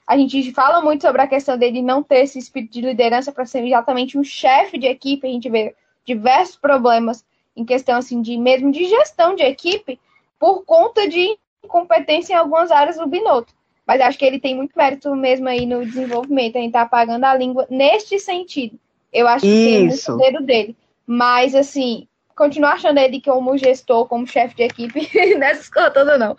A gente fala muito sobre a questão dele não ter esse espírito de liderança para ser exatamente um chefe de equipe. A gente vê diversos problemas em questão assim de mesmo de gestão de equipe por conta de competência em algumas áreas do Binotto. Mas acho que ele tem muito mérito mesmo aí no desenvolvimento. A gente tá apagando a língua neste sentido. Eu acho que Isso. tem muito dele. Mas, assim, continuo achando ele como gestor, como chefe de equipe, nessa escola toda não.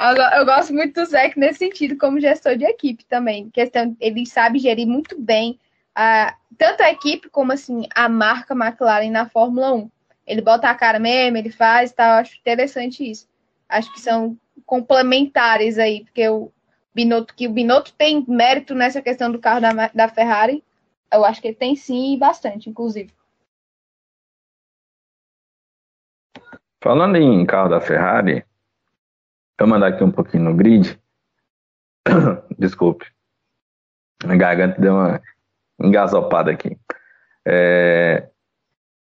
Eu, eu, gosto muito do Zeke nesse sentido, como gestor de equipe também. Questão, ele sabe gerir muito bem a, tanto a equipe como assim a marca McLaren na Fórmula 1. Ele bota a cara mesmo, ele faz, tá? Eu acho interessante isso. Acho que são complementares aí, porque o Binotto, que o Binotto tem mérito nessa questão do carro da, da Ferrari, eu acho que ele tem sim, bastante, inclusive. Falando em carro da Ferrari, vou mandar aqui um pouquinho no grid. Desculpe. A garganta deu uma engasopada aqui. É,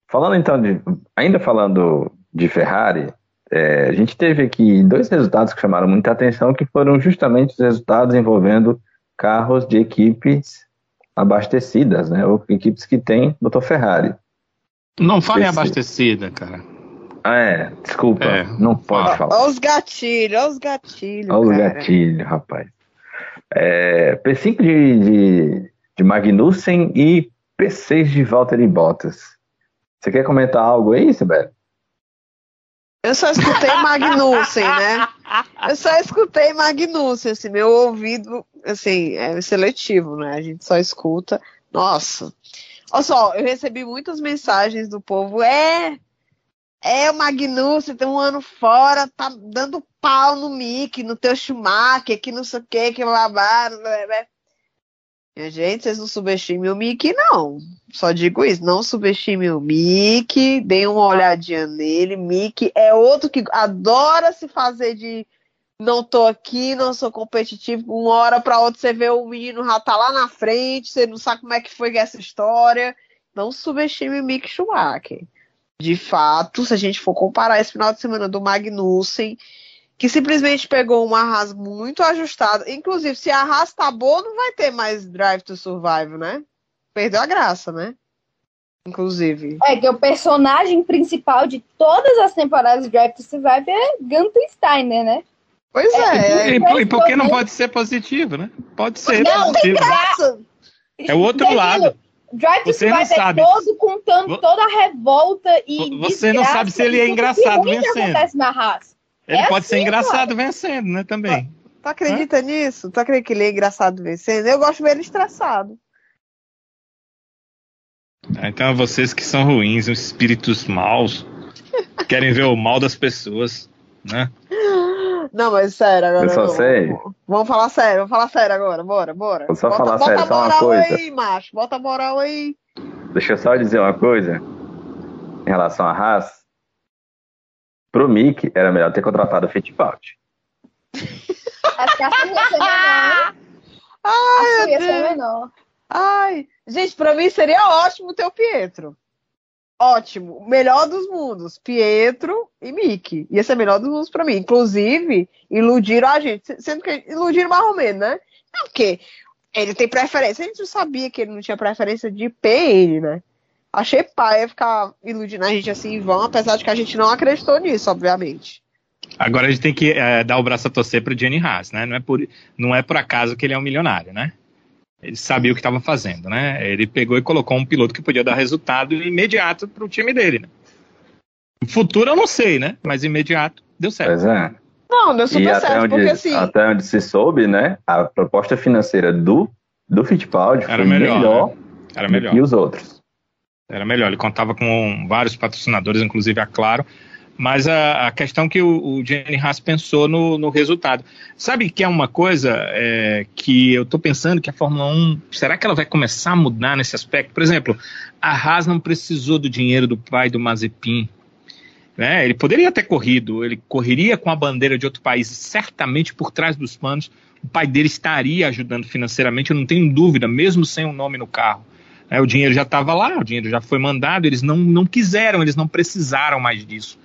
falando então de. Ainda falando de Ferrari, é, a gente teve aqui dois resultados que chamaram muita atenção, que foram justamente os resultados envolvendo carros de equipes abastecidas, né? Ou equipes que têm motor Ferrari. Não fale Esse... abastecida, cara. Ah, é, desculpa, é. não pode ó, falar. Olha os gatilhos, olha os gatilhos. Olha os gatilhos, rapaz. É, P5 de, de, de, Magnussen e P6 de Valtteri Bottas. Você quer comentar algo aí, Sibeli? Eu só escutei Magnussen, né? Eu só escutei Magnussen, assim, meu ouvido, assim, é seletivo, né? A gente só escuta. Nossa. Olha só, eu recebi muitas mensagens do povo, é, é, o Magnussen tem um ano fora, tá dando pau no Mickey, no teu Schumacher, que não sei o que, que blá blá, blá, blá. Gente, vocês não subestimem o Mickey, não. Só digo isso, não subestimem o Mickey, deem uma olhadinha nele. Mickey é outro que adora se fazer de não tô aqui, não sou competitivo. Uma hora para outra você vê o menino já tá lá na frente, você não sabe como é que foi essa história. Não subestime o Mick Schumacher de fato, se a gente for comparar esse final de semana do Magnussen, que simplesmente pegou uma Haas muito ajustada. Inclusive, se a Haas tá boa, não vai ter mais Drive to Survive, né? Perdeu a graça, né? Inclusive. É que o personagem principal de todas as temporadas de Drive to Survive é Gunther Steiner, né? Pois é. é. E, e, e, por que não pode ser positivo, né? Pode ser não, positivo. Tem graça. É o outro lado. Drive to Survive é todo contando toda a revolta e Você não sabe se ele é engraçado vencendo. Que acontece na raça. Ele é pode assim, ser engraçado cara. vencendo, né, também. Tu acredita Hã? nisso? Tu acredita que ele é engraçado vencendo? Eu gosto de ver ele estressado. Ah, então vocês que são ruins, os espíritos maus, querem ver o mal das pessoas, né? Não, mas sério, agora. Eu só vamos, sei. Vamos falar sério, vamos falar sério agora, bora, bora. Vou só bota, falar bota sério, só uma coisa. aí, macho, bota a moral aí. Deixa eu só dizer uma coisa em relação à Haas. Pro Mick, era melhor ter contratado o Fittipaldi. Acho que a ia menor. Ai, ia ser menor. Ai, gente, pra mim seria ótimo ter o Pietro ótimo, melhor dos mundos, Pietro e Mickey. Ia ser melhor dos mundos para mim. Inclusive, iludiram a gente, sendo que iludiram mais ou menos, né? Não, porque ele tem preferência. A gente não sabia que ele não tinha preferência de PN, né? Achei pai ficar iludindo a gente assim em vão, apesar de que a gente não acreditou nisso, obviamente. Agora a gente tem que é, dar o braço a torcer pro Jenny Haas, né? Não é, por, não é por acaso que ele é um milionário, né? ele sabia o que estava fazendo, né? Ele pegou e colocou um piloto que podia dar resultado imediato para o time dele. Né? Futuro eu não sei, né? Mas imediato deu certo. Pois é. Não, deu super e certo, onde, porque assim... Até onde se soube, né? A proposta financeira do, do Fittipaldi Era foi melhor, melhor, né? Era melhor. que os outros. Era melhor, ele contava com vários patrocinadores, inclusive a Claro, mas a, a questão que o, o Jenny Haas pensou no, no, resultado. Sabe que é uma coisa é, que eu estou pensando que a Fórmula 1, será que ela vai começar a mudar nesse aspecto? Por exemplo, a Haas não precisou do dinheiro do pai do Mazepin. Né? Ele poderia ter corrido, ele correria com a bandeira de outro país, certamente por trás dos panos, o pai dele estaria ajudando financeiramente, eu não tenho dúvida, mesmo sem o um nome no carro. É, o dinheiro já estava lá, o dinheiro já foi mandado, eles não, não quiseram, eles não precisaram mais disso.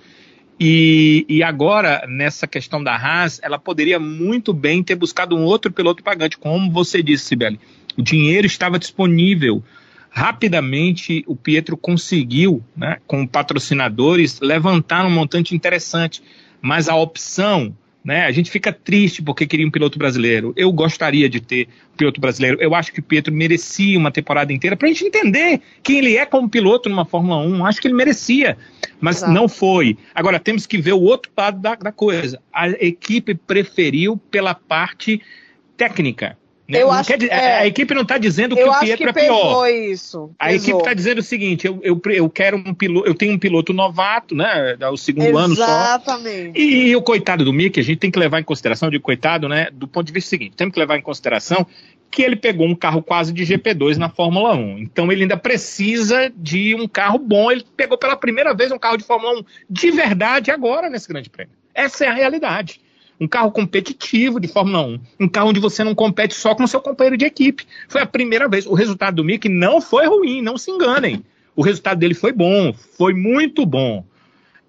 E, e agora, nessa questão da Haas, ela poderia muito bem ter buscado um outro piloto pagante, como você disse, Sibeli. O dinheiro estava disponível. Rapidamente, o Pietro conseguiu, né, com patrocinadores, levantar um montante interessante. Mas a opção Né? A gente fica triste porque queria um piloto brasileiro. Eu gostaria de ter um piloto brasileiro. Eu acho que o Pietro merecia uma temporada inteira para a gente entender quem ele é como piloto numa Fórmula 1. Acho que ele merecia, mas Exato. não foi. Agora temos que ver o outro lado da, da coisa. A equipe preferiu pela parte técnica. Né? Eu acho quer, é, a equipe não está dizendo que o Pietro que é pior. Isso, a equipe está dizendo o seguinte: eu, eu, eu quero um piloto, eu tenho um piloto novato, né? É o segundo Exatamente. ano só. Exatamente. E, e, o coitado do Mick, a gente tem que levar em consideração, de coitado, né? Do ponto de vista seguinte, temos que levar em consideração que ele pegou um carro quase de GP2 na Fórmula 1. Então ele ainda precisa de um carro bom. Ele pegou pela primeira vez um carro de Fórmula 1 de verdade agora nesse Grande Prêmio. Essa é a realidade um carro competitivo de Fórmula 1, um carro onde você não compete só com o seu companheiro de equipe. Foi a primeira vez. O resultado do Mick não foi ruim, não se enganem. O resultado dele foi bom, foi muito bom.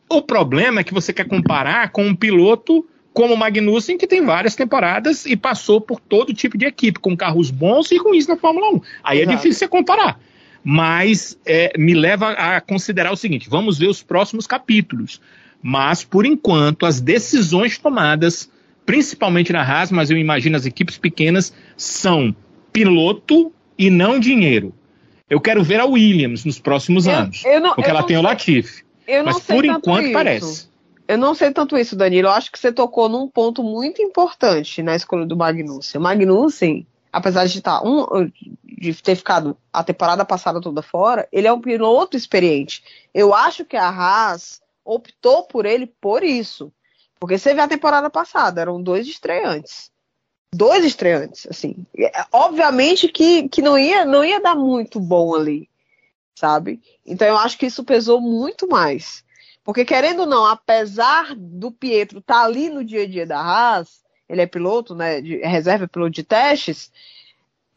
O problema é que você quer comparar com um piloto como o Magnussen, que tem várias temporadas e passou por todo tipo de equipe, com carros bons e ruins na Fórmula 1. Aí é Exato. é difícil você comparar. Mas é, me leva a considerar o seguinte: vamos ver os próximos capítulos. Mas, por enquanto, as decisões tomadas, principalmente na Haas, mas eu imagino as equipes pequenas, são piloto e não dinheiro. Eu quero ver a Williams nos próximos eu, anos, eu não, porque ela tem sei, o Latifi. mas por enquanto isso. parece. Eu não sei tanto isso, Danilo. Eu acho que você tocou num ponto muito importante na escolha do Magnussen. O Magnussen, apesar de, estar tá um, de ter ficado a temporada passada toda fora, ele é um piloto experiente. Eu acho que a Haas optou por ele por isso. Porque você vê a temporada passada, eram dois estreantes. Dois estreantes, assim. É, obviamente que, que não, ia, não ia dar muito bom ali, sabe? Então eu acho que isso pesou muito mais. Porque, querendo ou não, apesar do Pietro estar tá ali no dia a dia da Haas, ele é piloto, né? De, é reserva piloto de testes,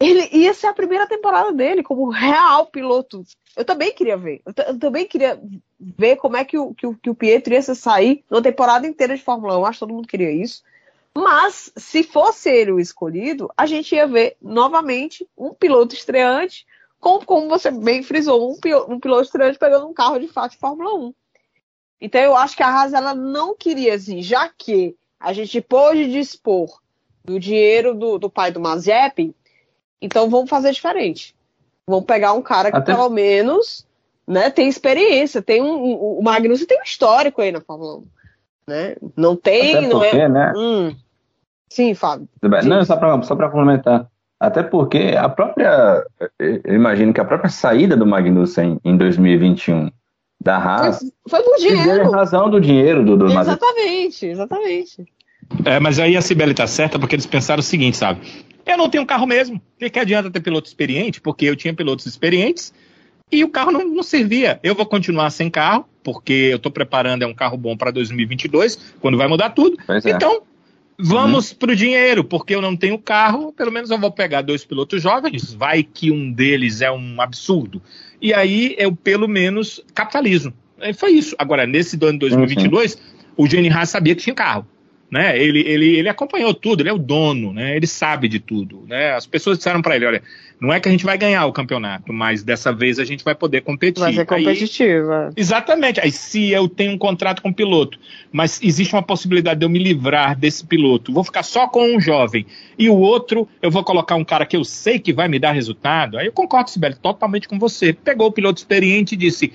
ele ia ser a primeira temporada dele como real piloto. Eu também queria ver. Eu, eu também queria ver como é que o, que o, que o Pietro ia sair numa temporada inteira de Fórmula 1. Acho que todo mundo queria isso. Mas, se fosse ele o escolhido, a gente ia ver novamente um piloto estreante, com, como você bem frisou, um, um piloto estreante pegando um carro de fato de Fórmula 1. Então, eu acho que a Haas ela não queria, assim, já que a gente pôde dispor do dinheiro do, do pai do Mazepin, então vamos fazer diferente. Vamos pegar um cara que Até... pelo menos né, tem experiência, tem um, um, o Magnussen tem um histórico aí na Fórmula 1. Né? Não tem, Até porque, não é. Né? Hum. Sim, Fábio. Não, só para só complementar. Até porque a própria. Eu imagino que a própria saída do Magnussen em 2021 da Haas. Foi, foi por dinheiro. razão do dinheiro do, do Exatamente, exatamente. É, mas aí a Sibeli tá certa porque eles pensaram o seguinte, sabe? Eu não tenho carro mesmo. O que, que adianta ter piloto experiente? Porque eu tinha pilotos experientes e o carro não, não servia. Eu vou continuar sem carro, porque eu estou preparando é um carro bom para 2022, quando vai mudar tudo. É. Então, vamos uhum. para o dinheiro, porque eu não tenho carro, pelo menos eu vou pegar dois pilotos jovens, vai que um deles é um absurdo. E aí eu, pelo menos, capitalizo. E foi isso. Agora, nesse ano de 2022, uhum. o Jenny Haas sabia que tinha carro né? Ele, ele, ele acompanhou tudo, ele é o dono, né? Ele sabe de tudo, né? As pessoas disseram para ele, olha, não é que a gente vai ganhar o campeonato, mas dessa vez a gente vai poder competir. Vai ser competitiva. Aí, exatamente. Aí se eu tenho um contrato com o piloto, mas existe uma possibilidade de eu me livrar desse piloto, vou ficar só com um jovem e o outro eu vou colocar um cara que eu sei que vai me dar resultado. Aí eu concordo, Sibeli, totalmente com você. Pegou o piloto experiente e disse,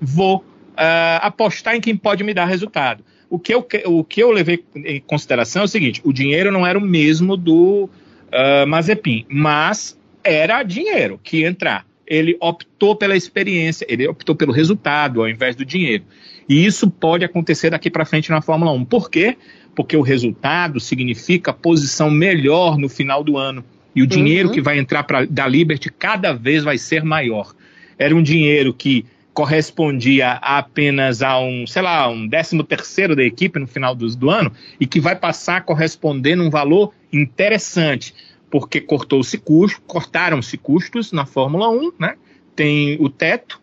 vou uh, apostar em quem pode me dar resultado. O que, eu, o que eu levei em consideração é o seguinte: o dinheiro não era o mesmo do uh, Mazepin, mas era dinheiro que ia entrar. Ele optou pela experiência, ele optou pelo resultado ao invés do dinheiro. E isso pode acontecer daqui para frente na Fórmula 1. Por quê? Porque o resultado significa posição melhor no final do ano. E o dinheiro uhum. que vai entrar pra, da Liberty cada vez vai ser maior. Era um dinheiro que correspondia apenas a um, sei lá, um décimo terceiro da equipe no final do, do ano e que vai passar a corresponder num valor interessante, porque cortou-se custo, cortaram-se custos na Fórmula 1, né? Tem o teto,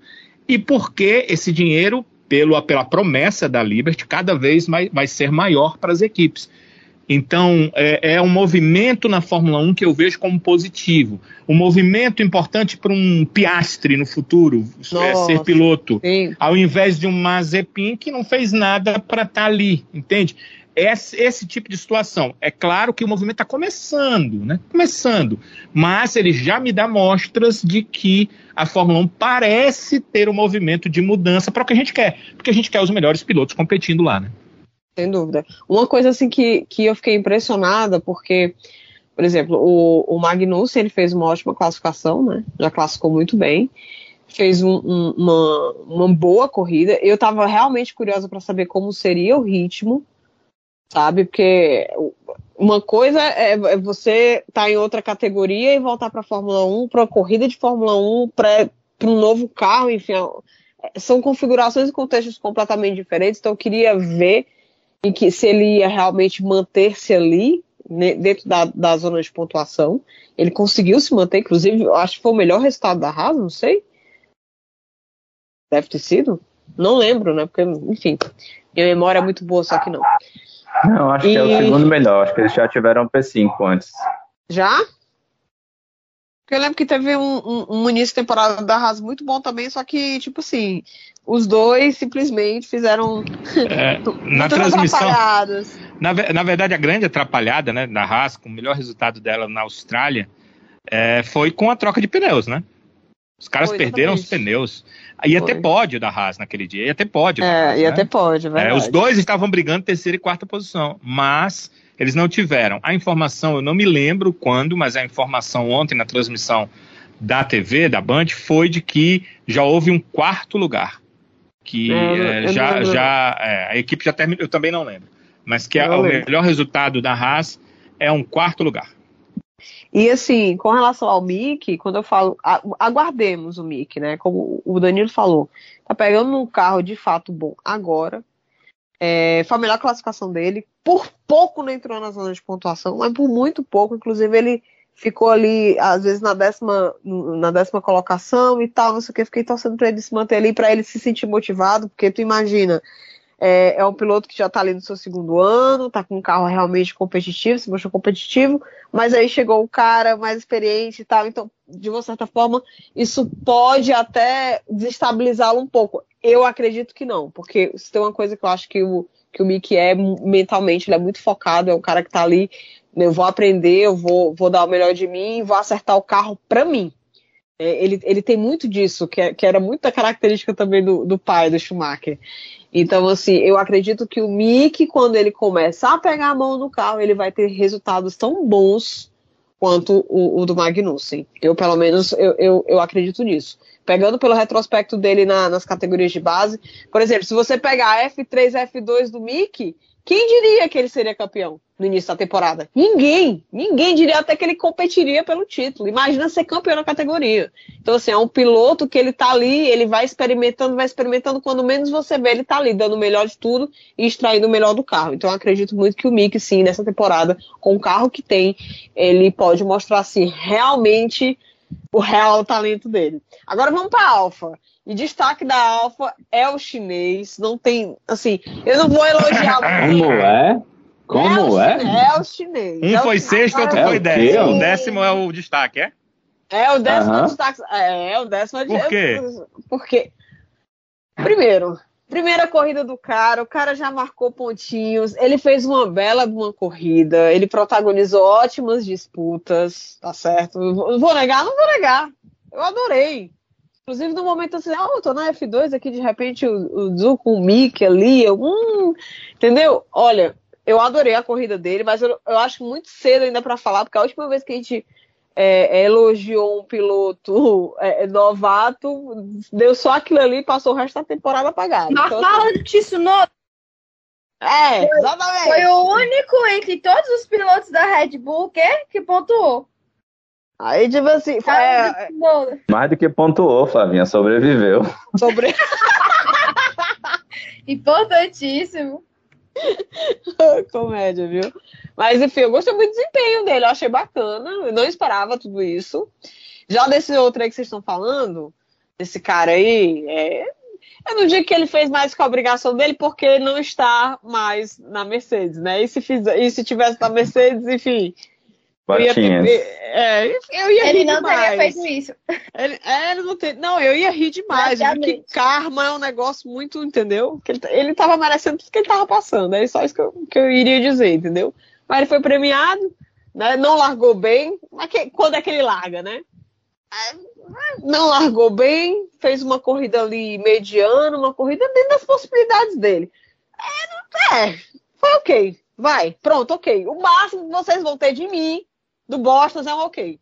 e porque esse dinheiro, pelo, pela promessa da Liberty, cada vez mais, vai ser maior para as equipes. Então, é, é, um movimento na Fórmula 1 que eu vejo como positivo. Um movimento importante para um Piastre no futuro, é, ser piloto. Sim. Ao invés de um Mazepin que não fez nada para estar tá ali, entende? esse, esse tipo de situação. É claro que o movimento está começando, né? Começando. Mas ele já me dá mostras de que a Fórmula 1 parece ter um movimento de mudança para o que a gente quer. Porque a gente quer os melhores pilotos competindo lá, né? Sem dúvida. Uma coisa assim que, que eu fiquei impressionada, porque, por exemplo, o, o Magnussen ele fez uma ótima classificação, né? Já classificou muito bem fez um, um, uma, uma boa corrida. Eu estava realmente curiosa para saber como seria o ritmo, sabe? Porque uma coisa é, é você estar tá em outra categoria e voltar para a Fórmula 1, para a corrida de Fórmula 1, para um novo carro, enfim. É, são configurações e contextos completamente diferentes, então eu queria ver em que se ele ia realmente manter-se ali, né, dentro da, da zona de pontuação. Ele conseguiu se manter, inclusive, eu acho que foi o melhor resultado da Haas, não sei. Deve ter sido? Não lembro, né? Porque, enfim, minha memória é muito boa, só que não. Não, acho e... que é o segundo melhor. Acho que eles já tiveram P5 antes. Já? Porque eu lembro que teve um, um, um, início de temporada da Haas muito bom também, só que, tipo assim, os dois simplesmente fizeram. É, na transmissão. Na, na verdade, a grande atrapalhada né, da Haas, com o melhor resultado dela na Austrália, é, foi com a troca de pneus, né? Os caras foi, perderam os pneus. Ia Foi. ter pódio da Haas naquele dia, ia ter pódio. É, Haas, ia né? ter pódio, é, Os dois estavam brigando terceira e quarta posição, mas eles não tiveram. A informação, eu não me lembro quando, mas a informação ontem na transmissão da TV, da Band, foi de que já houve um quarto lugar. Que é, é, já, já é, a equipe já terminou, eu também não lembro. Mas que o melhor resultado da Haas é um quarto lugar. E assim, com relação ao Mickey, quando eu falo, aguardemos o Mickey, né? Como o Danilo falou, tá pegando um carro de fato bom agora. É, foi a melhor classificação dele. Por pouco não entrou na zona de pontuação, mas por muito pouco. Inclusive, ele ficou ali, às vezes, na décima, na décima colocação e tal, não sei o que. Fiquei torcendo para ele se manter ali, para ele se sentir motivado, porque tu imagina, é, é um piloto que já está ali no seu segundo ano, está com um carro realmente competitivo, se mostrou competitivo, mas aí chegou o cara mais experiente e tal, então, de uma certa forma, isso pode até desestabilizá-lo um pouco. Eu acredito que não, porque se tem uma coisa que eu acho que o, que o Mickey é mentalmente, ele é muito focado, é um cara que está ali, eu vou aprender, eu vou, vou dar o melhor de mim, vou acertar o carro para mim. É, ele, ele tem muito disso, que, é, que era muita característica também do, do pai do Schumacher. Então, assim, eu acredito que o Mick, quando ele começar a pegar a mão no carro, ele vai ter resultados tão bons quanto o, o do Magnussen. Eu, pelo menos, eu, eu, eu, acredito nisso. Pegando pelo retrospecto dele na, nas categorias de base, por exemplo, se você pegar F3, F2 do Mick, quem diria que ele seria campeão? no início da temporada? Ninguém. Ninguém diria até que ele competiria pelo título. Imagina ser campeão na categoria. Então, assim, é um piloto que ele tá ali, ele vai experimentando, vai experimentando, quando menos você vê, ele tá ali, dando o melhor de tudo e extraindo o melhor do carro. Então, acredito muito que o Mick, sim, nessa temporada, com o carro que tem, ele pode mostrar, assim, realmente o real talento dele. Agora vamos para a Alfa. E destaque da Alfa é o chinês. Não tem, assim, eu não vou elogiar muito. Como é? Como é? É, é o chinês. Um é foi sexto, outro foi décimo. O décimo é o destaque, é? É, o décimo é o destaque. É, o décimo é Por quê? Porque, primeiro, primeira corrida do cara, o cara já marcou pontinhos, ele fez uma bela uma corrida, ele protagonizou ótimas disputas, tá certo? Vou negar? Não vou negar. Eu adorei. Inclusive, no momento assim, ó, oh, eu tô na F2 aqui, de repente o, o Zu com o Mick ali, eu, hum, entendeu? Olha, eu adorei a corrida dele, mas eu, eu acho muito cedo ainda para falar, porque a última vez que a gente é, é elogiou um piloto é, é, novato, deu só aquilo ali e passou o resto da temporada apagado. Mas então, fala assim, disso, não. É, exatamente. Foi o único entre todos os pilotos da Red Bull que, que pontuou. Aí, tipo assim. Foi, é... Mais do que pontuou, Flavinha, sobreviveu. Sobre... Importantíssimo. Comédia, viu? Mas enfim, eu gostei muito do desempenho dele, eu achei bacana, eu não esperava tudo isso. Já desse outro aí que vocês estão falando, desse cara aí, é, eu não digo que ele fez mais que a obrigação dele, porque não está mais na Mercedes, né? E se, fiz, e se tivesse na Mercedes, enfim, Eu ia, ter, é, eu ia Ele rir não demais. teria feito isso. Ele, é, ele não, tem, não, eu ia rir demais. Porque Praticamente. karma é um negócio muito, entendeu? Que ele, ele tava merecendo tudo que ele tava passando. É só isso que eu, que eu iria dizer, entendeu? Mas ele foi premiado, né? Não largou bem. Mas que- quando é que ele larga, né? É, Não largou bem, fez uma corrida ali mediana, uma corrida dentro das possibilidades dele. É, não- é, foi ok. Vai, pronto, ok. O máximo que vocês vão ter de mim, do Boston, é um ok.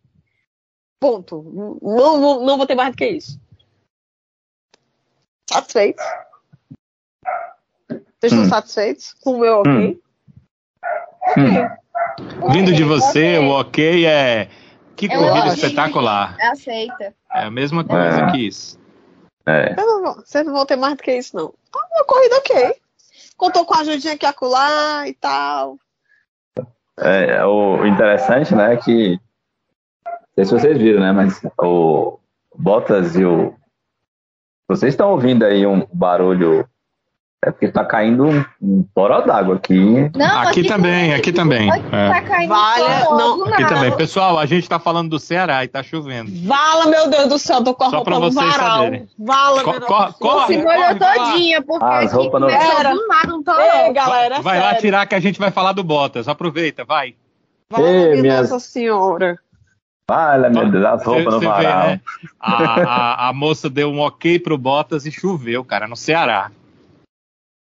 Ponto. Não, não, não vou ter mais do que isso. Satisfeitos? Vocês estão Hum. satisfeitos com o meu ok? Hum. Vindo de você, Ok. o ok é. Que É corrida lógico. espetacular. Aceita. É a mesma coisa É. que isso. É. Vocês não, vão, vocês não vão ter mais do que isso, não. Ah, Uma corrida ok. Contou com a ajudinha aqui e acolá e tal. É, o interessante, né, é que. Não sei se vocês viram, né, mas o Bottas e o. Vocês estão ouvindo aí um barulho. É porque tá caindo um, um toró d'água aqui. Não, Aqui também, aqui também. Aqui É. tá caindo Vale, só não, Aqui nada. também. Pessoal, a gente tá falando do Ceará e tá chovendo. Vala, meu Deus do céu, tô com a Só roupa no varal. saberem. Vala, Co- meu Deus co- do céu. corre, Se molhou corre, vai lá. todinha, porque as aqui roupas não- Era. do nada um Ei, toró. galera, vai lá tirar que a gente vai falar do Bottas. Aproveita, vai. Vala, Ei, minha Nossa Senhora. Olha, meu Deus, as roupas no Você vê, varal. né? A, a, a moça deu um ok pro Bottas e choveu, cara, no Ceará.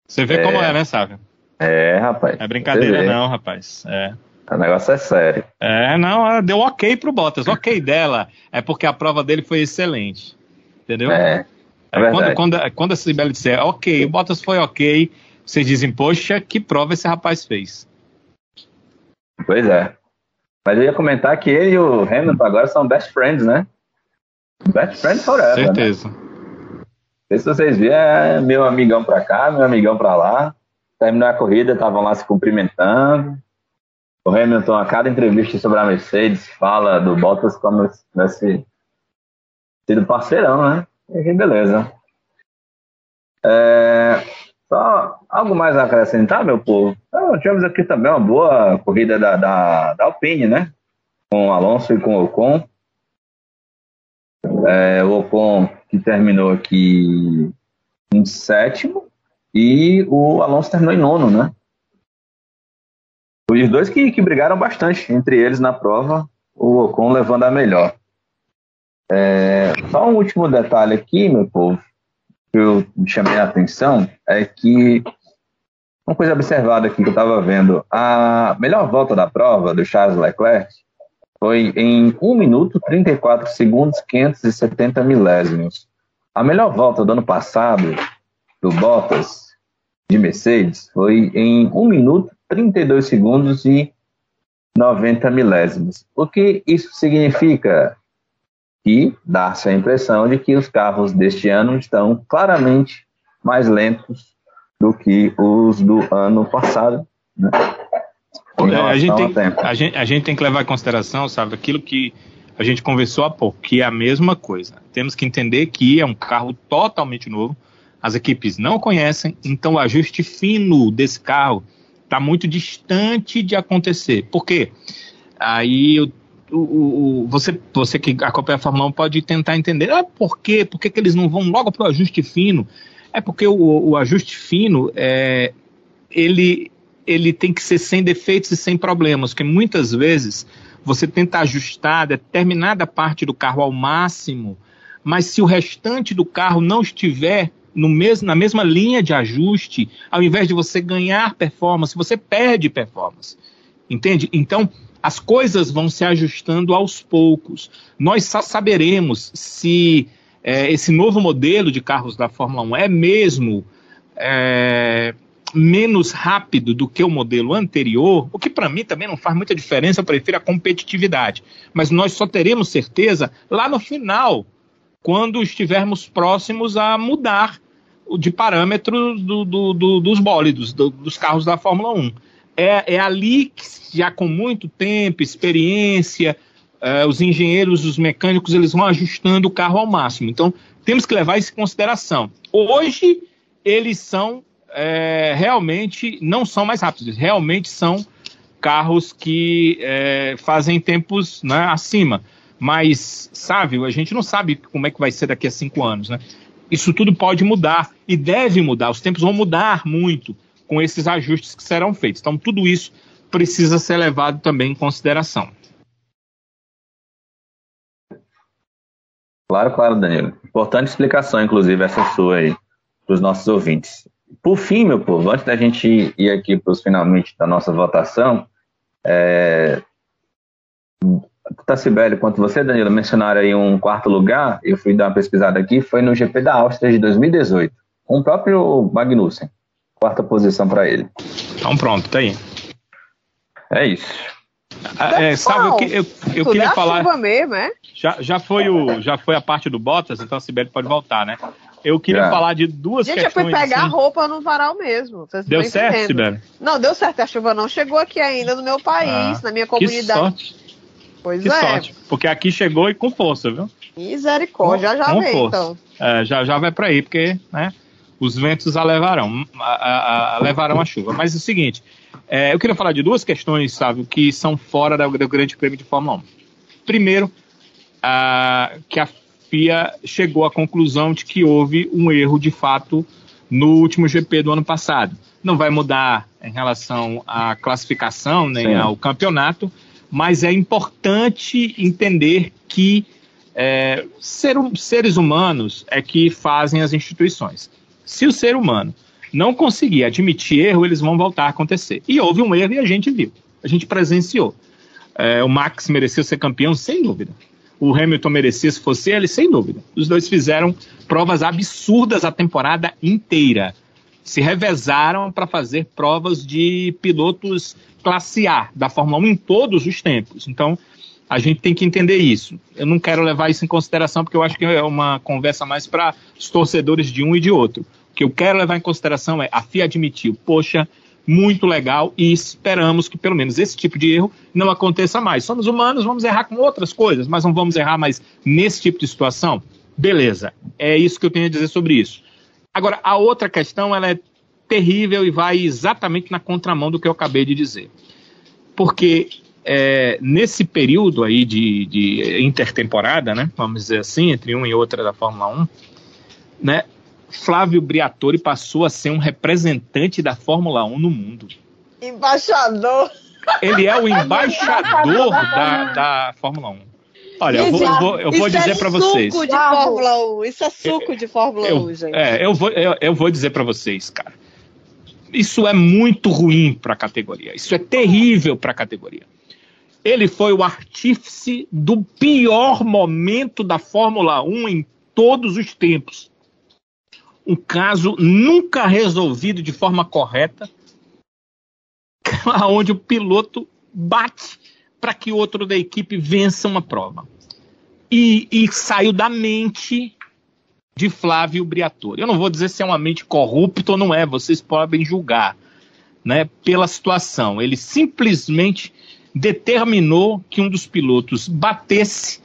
Você vê É. como é, né, Sávio? É, rapaz. É brincadeira, não, rapaz. É. O negócio é sério. É, não, ela deu ok pro Bottas. Ok dela é porque a prova dele foi excelente. Entendeu? É. É quando, verdade. quando, quando a Sibeli disser, ok, o Bottas foi ok, vocês dizem, poxa, que prova esse rapaz fez. Pois é. Mas eu ia comentar que ele e o Hamilton agora são best friends, né? Best friends forever. Né? Certeza. Não sei se vocês viram, é meu amigão pra cá, meu amigão pra lá. Terminou a corrida, estavam lá se cumprimentando. O Hamilton, a cada entrevista sobre a Mercedes, fala do Bottas como se tivesse sido parceirão, né? E beleza. É, só algo mais a acrescentar, meu povo? Então, tivemos aqui também uma boa corrida da, da, da Alpine, né? Com o Alonso e com o Ocon. É, o Ocon que terminou aqui em sétimo e o Alonso terminou em nono, né? Os dois que, que brigaram bastante entre eles na prova, o Ocon levando a melhor. É, só um último detalhe aqui, meu povo, que eu me chamei a atenção, é que uma coisa observada aqui que eu estava vendo, a melhor volta da prova do Charles Leclerc foi em 1 minuto 34 segundos 570 milésimos. A melhor volta do ano passado do Bottas de Mercedes foi em 1 minuto 32 segundos e 90 milésimos. O que isso significa? Que dá-se a impressão de que os carros deste ano estão claramente mais lentos do que os do ano passado. Né? É, a, gente tem, a, gente, a gente tem que levar em consideração, sabe, aquilo que a gente conversou há pouco, que é a mesma coisa. Temos que entender que é um carro totalmente novo, as equipes não conhecem, então o ajuste fino desse carro está muito distante de acontecer. Por quê? Aí o, o, o- você, você que acompanha a Fórmula 1 pode tentar entender. Ah, por quê? Por que, que eles não vão logo para o ajuste fino? É porque o, o ajuste fino é, ele, ele tem que ser sem defeitos e sem problemas, porque muitas vezes você tenta ajustar determinada parte do carro ao máximo, mas se o restante do carro não estiver no mesmo, na mesma linha de ajuste, ao invés de você ganhar performance, você perde performance. Entende? Então, as coisas vão se ajustando aos poucos. Nós só saberemos se é, esse novo modelo de carros da Fórmula 1 é mesmo é, menos rápido do que o modelo anterior, o que para mim também não faz muita diferença, eu prefiro a competitividade. Mas nós só teremos certeza lá no final, quando estivermos próximos a mudar de parâmetros do, do, do, dos bólidos, do, dos carros da Fórmula 1. É, é ali que, já com muito tempo, experiência, eh, os engenheiros, os mecânicos, eles vão ajustando o carro ao máximo. Então, temos que levar isso em consideração. Hoje, eles são é, realmente, não são mais rápidos, realmente são carros que é, fazem tempos né, acima. Mas, sabe, a gente não sabe como é que vai ser daqui a cinco anos, né? Isso tudo pode mudar e deve mudar. Os tempos vão mudar muito com esses ajustes que serão feitos. Então, tudo isso precisa ser levado também em consideração. Claro, claro, Danilo. Importante explicação, inclusive, essa sua aí, para os nossos ouvintes. Por fim, meu povo, antes da gente ir aqui para os finalmente da nossa votação, é... Tacibélio, quanto você, Danilo, mencionaram aí um quarto lugar, eu fui dar uma pesquisada aqui, foi no GP da Áustria de 2018, com o próprio Magnussen. Quarta posição para ele. Então pronto, tá aí. É isso. Ah, é, sabe, eu, eu, eu queria falar. Mesmo, é? já, já, foi o, já foi a parte do Bottas, então a Sibeli pode voltar, né? Eu queria já. falar de duas Gente, questões. Gente, eu fui pegar assim. roupa no varal mesmo. Deu certo, Sibeli? Não, deu certo. A chuva não chegou aqui ainda no meu país, ah, na minha comunidade. Que sorte. Pois que é. sorte. Porque aqui chegou e com força, viu? Misericórdia, já já com vem, força. então. É, já, já vai para aí, porque né, os ventos a levarão, a, a, a levarão a chuva. Mas é o seguinte, é, eu queria falar de duas questões, sabe, que são fora do, do Grande Prêmio de Fórmula 1. Primeiro, a, que a FIA chegou à conclusão de que houve um erro de fato no último GP do ano passado. Não vai mudar em relação à classificação nem Sim. ao campeonato, mas é importante entender que é, ser, seres humanos é que fazem as instituições. Se o ser humano não conseguir admitir erro, eles vão voltar a acontecer. E houve um erro e a gente viu, a gente presenciou. É, o Max mereceu ser campeão, sem dúvida. O Hamilton merecia se fosse ele, sem dúvida. Os dois fizeram provas absurdas a temporada inteira. Se revezaram para fazer provas de pilotos classe A da Fórmula 1 em todos os tempos. Então, a gente tem que entender isso. Eu não quero levar isso em consideração porque eu acho que é uma conversa mais para os torcedores de um e de outro. O que eu quero levar em consideração é a FIA admitiu, poxa, muito legal e esperamos que pelo menos esse tipo de erro não aconteça mais. Somos humanos, vamos errar com outras coisas, mas não vamos errar mais nesse tipo de situação? Beleza, é isso que eu tenho a dizer sobre isso. Agora, a outra questão, ela é terrível e vai exatamente na contramão do que eu acabei de dizer. Porque é, nesse período aí de, de, intertemporada, né, vamos dizer assim, entre uma e outra da Fórmula 1, né, Flávio Briatore passou a ser um representante da Fórmula 1 no mundo. Embaixador. Ele é o embaixador da, da Fórmula 1. Olha, eu vou, eu vou, eu vou dizer é para vocês. Isso é suco de Fórmula 1. Isso é suco de Fórmula eu, 1, gente. É, eu vou, eu, eu vou dizer para vocês, cara. Isso é muito ruim para a categoria. Isso é terrível para a categoria. Ele foi o artífice do pior momento da Fórmula 1 em todos os tempos. Um caso nunca resolvido de forma correta, onde o piloto bate para que outro da equipe vença uma prova. E, e, saiu da mente de Flávio Briatore. Eu não vou dizer se é uma mente corrupta ou não é, vocês podem julgar, né, pela situação. Ele simplesmente determinou que um dos pilotos batesse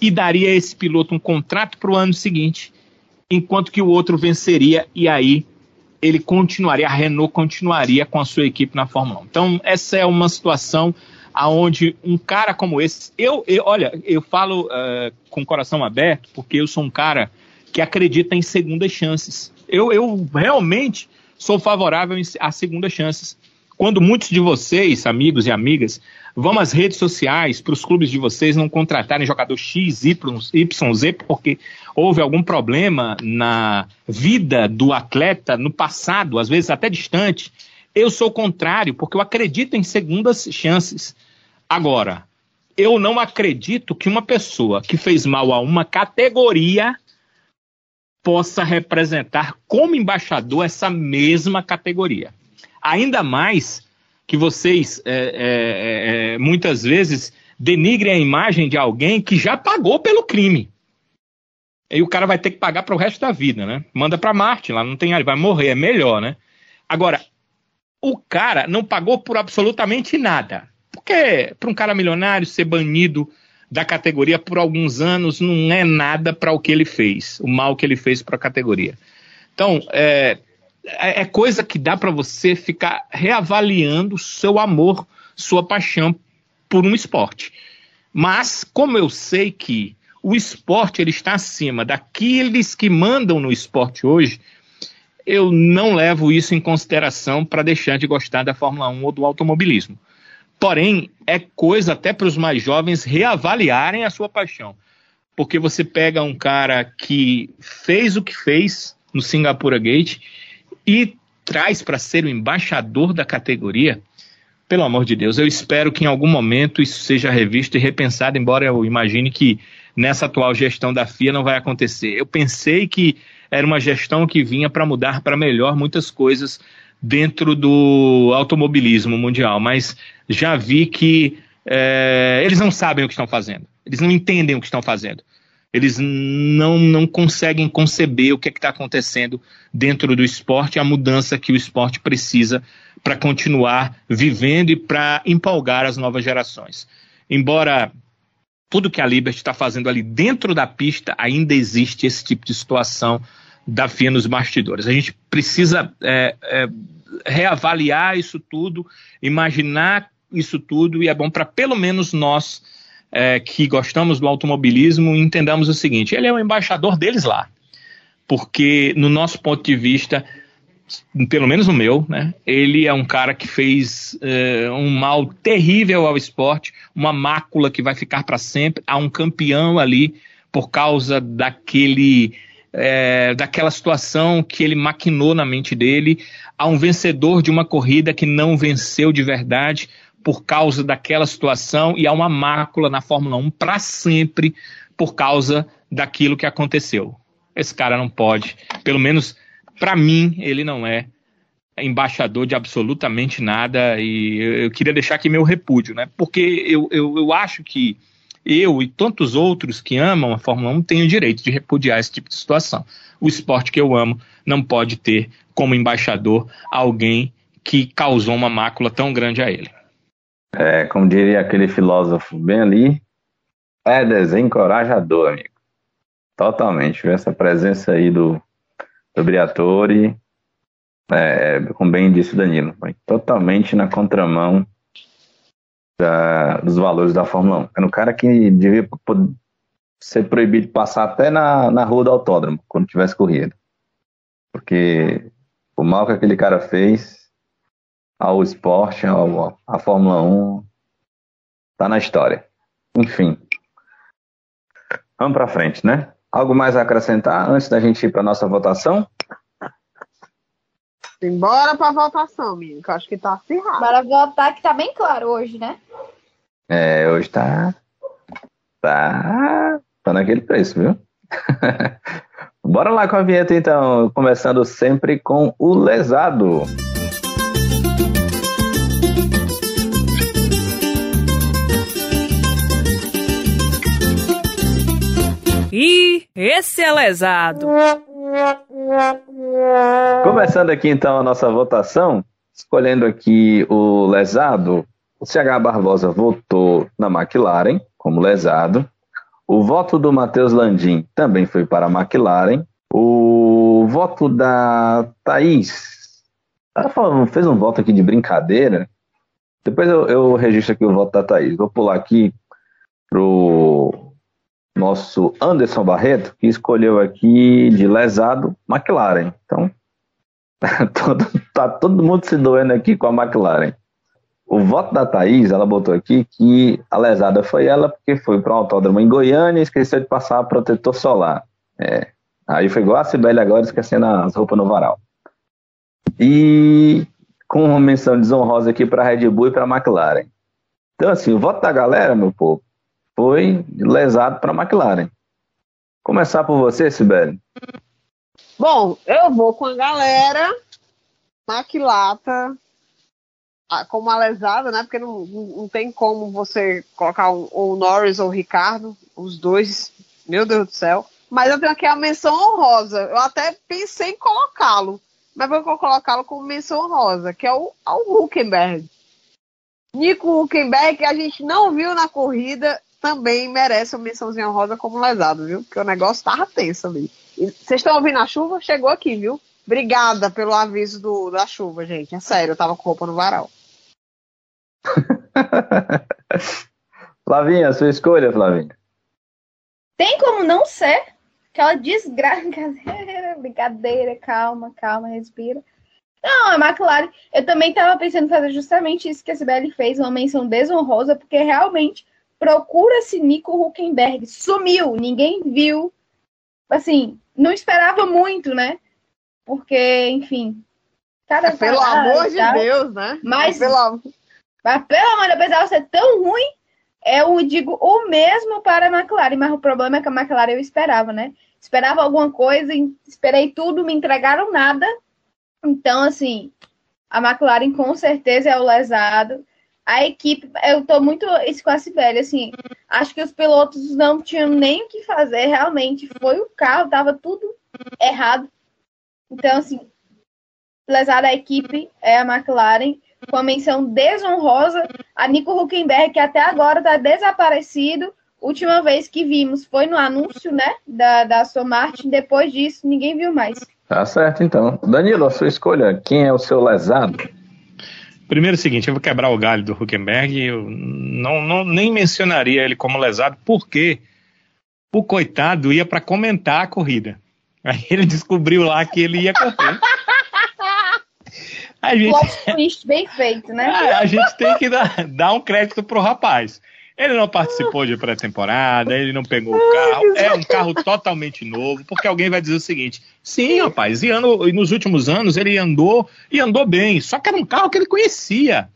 e daria a esse piloto um contrato para o ano seguinte, enquanto que o outro venceria e aí ele continuaria, a Renault continuaria com a sua equipe na Fórmula 1. Então, essa é uma situação aonde um cara como esse, eu, eu olha, eu falo uh, com o coração aberto, porque eu sou um cara que acredita em segundas chances. Eu, eu realmente sou favorável a segundas chances. Quando muitos de vocês, amigos e amigas, vão às redes sociais para os clubes de vocês não contratarem jogador X, Y, Z, porque houve algum problema na vida do atleta no passado, às vezes até distante, eu sou contrário, porque eu acredito em segundas chances. Agora, eu não acredito que uma pessoa que fez mal a uma categoria possa representar como embaixador essa mesma categoria. Ainda mais que vocês é, é, é, muitas vezes denigrem a imagem de alguém que já pagou pelo crime. E o cara vai ter que pagar para o resto da vida, né? Manda para Marte, lá não tem, ele vai morrer, é melhor, né? Agora, o cara não pagou por absolutamente nada. Porque para um cara milionário ser banido da categoria por alguns anos não é nada para o que ele fez, o mal que ele fez para a categoria. Então, é, é, é coisa que dá para você ficar reavaliando seu amor, sua paixão por um esporte. Mas, como eu sei que o esporte ele está acima daqueles que mandam no esporte hoje, eu não levo isso em consideração para deixar de gostar da Fórmula 1 ou do automobilismo. Porém, é coisa até para os mais jovens reavaliarem a sua paixão. Porque você pega um cara que fez o que fez no Singapura Gate e traz para ser o embaixador da categoria, pelo amor de Deus, eu espero que em algum momento isso seja revisto e repensado, embora eu imagine que nessa atual gestão da FIA não vai acontecer. Eu pensei que era uma gestão que vinha para mudar para melhor muitas coisas dentro do automobilismo mundial, mas já vi que é, eles não sabem o que estão fazendo, eles não entendem o que estão fazendo, eles não, não conseguem conceber o que é está acontecendo dentro do esporte, a mudança que o esporte precisa para continuar vivendo e para empolgar as novas gerações. Embora tudo que a Liberty está fazendo ali dentro da pista, ainda existe esse tipo de situação da FIA nos bastidores. A gente precisa é, é, reavaliar isso tudo, imaginar isso tudo, e é bom para pelo menos nós é, que gostamos do automobilismo entendamos o seguinte: ele é o embaixador deles lá. Porque, no nosso ponto de vista, pelo menos o meu, né, ele é um cara que fez é, um mal terrível ao esporte, uma mácula que vai ficar para sempre. Há um campeão ali por causa daquele é, daquela situação que ele maquinou na mente dele, a um vencedor de uma corrida que não venceu de verdade por causa daquela situação e há uma mácula na Fórmula 1 para sempre por causa daquilo que aconteceu. Esse cara não pode, pelo menos para mim, ele não é embaixador de absolutamente nada e eu, queria deixar aqui meu repúdio, né? Porque eu, eu, eu acho que eu e tantos outros que amam a Fórmula 1 têm o direito de repudiar esse tipo de situação. O esporte que eu amo não pode ter como embaixador alguém que causou uma mácula tão grande a ele. É, como diria aquele filósofo bem ali, é desencorajador, amigo. Totalmente. Essa presença aí do, do Briatore, é, como bem disse o Danilo, totalmente na contramão da, dos valores da Fórmula 1. Era um cara que devia ser proibido de passar até na, na rua do autódromo, quando tivesse corrida. Porque o mal que aquele cara fez ao esporte, ao, à Fórmula 1, tá na história. Enfim. Vamos para frente, né? Algo mais a acrescentar antes da gente ir para nossa votação? Bora pra votação, menino, que eu acho que tá acirrado. Bora votar, que tá bem claro hoje, né? É, hoje tá. Tá. Tá naquele preço, viu? Bora lá com a vinheta, então. Começando sempre com o lesado. E esse é lesado. Começando aqui então a nossa votação, escolhendo aqui o lesado, o CH Barbosa votou na McLaren como lesado. O voto do Matheus Landim também foi para a McLaren. O voto da Thaís, ela falou, fez um voto aqui de brincadeira. Depois eu, eu registro aqui o voto da Thaís. Vou pular aqui pro nosso Anderson Barreto, que escolheu aqui de lesado McLaren. Então, todo, tá todo mundo se doendo aqui com a McLaren. O voto da Thaís, ela botou aqui que a lesada foi ela porque foi para um autódromo em Goiânia e esqueceu de passar protetor solar. É. Aí foi igual a Sibeli agora esquecendo as roupas no varal. E com uma menção desonrosa aqui para Red Bull e para McLaren. Então, assim, o voto da galera, meu povo, foi lesado para a McLaren. Começar por você, Sibeli. Bom, eu vou com a galera. Maquilata como a lesada, né? Porque não, não tem como você colocar o, Norris ou o Ricardo, os dois. Meu Deus do céu. Mas eu tenho aqui a menção honrosa. Eu até pensei em colocá-lo. Mas vou colocá-lo como menção honrosa, que é o, o Huckenberg. Nico Huckenberg, que a gente não viu na corrida, também merece uma mençãozinha rosa como lesado, viu? Porque o negócio tava tenso ali. Vocês estão ouvindo a chuva? Chegou aqui, viu? Obrigada pelo aviso do, da chuva, gente. É sério, eu tava com roupa no varal. Flavinha, sua escolha, Flavinha. Tem como não ser? Aquela desgraça. Brincadeira, calma, calma, respira. Não, a McLaren, eu também estava pensando em fazer justamente isso que a Sibeli fez, uma menção desonrosa, porque realmente procura-se Nico Huckenberg. Sumiu, ninguém viu. Assim, não esperava muito, né? Porque, enfim. Cada é, pelo amor de Deus, né? Mas, é pelo... mas pelo amor de Deus, apesar de ser tão ruim, eu digo o mesmo para a McLaren, mas o problema é que a McLaren eu esperava, né? Esperava alguma coisa, esperei tudo, me entregaram nada. Então, assim, a McLaren com certeza é o lesado. A equipe, eu tô muito a Sibeli, assim, acho que os pilotos não tinham nem o que fazer, realmente. Foi o carro, tava tudo errado. Então, assim, lesada a equipe é a McLaren, com a menção desonrosa a Nico Huckenberg, que até agora está desaparecido. Última vez que vimos foi no anúncio, né, da, da Aston Martin. Depois disso, ninguém viu mais. Tá certo, então. Danilo, a sua escolha, quem é o seu lesado? Primeiro é o seguinte, eu vou quebrar o galho do Huckenberg, eu não, não nem mencionaria ele como lesado, porque o coitado ia para comentar a corrida. Aí ele descobriu lá que ele ia correr. A gente... twist bem feito, né? A, a gente tem que dar, dar um crédito pro rapaz. Ele não participou de pré-temporada, ele não pegou o carro, é um carro totalmente novo, porque alguém vai dizer o seguinte: sim, rapaz, e, ano, e nos últimos anos ele andou e andou bem, só que era um carro que ele conhecia.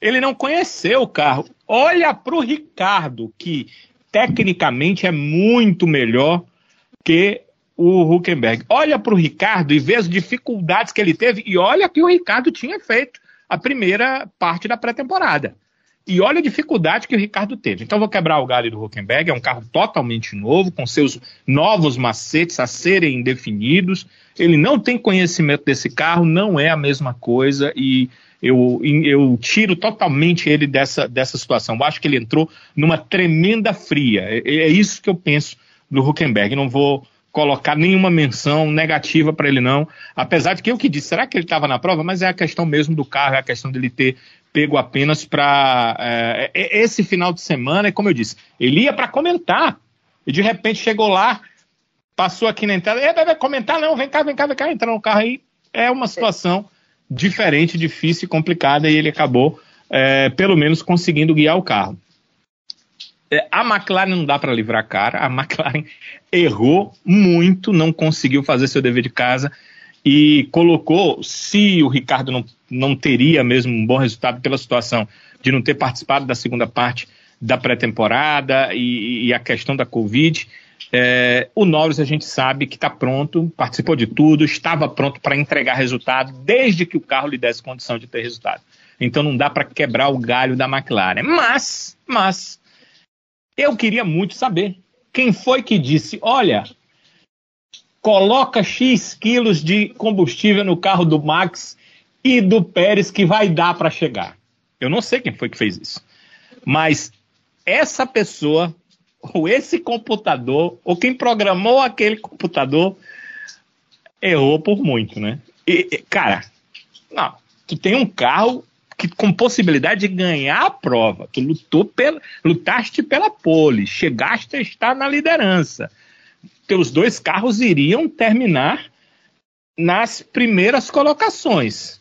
Ele não conheceu o carro. Olha para o Ricardo, que tecnicamente é muito melhor que o Huckenberg. Olha para o Ricardo e vê as dificuldades que ele teve, e olha que o Ricardo tinha feito a primeira parte da pré-temporada. E olha a dificuldade que o Ricardo teve. Então, vou quebrar o galho do Huckenberg. É um carro totalmente novo, com seus novos macetes a serem definidos. Ele não tem conhecimento desse carro, não é a mesma coisa. E eu, eu tiro totalmente ele dessa, dessa situação. Eu acho que ele entrou numa tremenda fria. É, é isso que eu penso do Huckenberg. Não vou colocar nenhuma menção negativa para ele, não. Apesar de que eu que disse, será que ele estava na prova? Mas é a questão mesmo do carro, é a questão dele ter pego apenas para. É, é, esse final de semana, é como eu disse, ele ia para comentar. E de repente chegou lá, passou aqui na entrada, é, vai comentar, não, vem cá, vem cá, vem cá, entra no carro aí. É uma situação diferente, difícil e complicada, e ele acabou, é, pelo menos, conseguindo guiar o carro. É, a McLaren não dá para livrar a cara, a McLaren errou muito, não conseguiu fazer seu dever de casa e colocou, se o Ricardo não, não teria mesmo um bom resultado pela situação de não ter participado da segunda parte da pré-temporada e, e, a questão da Covid, é, o Norris a gente sabe que está pronto, participou de tudo, estava pronto para entregar resultado desde que o carro lhe desse condição de ter resultado. Então não dá para quebrar o galho da McLaren. Mas, mas, eu queria muito saber quem foi que disse: olha, coloca X quilos de combustível no carro do Max e do Pérez que vai dar para chegar. Eu não sei quem foi que fez isso. Mas essa pessoa, ou esse computador, ou quem programou aquele computador, errou por muito, né? E, cara, não, tu tem um carro que, com possibilidade de ganhar a prova. Tu lutou pela, lutaste pela pole, chegaste a estar na liderança. Teus dois carros iriam terminar nas primeiras colocações.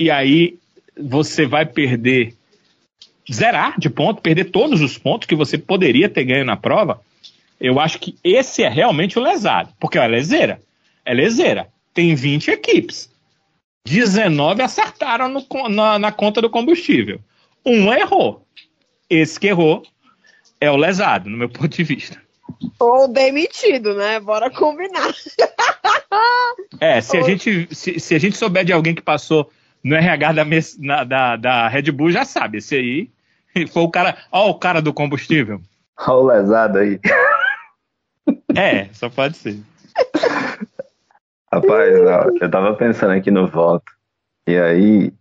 E aí você vai perder, zerar de ponto, perder todos os pontos que você poderia ter ganho na prova. Eu acho que esse é realmente o lesado, porque é leseira. É leseira. Tem 20 equipes. 19 acertaram no, na, na, conta do combustível. Um errou. Esse que errou é o lesado, no meu ponto de vista. Ou demitido, né? Bora combinar. é, se a, gente, se, se, a gente souber de alguém que passou no RH da, na, da, da Red Bull, já sabe. Esse aí foi o cara. Ó, o cara do combustível. Olha o lesado aí. É, só pode ser. Rapaz, eu tava pensando aqui no voto. E aí,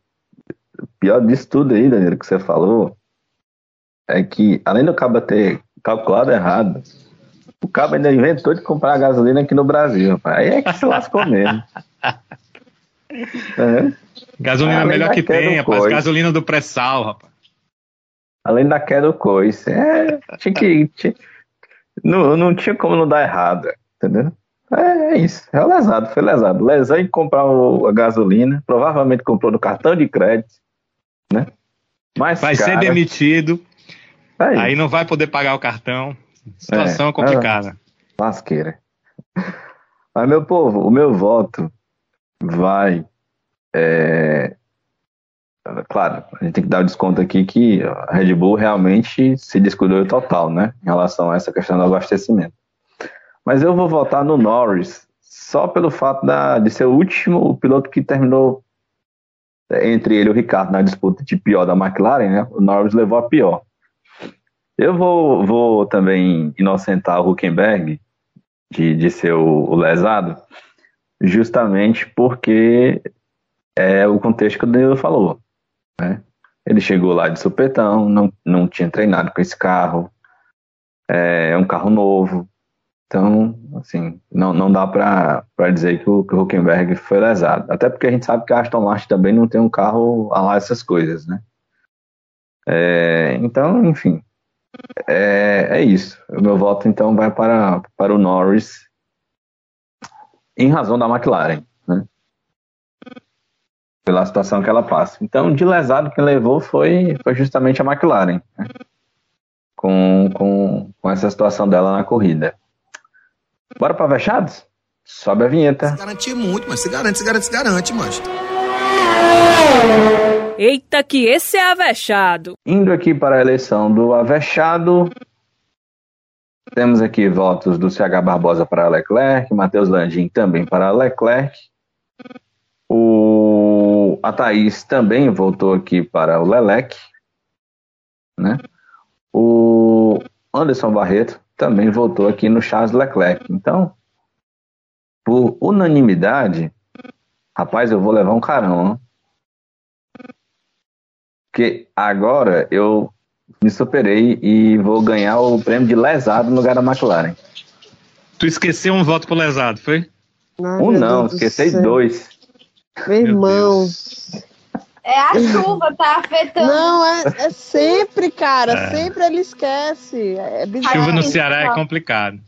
pior disso tudo aí, Danilo, que você falou, é que, além do cabo ter calculado errado, o cabo ainda inventou de comprar gasolina aqui no Brasil, rapaz. Aí é que se lascou mesmo. É. Gasolina ah, melhor que tem, rapaz. Gasolina do pré-sal, rapaz. Além da queda do coice. É, tinha que. Tinha, não, não tinha como não dar errado, entendeu? É, é isso. É lesado, foi lesado. Lesão em comprar o, a gasolina. Provavelmente comprou no cartão de crédito, né? Mas, Vai ser cara, demitido, aí, aí não vai poder pagar o cartão. Situação É, complicada. Lasqueira. Mas, meu povo, o meu voto vai. é, Claro, a gente tem que dar o desconto aqui que a Red Bull realmente se descuidou total, né? Em relação a essa questão do abastecimento. Mas eu vou votar no Norris só pelo fato da- de ser o último piloto que terminou é, entre ele e o Ricardo na disputa de pior da McLaren, né? O Norris levou a pior. Eu vou, vou também inocentar o Huckenberg de, de ser o, o lesado, justamente porque é o contexto que o Danilo falou. Né? Ele chegou lá de supetão, não, não tinha treinado com esse carro, é um carro novo. Então, assim, não, não dá para dizer que o, que o Huckenberg foi lesado. Até porque a gente sabe que a Aston Martin também não tem um carro a lá essas coisas, né? É, então, enfim, é, é isso. O meu voto, então, vai para, para o Norris em razão da McLaren, né? Pela situação que ela passa. Então, de lesado, quem levou foi, foi justamente a McLaren, né? com, com, com essa situação dela na corrida. Bora para Vechados? Sobe a vinheta. Se garantir muito, mas se garante, se garante, se garante, mas. Eita, que esse é avexado. Indo aqui para a eleição do Avechado, temos aqui votos do CH Barbosa para Leclerc, Matheus Landim também para Leclerc. O, a Thaís também votou aqui para o Lelec. Né? O Anderson Barreto também votou aqui no Charles Leclerc. Então, por unanimidade, rapaz, eu vou levar um carão. Porque agora eu me superei e vou ganhar o prêmio de lesado no lugar da McLaren. Tu esqueceu um voto pro lesado, foi? Ai, Um meu não, esqueci dois. Meu Meu irmão. Deus. É a chuva, tá afetando. Não, é, é sempre, cara. É. Sempre ele esquece. É bizarro. Chuva no Ceará é complicado.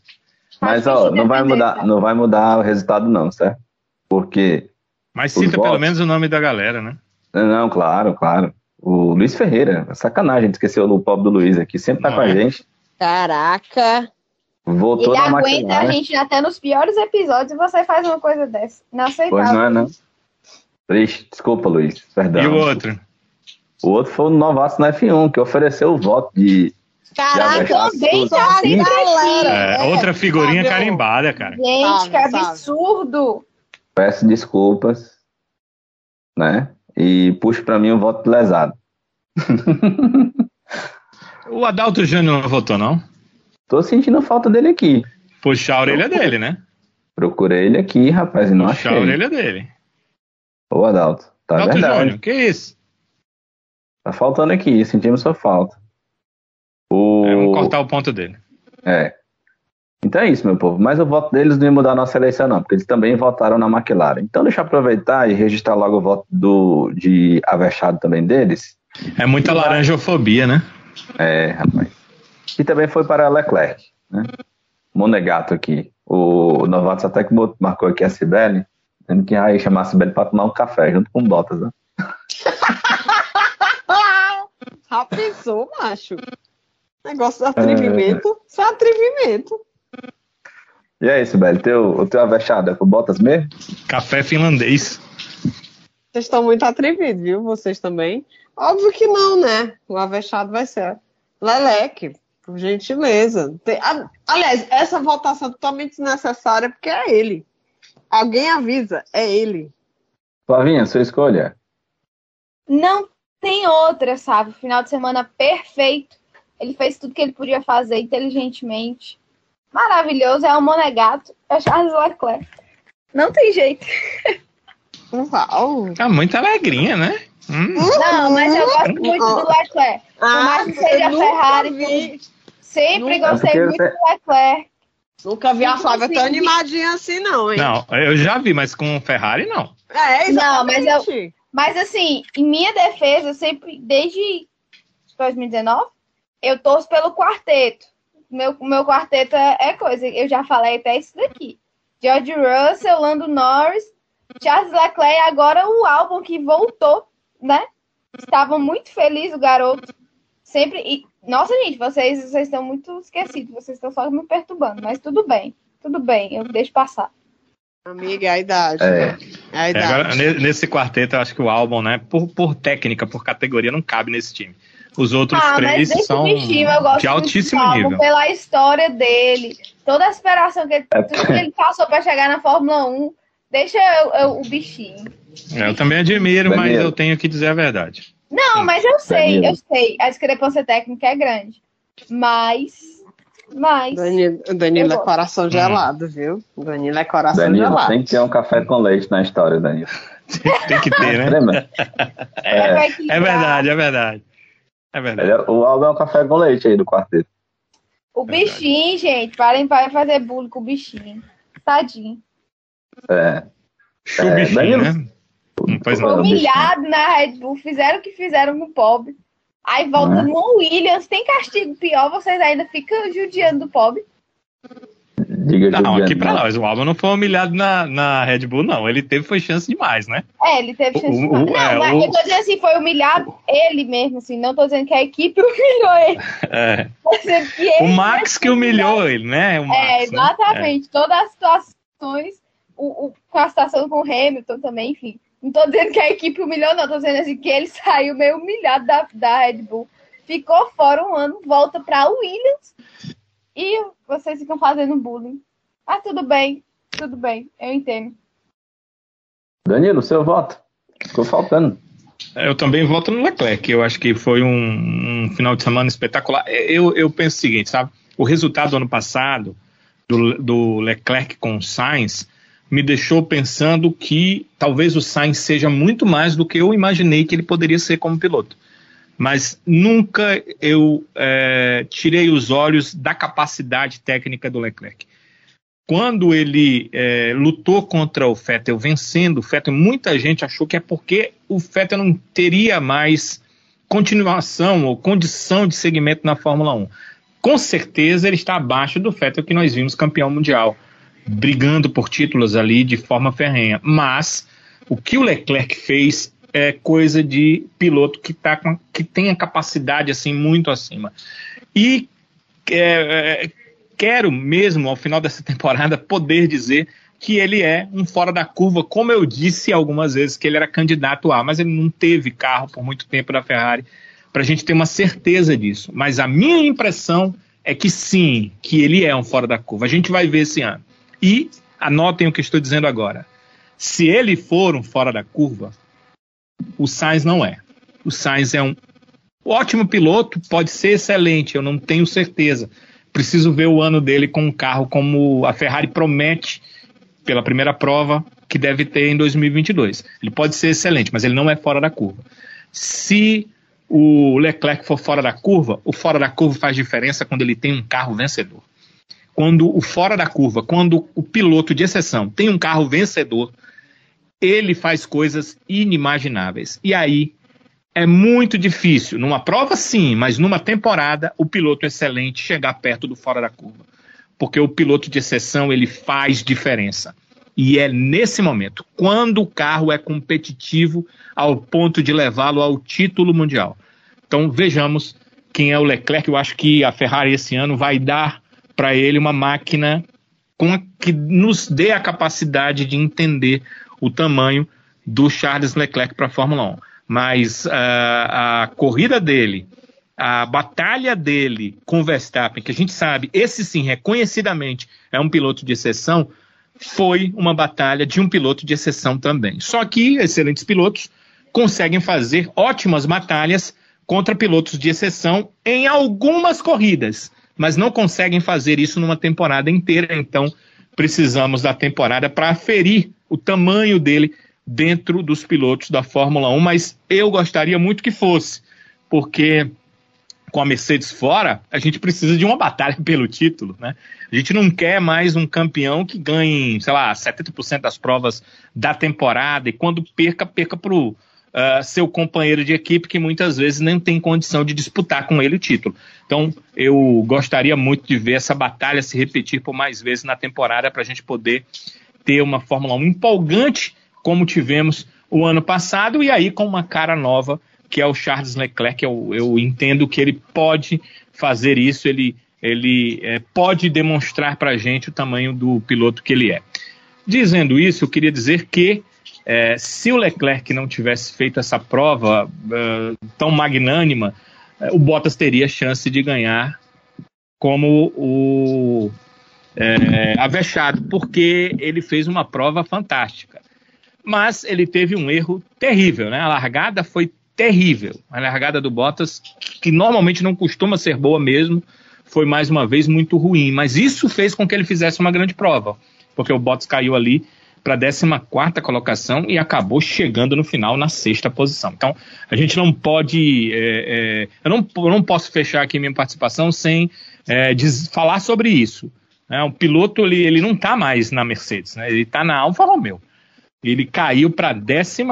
Mas ó, não vai mudar, não vai mudar o resultado não, certo? Porque Mas cita pelo votos. menos o nome da galera, né? não, claro, claro. O Luiz Ferreira, sacanagem, esqueceu o pobre do Luiz aqui, sempre tá Não com a é? gente. Caraca. Voltou Ele na aguenta a gente até nos piores episódios e você faz uma coisa dessa. Não aceitável. Pois não é, não. Triste, desculpa, Luiz. Perdão. E o outro? O outro foi o Novato na F1, que ofereceu o voto de. Caraca, também a galera. É, É, outra figurinha sabe, carimbada, cara. Gente, que absurdo. Peço desculpas, né? E puxo pra mim o voto lesado. O Adalto Júnior não votou, não? Tô sentindo falta dele aqui. Puxar a orelha dele, né? Procurei ele aqui, rapaz, e não Puxar a achei. orelha dele. Ô, Adalto, tá Adalto verdade. Júnior, que isso? Tá faltando aqui, sentimos sua falta. O... É, vamos cortar o ponto dele. É. Então é isso, meu povo. Mas o voto deles não ia mudar a nossa eleição, não, porque eles também votaram na McLaren. Então deixa eu aproveitar e registrar logo o voto do, de Avechado também deles. É muita laranjofobia, né? É, rapaz. E também foi para Leclerc, né? Monegato aqui. O Novatos até que marcou aqui a Cibele, dizendo que ia chamar a Cibele para tomar um café junto com o Bottas, né? Já pensou, macho? Negócio de atrevimento. Isso é atrevimento. E aí, Cibele, teu, o teu Avechado é pro Bottas mesmo? Café finlandês. Vocês estão muito atrevidos, viu? Vocês também. Óbvio que não, né? O avexado vai ser Leleque, por gentileza. Tem- a- aliás, essa votação é totalmente desnecessária porque é ele. Alguém avisa, é ele. Flavinha, sua escolha. Não tem outra, sabe? Final de semana perfeito. Ele fez tudo que ele podia fazer inteligentemente. Maravilhoso. É o Monegato. É Charles Leclerc. Não tem jeito. Uau! Tá muito alegrinha, né? Hum, Não, mas eu gosto muito do Leclerc. Por mais que seja eu nunca Ferrari, vi, Sempre Nunca- gostei muito do Leclerc. Nunca vi a Flávia tão animadinha assim, não, hein? Não, eu já vi, mas com Ferrari não. É, Não, mas exatamente. Mas assim, em minha defesa, eu sempre, desde 2019, eu torço pelo quarteto. Meu, meu quarteto é, é coisa, eu já falei até isso daqui. George Russell, Lando Norris, Charles Leclerc, agora o álbum que voltou, né? Estava muito feliz o garoto. Sempre. E, nossa, gente, vocês, vocês estão muito esquecidos. Vocês estão só me perturbando. Mas tudo bem. Tudo bem, eu deixo passar. Amiga, é a idade. É. É a É, idade. agora, ne- nesse quarteto, eu acho que o álbum, né, por, por técnica, por categoria, não cabe nesse time. Os outros Ah, mas três deixa são o bichinho, eu gosto de altíssimo álbum nível. Pela história dele, toda a aspiração que ele, É. tudo que ele passou para chegar na Fórmula 1, deixa eu- eu- o bichinho. É, Eu também admiro, mas eu tenho que dizer a verdade. Não, mas eu sei, Danilo. eu sei. A discrepância técnica é grande. Mas. Mas. Danilo, o Danilo é coração gelado, viu? O Danilo é coração Danilo, gelado. tem que ter um café com leite na história, Danilo. Tem que ter, né? É, É equilibrar. verdade, é verdade. É verdade. É- O álbum é um café com leite aí do quarteto. O bichinho, gente, parem para fazer bullying com o bichinho. Tadinho. É. Show É, bichinho, Danilo. né? Não. Humilhado na Red Bull, fizeram o que fizeram com o pobre. Aí volta Né? no Williams, tem castigo pior, vocês ainda ficam judiando do pobre. Diga Não, aqui pra não. nós, o Albon não foi humilhado na, na Red Bull, não. Ele teve foi chance demais, né? É, ele teve chance de o- falar. o- Não, é, mas o- eu tô dizendo assim, foi humilhado ele mesmo, assim. Não tô dizendo que a equipe humilhou ele. É. Que O ele Max que humilhou ele, né? O Max, É, né? exatamente. Todas as situações, o, o- com a situação com o Hamilton também, enfim. Não tô dizendo que a equipe humilhou, não. Tô dizendo assim que ele saiu meio humilhado da, da Red Bull. Ficou fora um ano, volta pra Williams e vocês ficam fazendo bullying. Ah, tudo bem, tudo bem, eu entendo. Danilo, seu voto. Ficou faltando. É. Eu também voto no Leclerc. Eu acho que foi um, um final de semana espetacular. Eu, eu penso o seguinte, sabe? O resultado do ano passado, do, do Leclerc com o Sainz, me deixou pensando que talvez o Sainz seja muito mais do que eu imaginei que ele poderia ser como piloto. Mas nunca eu é, tirei os olhos da capacidade técnica do Leclerc. Quando ele é, lutou contra o Vettel, vencendo o Vettel, muita gente achou que é porque o Vettel não teria mais continuação ou condição de segmento na Fórmula 1. Com certeza ele está abaixo do Vettel que nós vimos campeão mundial, brigando por títulos ali de forma ferrenha. Mas o que o Leclerc fez é coisa de piloto que, tá com, que tem a capacidade assim muito acima. E é, é, quero mesmo, ao final dessa temporada, poder dizer que ele é um fora da curva, como eu disse algumas vezes que ele era candidato a, mas ele não teve carro por muito tempo da Ferrari, para a gente ter uma certeza disso. Mas a minha impressão é que sim, que ele é um fora da curva. A gente vai ver esse ano. E anotem o que estou dizendo agora. Se ele for um fora da curva, o Sainz não é. O Sainz é um ótimo piloto, pode ser excelente, eu não tenho certeza. Preciso ver o ano dele com um carro como a Ferrari promete pela primeira prova que deve ter em 2022. Ele pode ser excelente, mas ele não é fora da curva. Se o Leclerc for fora da curva, o fora da curva faz diferença quando ele tem um carro vencedor. Quando o fora da curva, quando o piloto de exceção tem um carro vencedor, ele faz coisas inimagináveis. E aí é muito difícil, numa prova sim, mas numa temporada, o piloto excelente chegar perto do fora da curva. Porque o piloto de exceção, ele faz diferença. E é nesse momento, quando o carro é competitivo ao ponto de levá-lo ao título mundial. Então vejamos quem é o Leclerc. Eu acho que a Ferrari esse ano vai dar para ele uma máquina com a, que nos dê a capacidade de entender o tamanho do Charles Leclerc para a Fórmula 1 mas uh, a corrida dele, a batalha dele com Verstappen, que a gente sabe, esse sim, reconhecidamente, é um piloto de exceção, foi uma batalha de um piloto de exceção também. Só que excelentes pilotos conseguem fazer ótimas batalhas contra pilotos de exceção em algumas corridas, mas não conseguem fazer isso numa temporada inteira, então precisamos da temporada para aferir o tamanho dele dentro dos pilotos da Fórmula 1, mas eu gostaria muito que fosse, porque com a Mercedes fora, a gente precisa de uma batalha pelo título, né? A gente não quer mais um campeão que ganhe, sei lá, 70% das provas da temporada e quando perca, perca pro uh, seu companheiro de equipe que muitas vezes nem tem condição de disputar com ele o título. Então, eu gostaria muito de ver essa batalha se repetir por mais vezes na temporada para a gente poder ter uma Fórmula 1 empolgante como tivemos o ano passado e aí com uma cara nova que é o Charles Leclerc. Eu, eu entendo que ele pode fazer isso, ele, ele é, pode demonstrar para a gente o tamanho do piloto que ele é. Dizendo isso, eu queria dizer que é, se o Leclerc não tivesse feito essa prova uh, tão magnânima, uh, o Bottas teria chance de ganhar como o é, avexado, porque ele fez uma prova fantástica. Mas ele teve um erro terrível, né? A largada foi terrível. A largada do Bottas, que normalmente não costuma ser boa mesmo, foi mais uma vez muito ruim. Mas isso fez com que ele fizesse uma grande prova, porque o Bottas caiu ali para a 14 colocação e acabou chegando no final na sexta posição. Então, a gente não pode. É, é, eu, não, eu não posso fechar aqui minha participação sem é, falar sobre isso. Né? O piloto ele, ele não está mais na Mercedes, né? ele está na Alfa Romeo. Ele caiu para a 14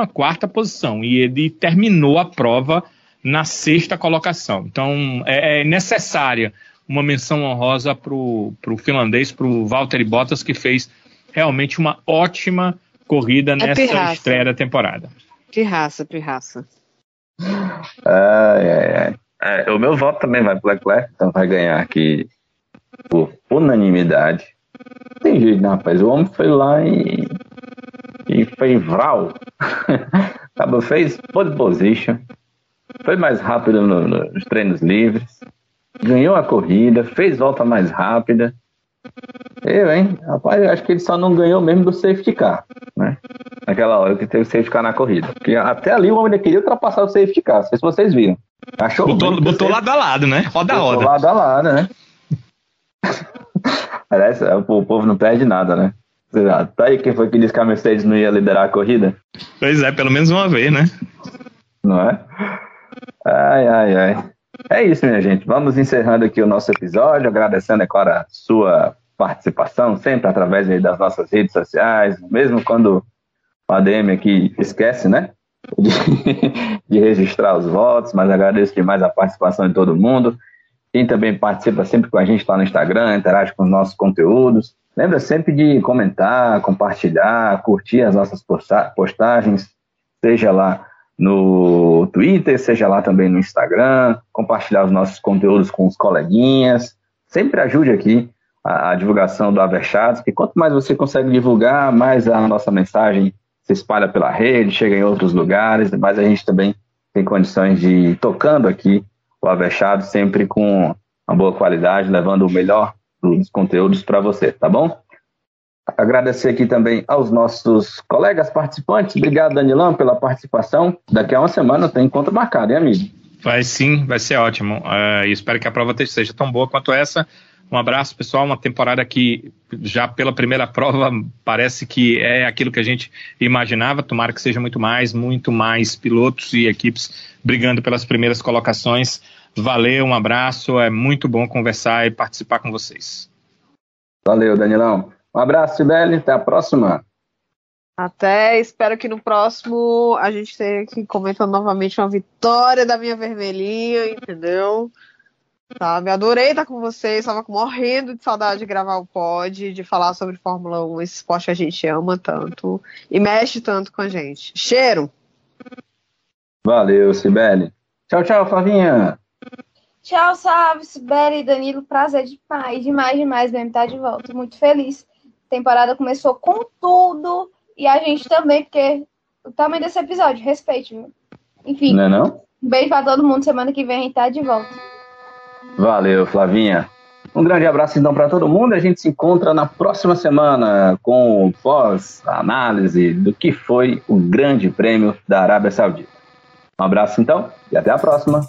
posição e ele terminou a prova na sexta colocação. Então, é, é necessária uma menção honrosa para o finlandês, para o Valtteri Bottas, que fez realmente uma ótima corrida é nessa pirraça. estreia da temporada. Pirraça, pirraça. Ai, ai, ai. É, o meu voto também vai para Leclerc, então vai ganhar aqui por unanimidade. Tem jeito, né, rapaz? O homem foi lá e, e foi vral. Acabou, fez pole position, foi mais rápido no, no, nos treinos livres, ganhou a corrida, fez volta mais rápida. Eu, hein? Rapaz, eu acho que ele só não ganhou mesmo do safety car, né? Naquela hora que teve o safety car na corrida. Porque até ali o homem queria ultrapassar o safety car. Não sei se vocês viram. Achou botou botou lado a lado, né? Roda a roda. Botou lado a lado, né? Aliás, é, o povo não perde nada, né? Tá aí quem foi que disse que a Mercedes não ia liderar a corrida? Pois é, pelo menos uma vez, né? Não é? Ai, ai, ai. É isso, minha gente. Vamos encerrando aqui o nosso episódio, agradecendo, é claro, a sua participação, sempre através das nossas redes sociais, mesmo quando o ADM aqui esquece, né? De, de, registrar os votos, mas agradeço demais a participação de todo mundo. Quem também participa sempre com a gente lá no Instagram, interage com os nossos conteúdos. Lembra sempre de comentar, compartilhar, curtir as nossas postagens, seja lá no Twitter, seja lá também no Instagram, compartilhar os nossos conteúdos com os coleguinhas. Sempre ajude aqui a, a divulgação do Avechados, que quanto mais você consegue divulgar, mais a nossa mensagem se espalha pela rede, chega em outros lugares, mais a gente também tem condições de ir tocando aqui o Avechado sempre com uma boa qualidade, levando o melhor dos conteúdos para você, tá bom? Agradecer aqui também aos nossos colegas participantes. Obrigado, Danilão, pela participação. Daqui a uma semana tem encontro marcado, hein, amigo? Vai sim, vai ser ótimo. Uh, espero que a prova seja tão boa quanto essa. Um abraço, pessoal. Uma temporada que já pela primeira prova parece que é aquilo que a gente imaginava. Tomara que seja muito mais, muito mais pilotos e equipes brigando pelas primeiras colocações. Valeu, um abraço. É muito bom conversar e participar com vocês. Valeu, Danilão. Um abraço, Sibeli. Até a próxima. Até, espero que no próximo a gente tenha aqui comentando novamente uma vitória da minha vermelhinha, entendeu? Sabe, adorei estar com vocês, estava morrendo de saudade de gravar o pod, de falar sobre Fórmula 1, esse esporte que a gente ama tanto e mexe tanto com a gente. Cheiro! Valeu, Sibeli. Tchau, tchau, Flavinha. Tchau, salve, Sibeli e Danilo. Prazer demais, demais, demais mesmo estar de volta. Muito feliz. Temporada começou com tudo e a gente também, porque o tamanho desse episódio, respeite, viu? Enfim. Não é não? Um beijo pra todo mundo. Semana que vem a gente tá de volta. Valeu, Flavinha. Um grande abraço então para todo mundo. A gente se encontra na próxima semana com pós-análise do que foi o Grande Prêmio da Arábia Saudita. Um abraço então e até a próxima.